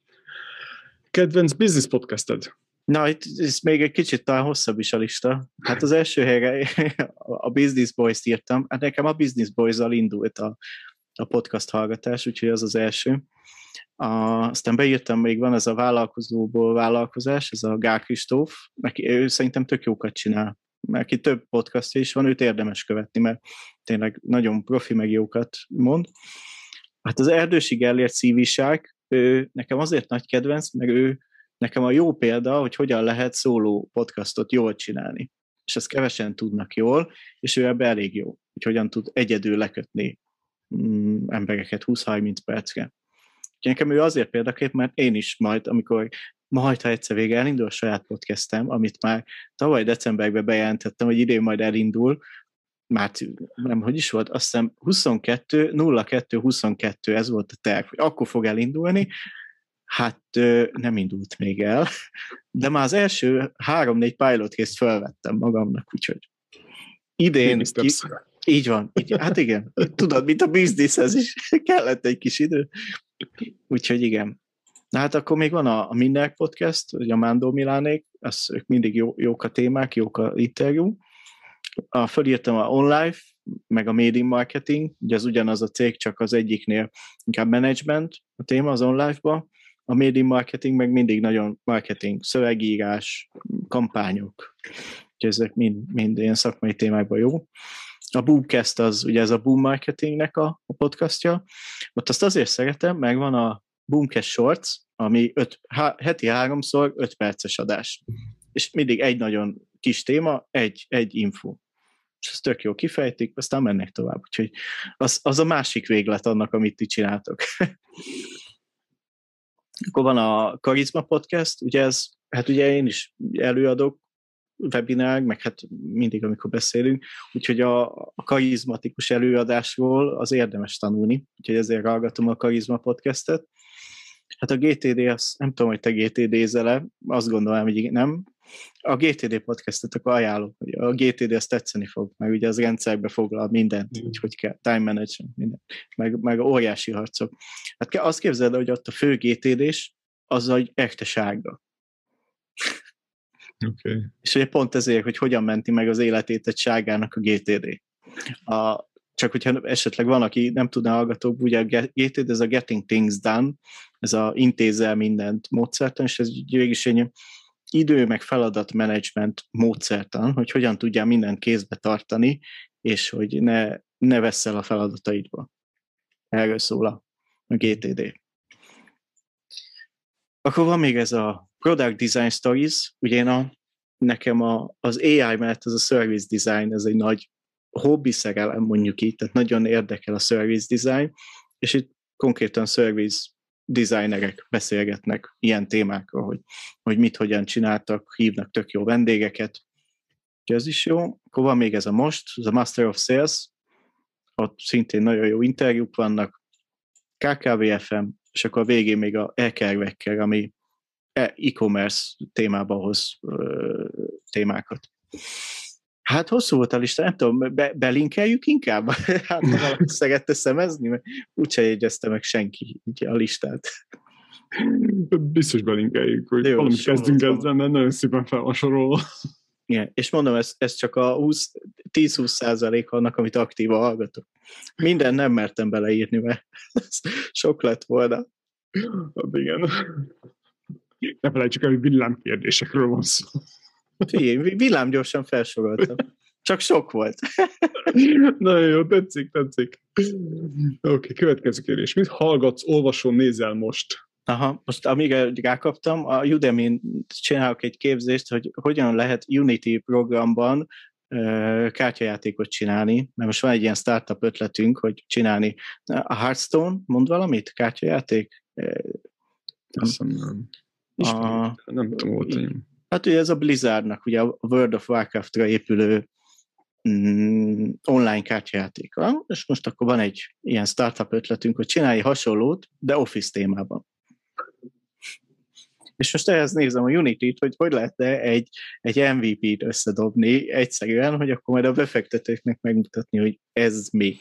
Kedvenc business podcasted? Na, ez még egy kicsit talán hosszabb is a lista. Hát az első helyre *laughs* a Business Boys-t írtam. Hát nekem a Business Boys-zal indult a, a podcast hallgatás, úgyhogy az az első. A, aztán beírtam, még van ez a vállalkozóból vállalkozás, ez a Gál Kristóf, neki, ő szerintem tök jókat csinál, aki több podcastja is van, őt érdemes követni, mert tényleg nagyon profi meg jókat mond. Hát az Erdősi Gellért szíviság, ő nekem azért nagy kedvenc, meg ő nekem a jó példa, hogy hogyan lehet szóló podcastot jól csinálni. És ezt kevesen tudnak jól, és ő ebbe elég jó, hogy hogyan tud egyedül lekötni mm, embereket 20-30 percre. Úgyhogy nekem ő azért példakép, mert én is majd, amikor majd, ha egyszer vége elindul a saját podcastem, amit már tavaly decemberben bejelentettem, hogy idén majd elindul, március, nem, hogy is volt, azt hiszem 22, 02, 22, ez volt a terv, hogy akkor fog elindulni, hát nem indult még el, de már az első három-négy pilot részt felvettem magamnak, úgyhogy idén... Ki, így van, így, hát igen, tudod, mint a bizniszhez is *laughs* kellett egy kis idő, úgyhogy igen. Na hát akkor még van a, a Minden Podcast, a Mándó Milánék, ez, ők mindig jó, jók a témák, jók a interjú, a, fölírtam a online, meg a média marketing, ugye az ugyanaz a cég, csak az egyiknél inkább management a téma az online-ba, a média marketing meg mindig nagyon marketing, szövegírás, kampányok, úgyhogy ezek mind, mind ilyen szakmai témákban jó. A Boomcast az, ugye ez a Boom Marketingnek a, a podcastja, ott azt azért szeretem, meg van a Boomcast Shorts, ami öt, há, heti háromszor öt perces adás. És mindig egy nagyon kis téma, egy, egy info és ezt tök jó kifejtik, aztán mennek tovább. Úgyhogy az, az a másik véglet annak, amit ti csináltok. *laughs* Akkor van a Karizma Podcast, ugye ez, hát ugye én is előadok webinár, meg hát mindig, amikor beszélünk, úgyhogy a, a karizmatikus előadásról az érdemes tanulni, úgyhogy ezért hallgatom a Karizma Podcastet. Hát a GTD, azt nem tudom, hogy te GTD-zele, azt gondolom, hogy nem. A GTD podcastet akkor ajánlom, hogy a GTD azt tetszeni fog, meg ugye az rendszerbe foglal mindent, mm. hogy hogy kell, time management, mindent, meg, meg óriási harcok. Hát azt képzeld, hogy ott a fő GTD-s, az egy echte sárga. *laughs* Okay. És ugye pont ezért, hogy hogyan menti meg az életét egy sárgának a GTD. A, csak hogyha esetleg van, aki nem tudná hallgatók, ugye a GTD, ez a Getting Things Done, ez a intézel mindent módszertan, és ez végig is egy idő meg feladatmenedzsment módszertan, hogy hogyan tudjál mindent kézbe tartani, és hogy ne, ne vesszel a feladataidba. Erről szól a, GTD. Akkor van még ez a Product Design Stories, ugye én a, nekem a, az AI mellett ez a Service Design, ez egy nagy hobbi szerelem, mondjuk így, tehát nagyon érdekel a Service Design, és itt konkrétan Service designerek beszélgetnek ilyen témákról, hogy, hogy mit, hogyan csináltak, hívnak tök jó vendégeket. Úgyhogy ez is jó. Akkor van még ez a most, a Master of Sales, ott szintén nagyon jó interjúk vannak, KKVFM, és akkor a végén még a Ekervekkel, ami e- e-commerce témába hoz témákat. Hát hosszú volt a lista, nem tudom, be, belinkeljük inkább? *laughs* Hát ha valaki *laughs* szerette szemezni, mert úgyse jegyezte meg senki így a listát. Biztos belinkeljük, hogy Jó, valamit kezdünk ezzel, mert nagyon szépen fel van sorolva. Igen, és mondom, ez, ez csak a 10-20 százalék annak, amit aktívan hallgatok. Minden nem mertem beleírni, mert sok lett volna. Hát igen. Ne felejtsük el, hogy villámkérdésekről van szó. Figyelj, villám gyorsan felsoroltam. Csak sok volt. *laughs* Nagyon jó, tetszik, tetszik. Oké, okay, következő kérdés. Mit hallgatsz, olvasol, nézel most? Aha, most amíg rákaptam, a Udemy-n csinálok egy képzést, hogy hogyan lehet Unity programban kártyajátékot csinálni, mert most van egy ilyen startup ötletünk, hogy csinálni a Hearthstone, mond valamit? Kártyajáték? Azt nem. A, nem tudom, volt Hát ugye ez a Blizzardnak, ugye a World of Warcraft-ra épülő mm, online kártyajátéka, és most akkor van egy ilyen startup ötletünk, hogy csinálj hasonlót, de Office témában. És most ehhez nézem a Unity-t, hogy hogy lehetne egy, egy MVP-t összedobni egyszerűen, hogy akkor majd a befektetőknek megmutatni, hogy ez mi.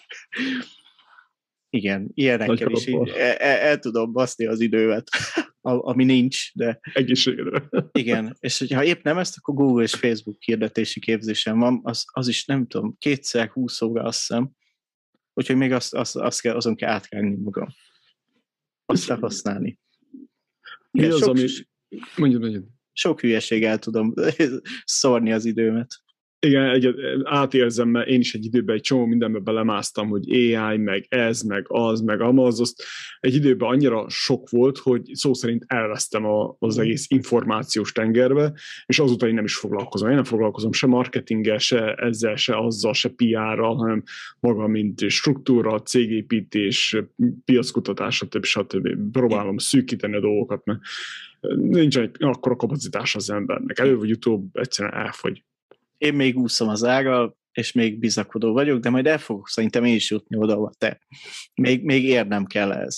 Igen, ilyenekkel is így el, el, el tudom baszni az idővet *laughs* ami nincs, de... Egészségedre. *laughs* Igen, és hogyha épp nem ezt, akkor Google és Facebook hirdetési képzésem van, az, az is nem tudom, kétszer húsz óra azt hiszem, úgyhogy még azt, azt, azt kell, azon kell átrágni magam. Azt használni. Mi az, sok, ami... Mondjad, mondjad. Sok hülyeséggel tudom *laughs* szórni az időmet. Igen, egy, átérzem, mert én is egy időben egy csomó mindenbe belemásztam, hogy AI, meg ez, meg az, meg amaz, azt egy időben annyira sok volt, hogy szó szerint elvesztem a, az egész információs tengerbe, és azóta én nem is foglalkozom. Én nem foglalkozom se marketinggel, se ezzel, se azzal, se PR-ral, hanem maga, mint struktúra, cégépítés, piackutatás, stb. stb. Próbálom szűkíteni a dolgokat, mert nincs akkora kapacitás az embernek. Elő vagy utóbb egyszerűen elfogy én még úszom az ággal, és még bizakodó vagyok, de majd el fogok szerintem én is jutni oda, ahol te. Még, még érnem kell ez.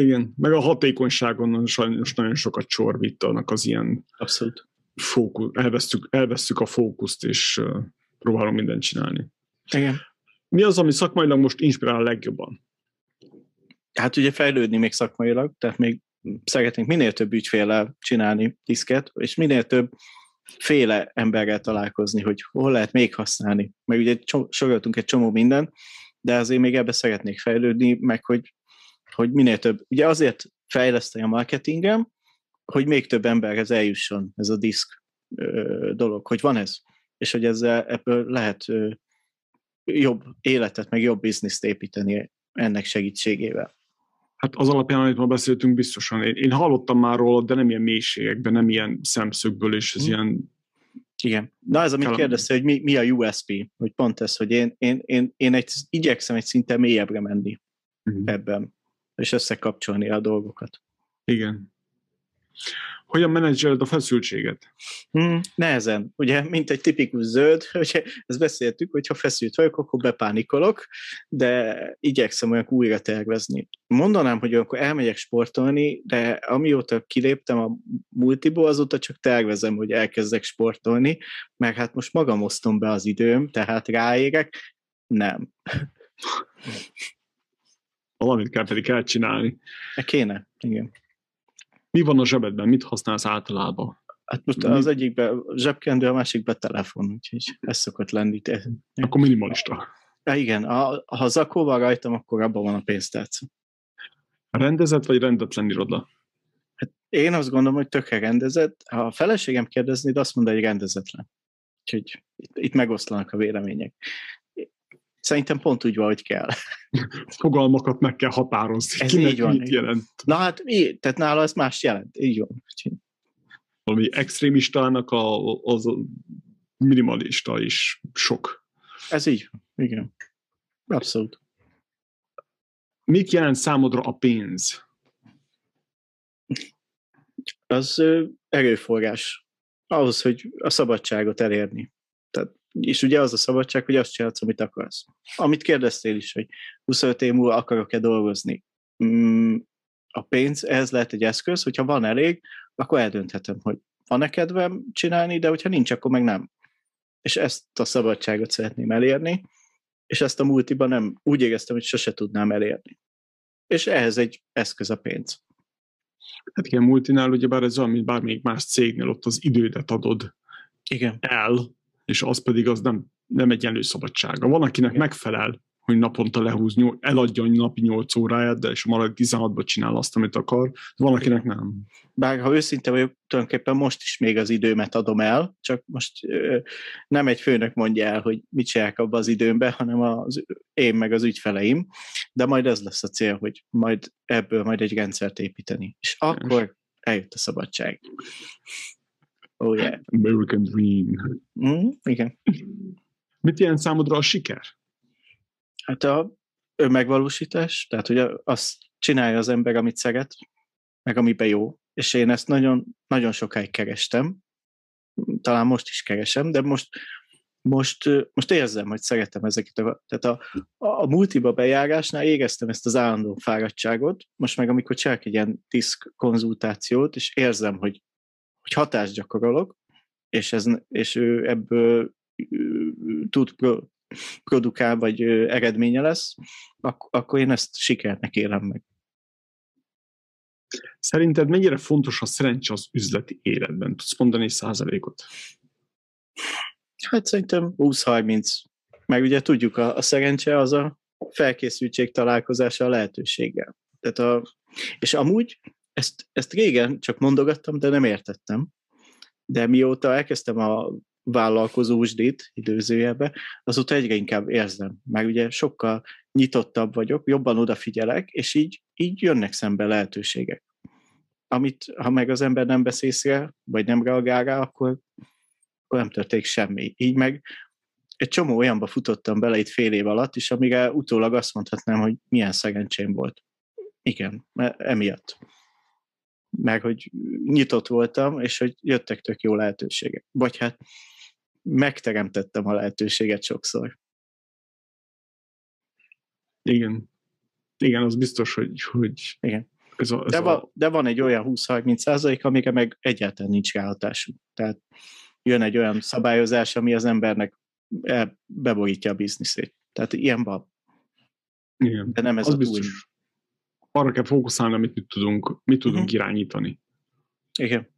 Igen, meg a hatékonyságon sajnos nagyon sokat csorbítanak az ilyen Abszolút. Fókusz, elvesztük, elvesztük a fókuszt, és uh, próbálom mindent csinálni. Igen. Mi az, ami szakmailag most inspirál a legjobban? Hát ugye fejlődni még szakmailag, tehát még szeretnénk minél több ügyféle csinálni diszket, és minél több féle emberrel találkozni, hogy hol lehet még használni. Meg ugye soroltunk egy csomó minden, de azért még ebbe szeretnék fejlődni, meg hogy, hogy minél több. Ugye azért fejleszteni a marketingem, hogy még több emberhez eljusson ez a diszk dolog, hogy van ez, és hogy ezzel ebből lehet jobb életet, meg jobb bizniszt építeni ennek segítségével. Hát az alapján, amit ma beszéltünk, biztosan. Én, én hallottam már róla, de nem ilyen mélységekben, nem ilyen szemszögből, és ez hmm. ilyen Igen. Na ez, amit Talán- kérdezte, hogy mi, mi a USP, hogy pont ez, hogy én, én, én, én egy, igyekszem egy szinte mélyebbre menni Mhm. ebben, és összekapcsolni a dolgokat. Igen. Hogyan menedzseled a feszültséget? Hmm, nehezen. Ugye, mint egy tipikus zöld, *laughs* ugye, ezt beszéltük, hogy ha feszült vagyok, akkor bepánikolok, de igyekszem olyan újra tervezni. Mondanám, hogy olyankor elmegyek sportolni, de amióta kiléptem a multiból, azóta csak tervezem, hogy elkezdek sportolni, mert hát most magam osztom be az időm, tehát ráérek, nem. Valamit kell pedig kell csinálni. E kéne, igen. Mi van a zsebedben? Mit használsz általában? Hát most Mi? az egyikben zsebkendő, a másikben telefon, úgyhogy ez szokott lenni. Akkor minimalista. Ja, igen, ha, ha zakó van rajtam, akkor abban van a pénztárca. Rendezett vagy rendetlen iroda? Én azt gondolom, hogy tökre rendezett. Ha a feleségem kérdezni, de azt mondja, hogy rendezetlen. Úgyhogy itt, itt megoszlanak a vélemények. Szerintem pont úgy van, hogy kell. *laughs* Fogalmakat meg kell határozni. Ez Kinek így van. mit jelent? Na hát, így, tehát nála ez más jelent. Így van. Valami extrémistának a, az a minimalista is sok. Ez így. Igen. Abszolút. Mit jelent számodra a pénz? Az erőforrás ahhoz, hogy a szabadságot elérni. És ugye az a szabadság, hogy azt csinálsz, amit akarsz. Amit kérdeztél is, hogy 25 év múlva akarok-e dolgozni. Mm, a pénz, ez lehet egy eszköz, hogyha van elég, akkor eldönthetem, hogy van-e kedvem csinálni, de hogyha nincs, akkor meg nem. És ezt a szabadságot szeretném elérni, és ezt a multiban nem úgy éreztem, hogy sose tudnám elérni. És ehhez egy eszköz a pénz. Hát igen, multinál ugyebár ez olyan, mint bármelyik más cégnél, ott az idődet adod Igen. el, és az pedig az nem, nem egyenlő szabadsága. Van, akinek megfelel, hogy naponta lehúz, nyol- eladja a napi 8 óráját, de és marad 16-ban csinál azt, amit akar. Van, akinek nem. bár ha őszinte vagyok, tulajdonképpen most is még az időmet adom el, csak most ö, nem egy főnök mondja el, hogy mit csinálják abban az időmben, hanem az, én meg az ügyfeleim, de majd ez lesz a cél, hogy majd ebből majd egy rendszert építeni. És akkor eljött a szabadság. Oh yeah. American Dream. Mm, igen. Mit jelent számodra a siker? Hát a önmegvalósítás, tehát hogy azt csinálja az ember, amit szeret, meg amiben jó. És én ezt nagyon, nagyon sokáig kerestem, talán most is keresem, de most, most, most érzem, hogy szeretem ezeket. A, tehát a, a, a multiba bejárásnál éreztem ezt az állandó fáradtságot, most meg amikor csinálok egy ilyen diszk konzultációt, és érzem, hogy, hogy hatást gyakorolok, és, ez, és ő ebből tud pro, produkál, vagy eredménye lesz, ak- akkor én ezt sikernek élem meg. Szerinted mennyire fontos a szerencse az üzleti életben? Tudsz mondani egy százalékot? Hát szerintem 20-30. Meg ugye tudjuk, a, a szerencse az a felkészültség találkozása a lehetőséggel. Tehát a, és amúgy ezt, ezt régen csak mondogattam, de nem értettem. De mióta elkezdtem a vállalkozósdit időzőjelbe, azóta egyre inkább érzem. Meg ugye sokkal nyitottabb vagyok, jobban odafigyelek, és így, így jönnek szembe lehetőségek. Amit, ha meg az ember nem vesz észre, vagy nem reagál rá, akkor, akkor nem történik semmi. Így meg egy csomó olyanba futottam bele itt fél év alatt, és amire utólag azt mondhatnám, hogy milyen szerencsém volt. Igen, e- emiatt. Meg, hogy nyitott voltam, és hogy jöttek tök jó lehetőségek. Vagy hát megteremtettem a lehetőséget sokszor. Igen. Igen, az biztos, hogy, hogy Igen. ez a, ez De, a, va, de van egy olyan 20-30 százalék, amire meg egyáltalán nincs ráhatásunk. Tehát jön egy olyan szabályozás, ami az embernek beborítja a bizniszét. Tehát ilyen van, igen. de nem ez az a biztos. Arra kell fókuszálni, amit mit tudunk, mit tudunk Mhm. irányítani. Igen.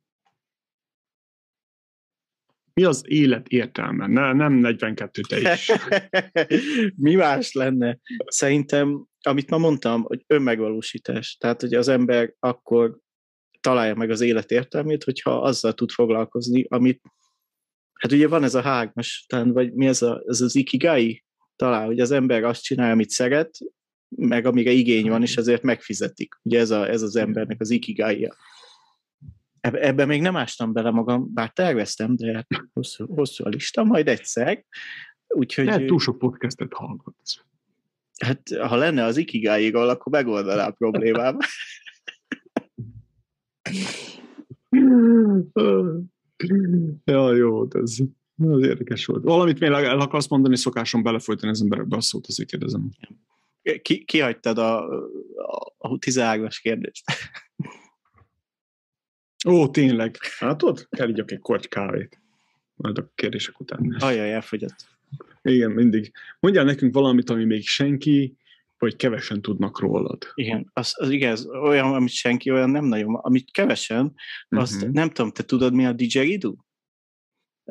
Mi az élet értelme? Ne, nem 42 te is. *laughs* Mi más lenne? Szerintem, amit ma mondtam, hogy önmegvalósítás. Tehát, hogy az ember akkor találja meg az élet értelmét, hogyha azzal tud foglalkozni, amit hát ugye van ez a talán, vagy mi ez, a, ez az ikigai? Talán, hogy az ember azt csinálja, amit szeret, meg amire igény van, és ezért megfizetik. Ugye ez, a, ez az embernek az ikigai Ebbe, ebbe még nem ástam bele magam, bár terveztem, de hát hosszú, hosszú a lista, majd egyszer. Úgyhogy, Lehet túl sok podcastet hallgatsz. hát ha lenne az ikigáiról, akkor megoldaná a problémám. *laughs* ja, jó, ez, ez érdekes volt. Valamit még el akarsz mondani, szokásom belefolytani az emberekbe a szót, azért kérdezem. Ki, kihagytad a, a, a 13-as kérdést. Ó, tényleg. Hát ott kell igyak egy korty kávét. Majd a kérdések után. Ajaj, elfogyott. Igen, mindig. Mondjál nekünk valamit, ami még senki, vagy kevesen tudnak rólad. Igen, az, az igaz, olyan, amit senki, olyan nem nagyon, amit kevesen, azt Mhm. nem tudom, te tudod, mi a didgeridoo?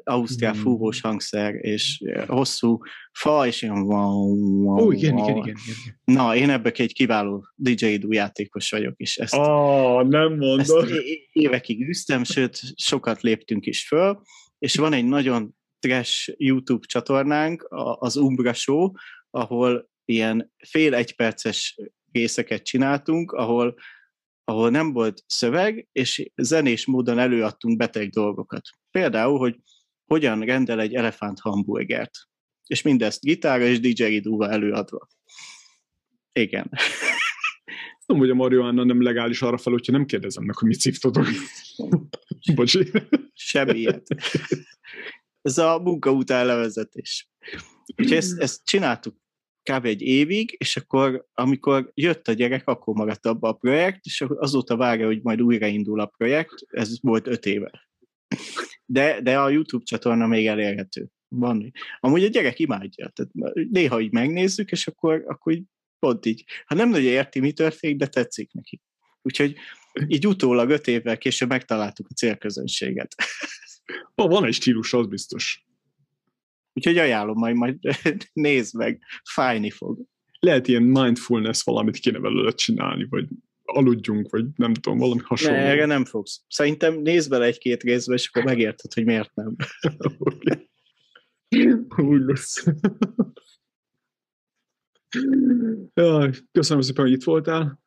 Ausztriál Hmm. fúvós hangszer, és eh, hosszú fa, és ilyen wow, wow, Ó, igen, wow. igen, igen, igen. Na, én ebből egy kiváló didgeridoo játékos vagyok, és ezt, Ah, nem ezt é- évekig üztem, sőt, sokat léptünk is föl, és van egy nagyon trash YouTube csatornánk, az Umbra Show, ahol ilyen fél egyperces részeket csináltunk, ahol, ahol nem volt szöveg, és zenés módon előadtunk beteg dolgokat. Például, hogy hogyan rendel egy elefánt hamburgert. És mindezt gitárra és didgeridóval előadva. Igen. *laughs* Tudom, hogy a marihuana nem legális arra fel, hogyha nem kérdezem meg, hogy mit szívtatok. *laughs* Bocsi. Semmi ilyet. Ez a munka után levezetés. Úgyhogy ezt, ezt csináltuk kb. egy évig, és akkor, amikor jött a gyerek, akkor maradt abba a projekt, és azóta várja, hogy majd újraindul a projekt, ez volt öt éve. De, de a YouTube csatorna még elérhető. Van. Amúgy a gyerek imádja, tehát néha így megnézzük, és akkor, akkor így pont így. Ha nem nagyon érti, mi történik, de tetszik neki. Úgyhogy így utólag öt évvel később megtaláltuk a célközönséget. *laughs* Ha van egy stílus, az biztos. Úgyhogy ajánlom, majd, majd *laughs* nézd meg, fájni fog. Lehet ilyen mindfulness valamit kéne belőle csinálni, vagy aludjunk, vagy nem tudom, valami Ne, hasonló. erre nem fogsz. Szerintem nézd bele egy-két részbe, és akkor megérted, hogy miért nem. Oké. Úgy lesz. Jaj, köszönöm szépen, hogy itt voltál.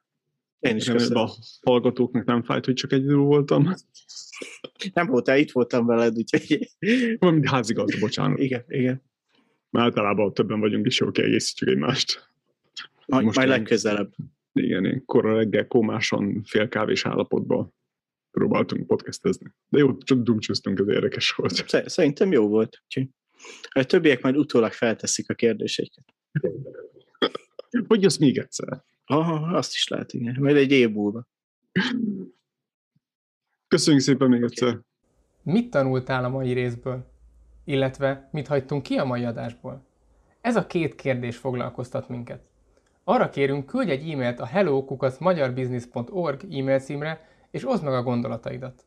Én is köszönöm. a hallgatóknak nem fájt, hogy csak egyedül voltam. Nem voltál, itt voltam veled, úgyhogy Valamint házigazda, bocsánat. igen, igen. Mert általában többen vagyunk, és jó, kiegészítjük egymást. Majd, Most majd legközelebb. Igen, én kora reggel kómásan, félkávés állapotban próbáltunk podcastezni. De jó, csak dumcsúztunk, ez érdekes volt. Sze- Szerintem jó volt. Úgyhogy a többiek majd utólag felteszik a kérdéseiket. Hogy jössz még egyszer? Aha, azt is lehet, igen. Majd egy év múlva. Köszönjük szépen még egyszer. Mit tanultál a mai részből? Illetve mit hagytunk ki a mai adásból? Ez a két kérdés foglalkoztat minket. Arra kérünk, küldj egy e-mailt a hello.magyarbusiness.org e-mail címre, és oszd meg a gondolataidat.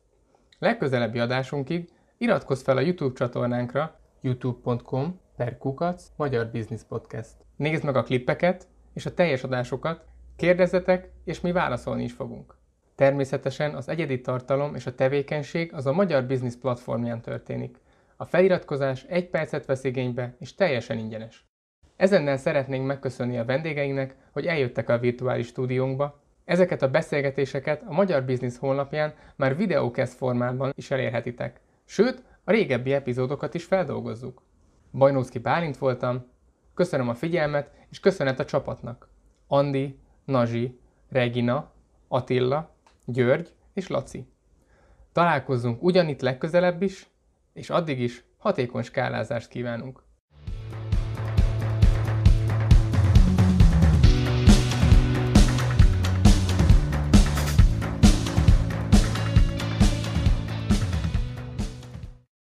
Legközelebbi adásunkig iratkozz fel a YouTube csatornánkra youtube.com per kukac Magyar Business Podcast. Nézd meg a klippeket és a teljes adásokat, kérdezzetek, és mi válaszolni is fogunk. Természetesen az egyedi tartalom és a tevékenység az a Magyar Business platformján történik. A feliratkozás egy percet vesz igénybe, és teljesen ingyenes. Ezennel szeretnénk megköszönni a vendégeinknek, hogy eljöttek a virtuális stúdiónkba. Ezeket a beszélgetéseket a Magyar Business honlapján már videókesz formában is elérhetitek. Sőt, a régebbi epizódokat is feldolgozzuk. Bajnószki Bálint voltam, köszönöm a figyelmet, és köszönet a csapatnak. Andi, Nazsi, Regina, Attila, György és Laci. Találkozzunk ugyanitt legközelebb is, és addig is hatékony skálázást kívánunk.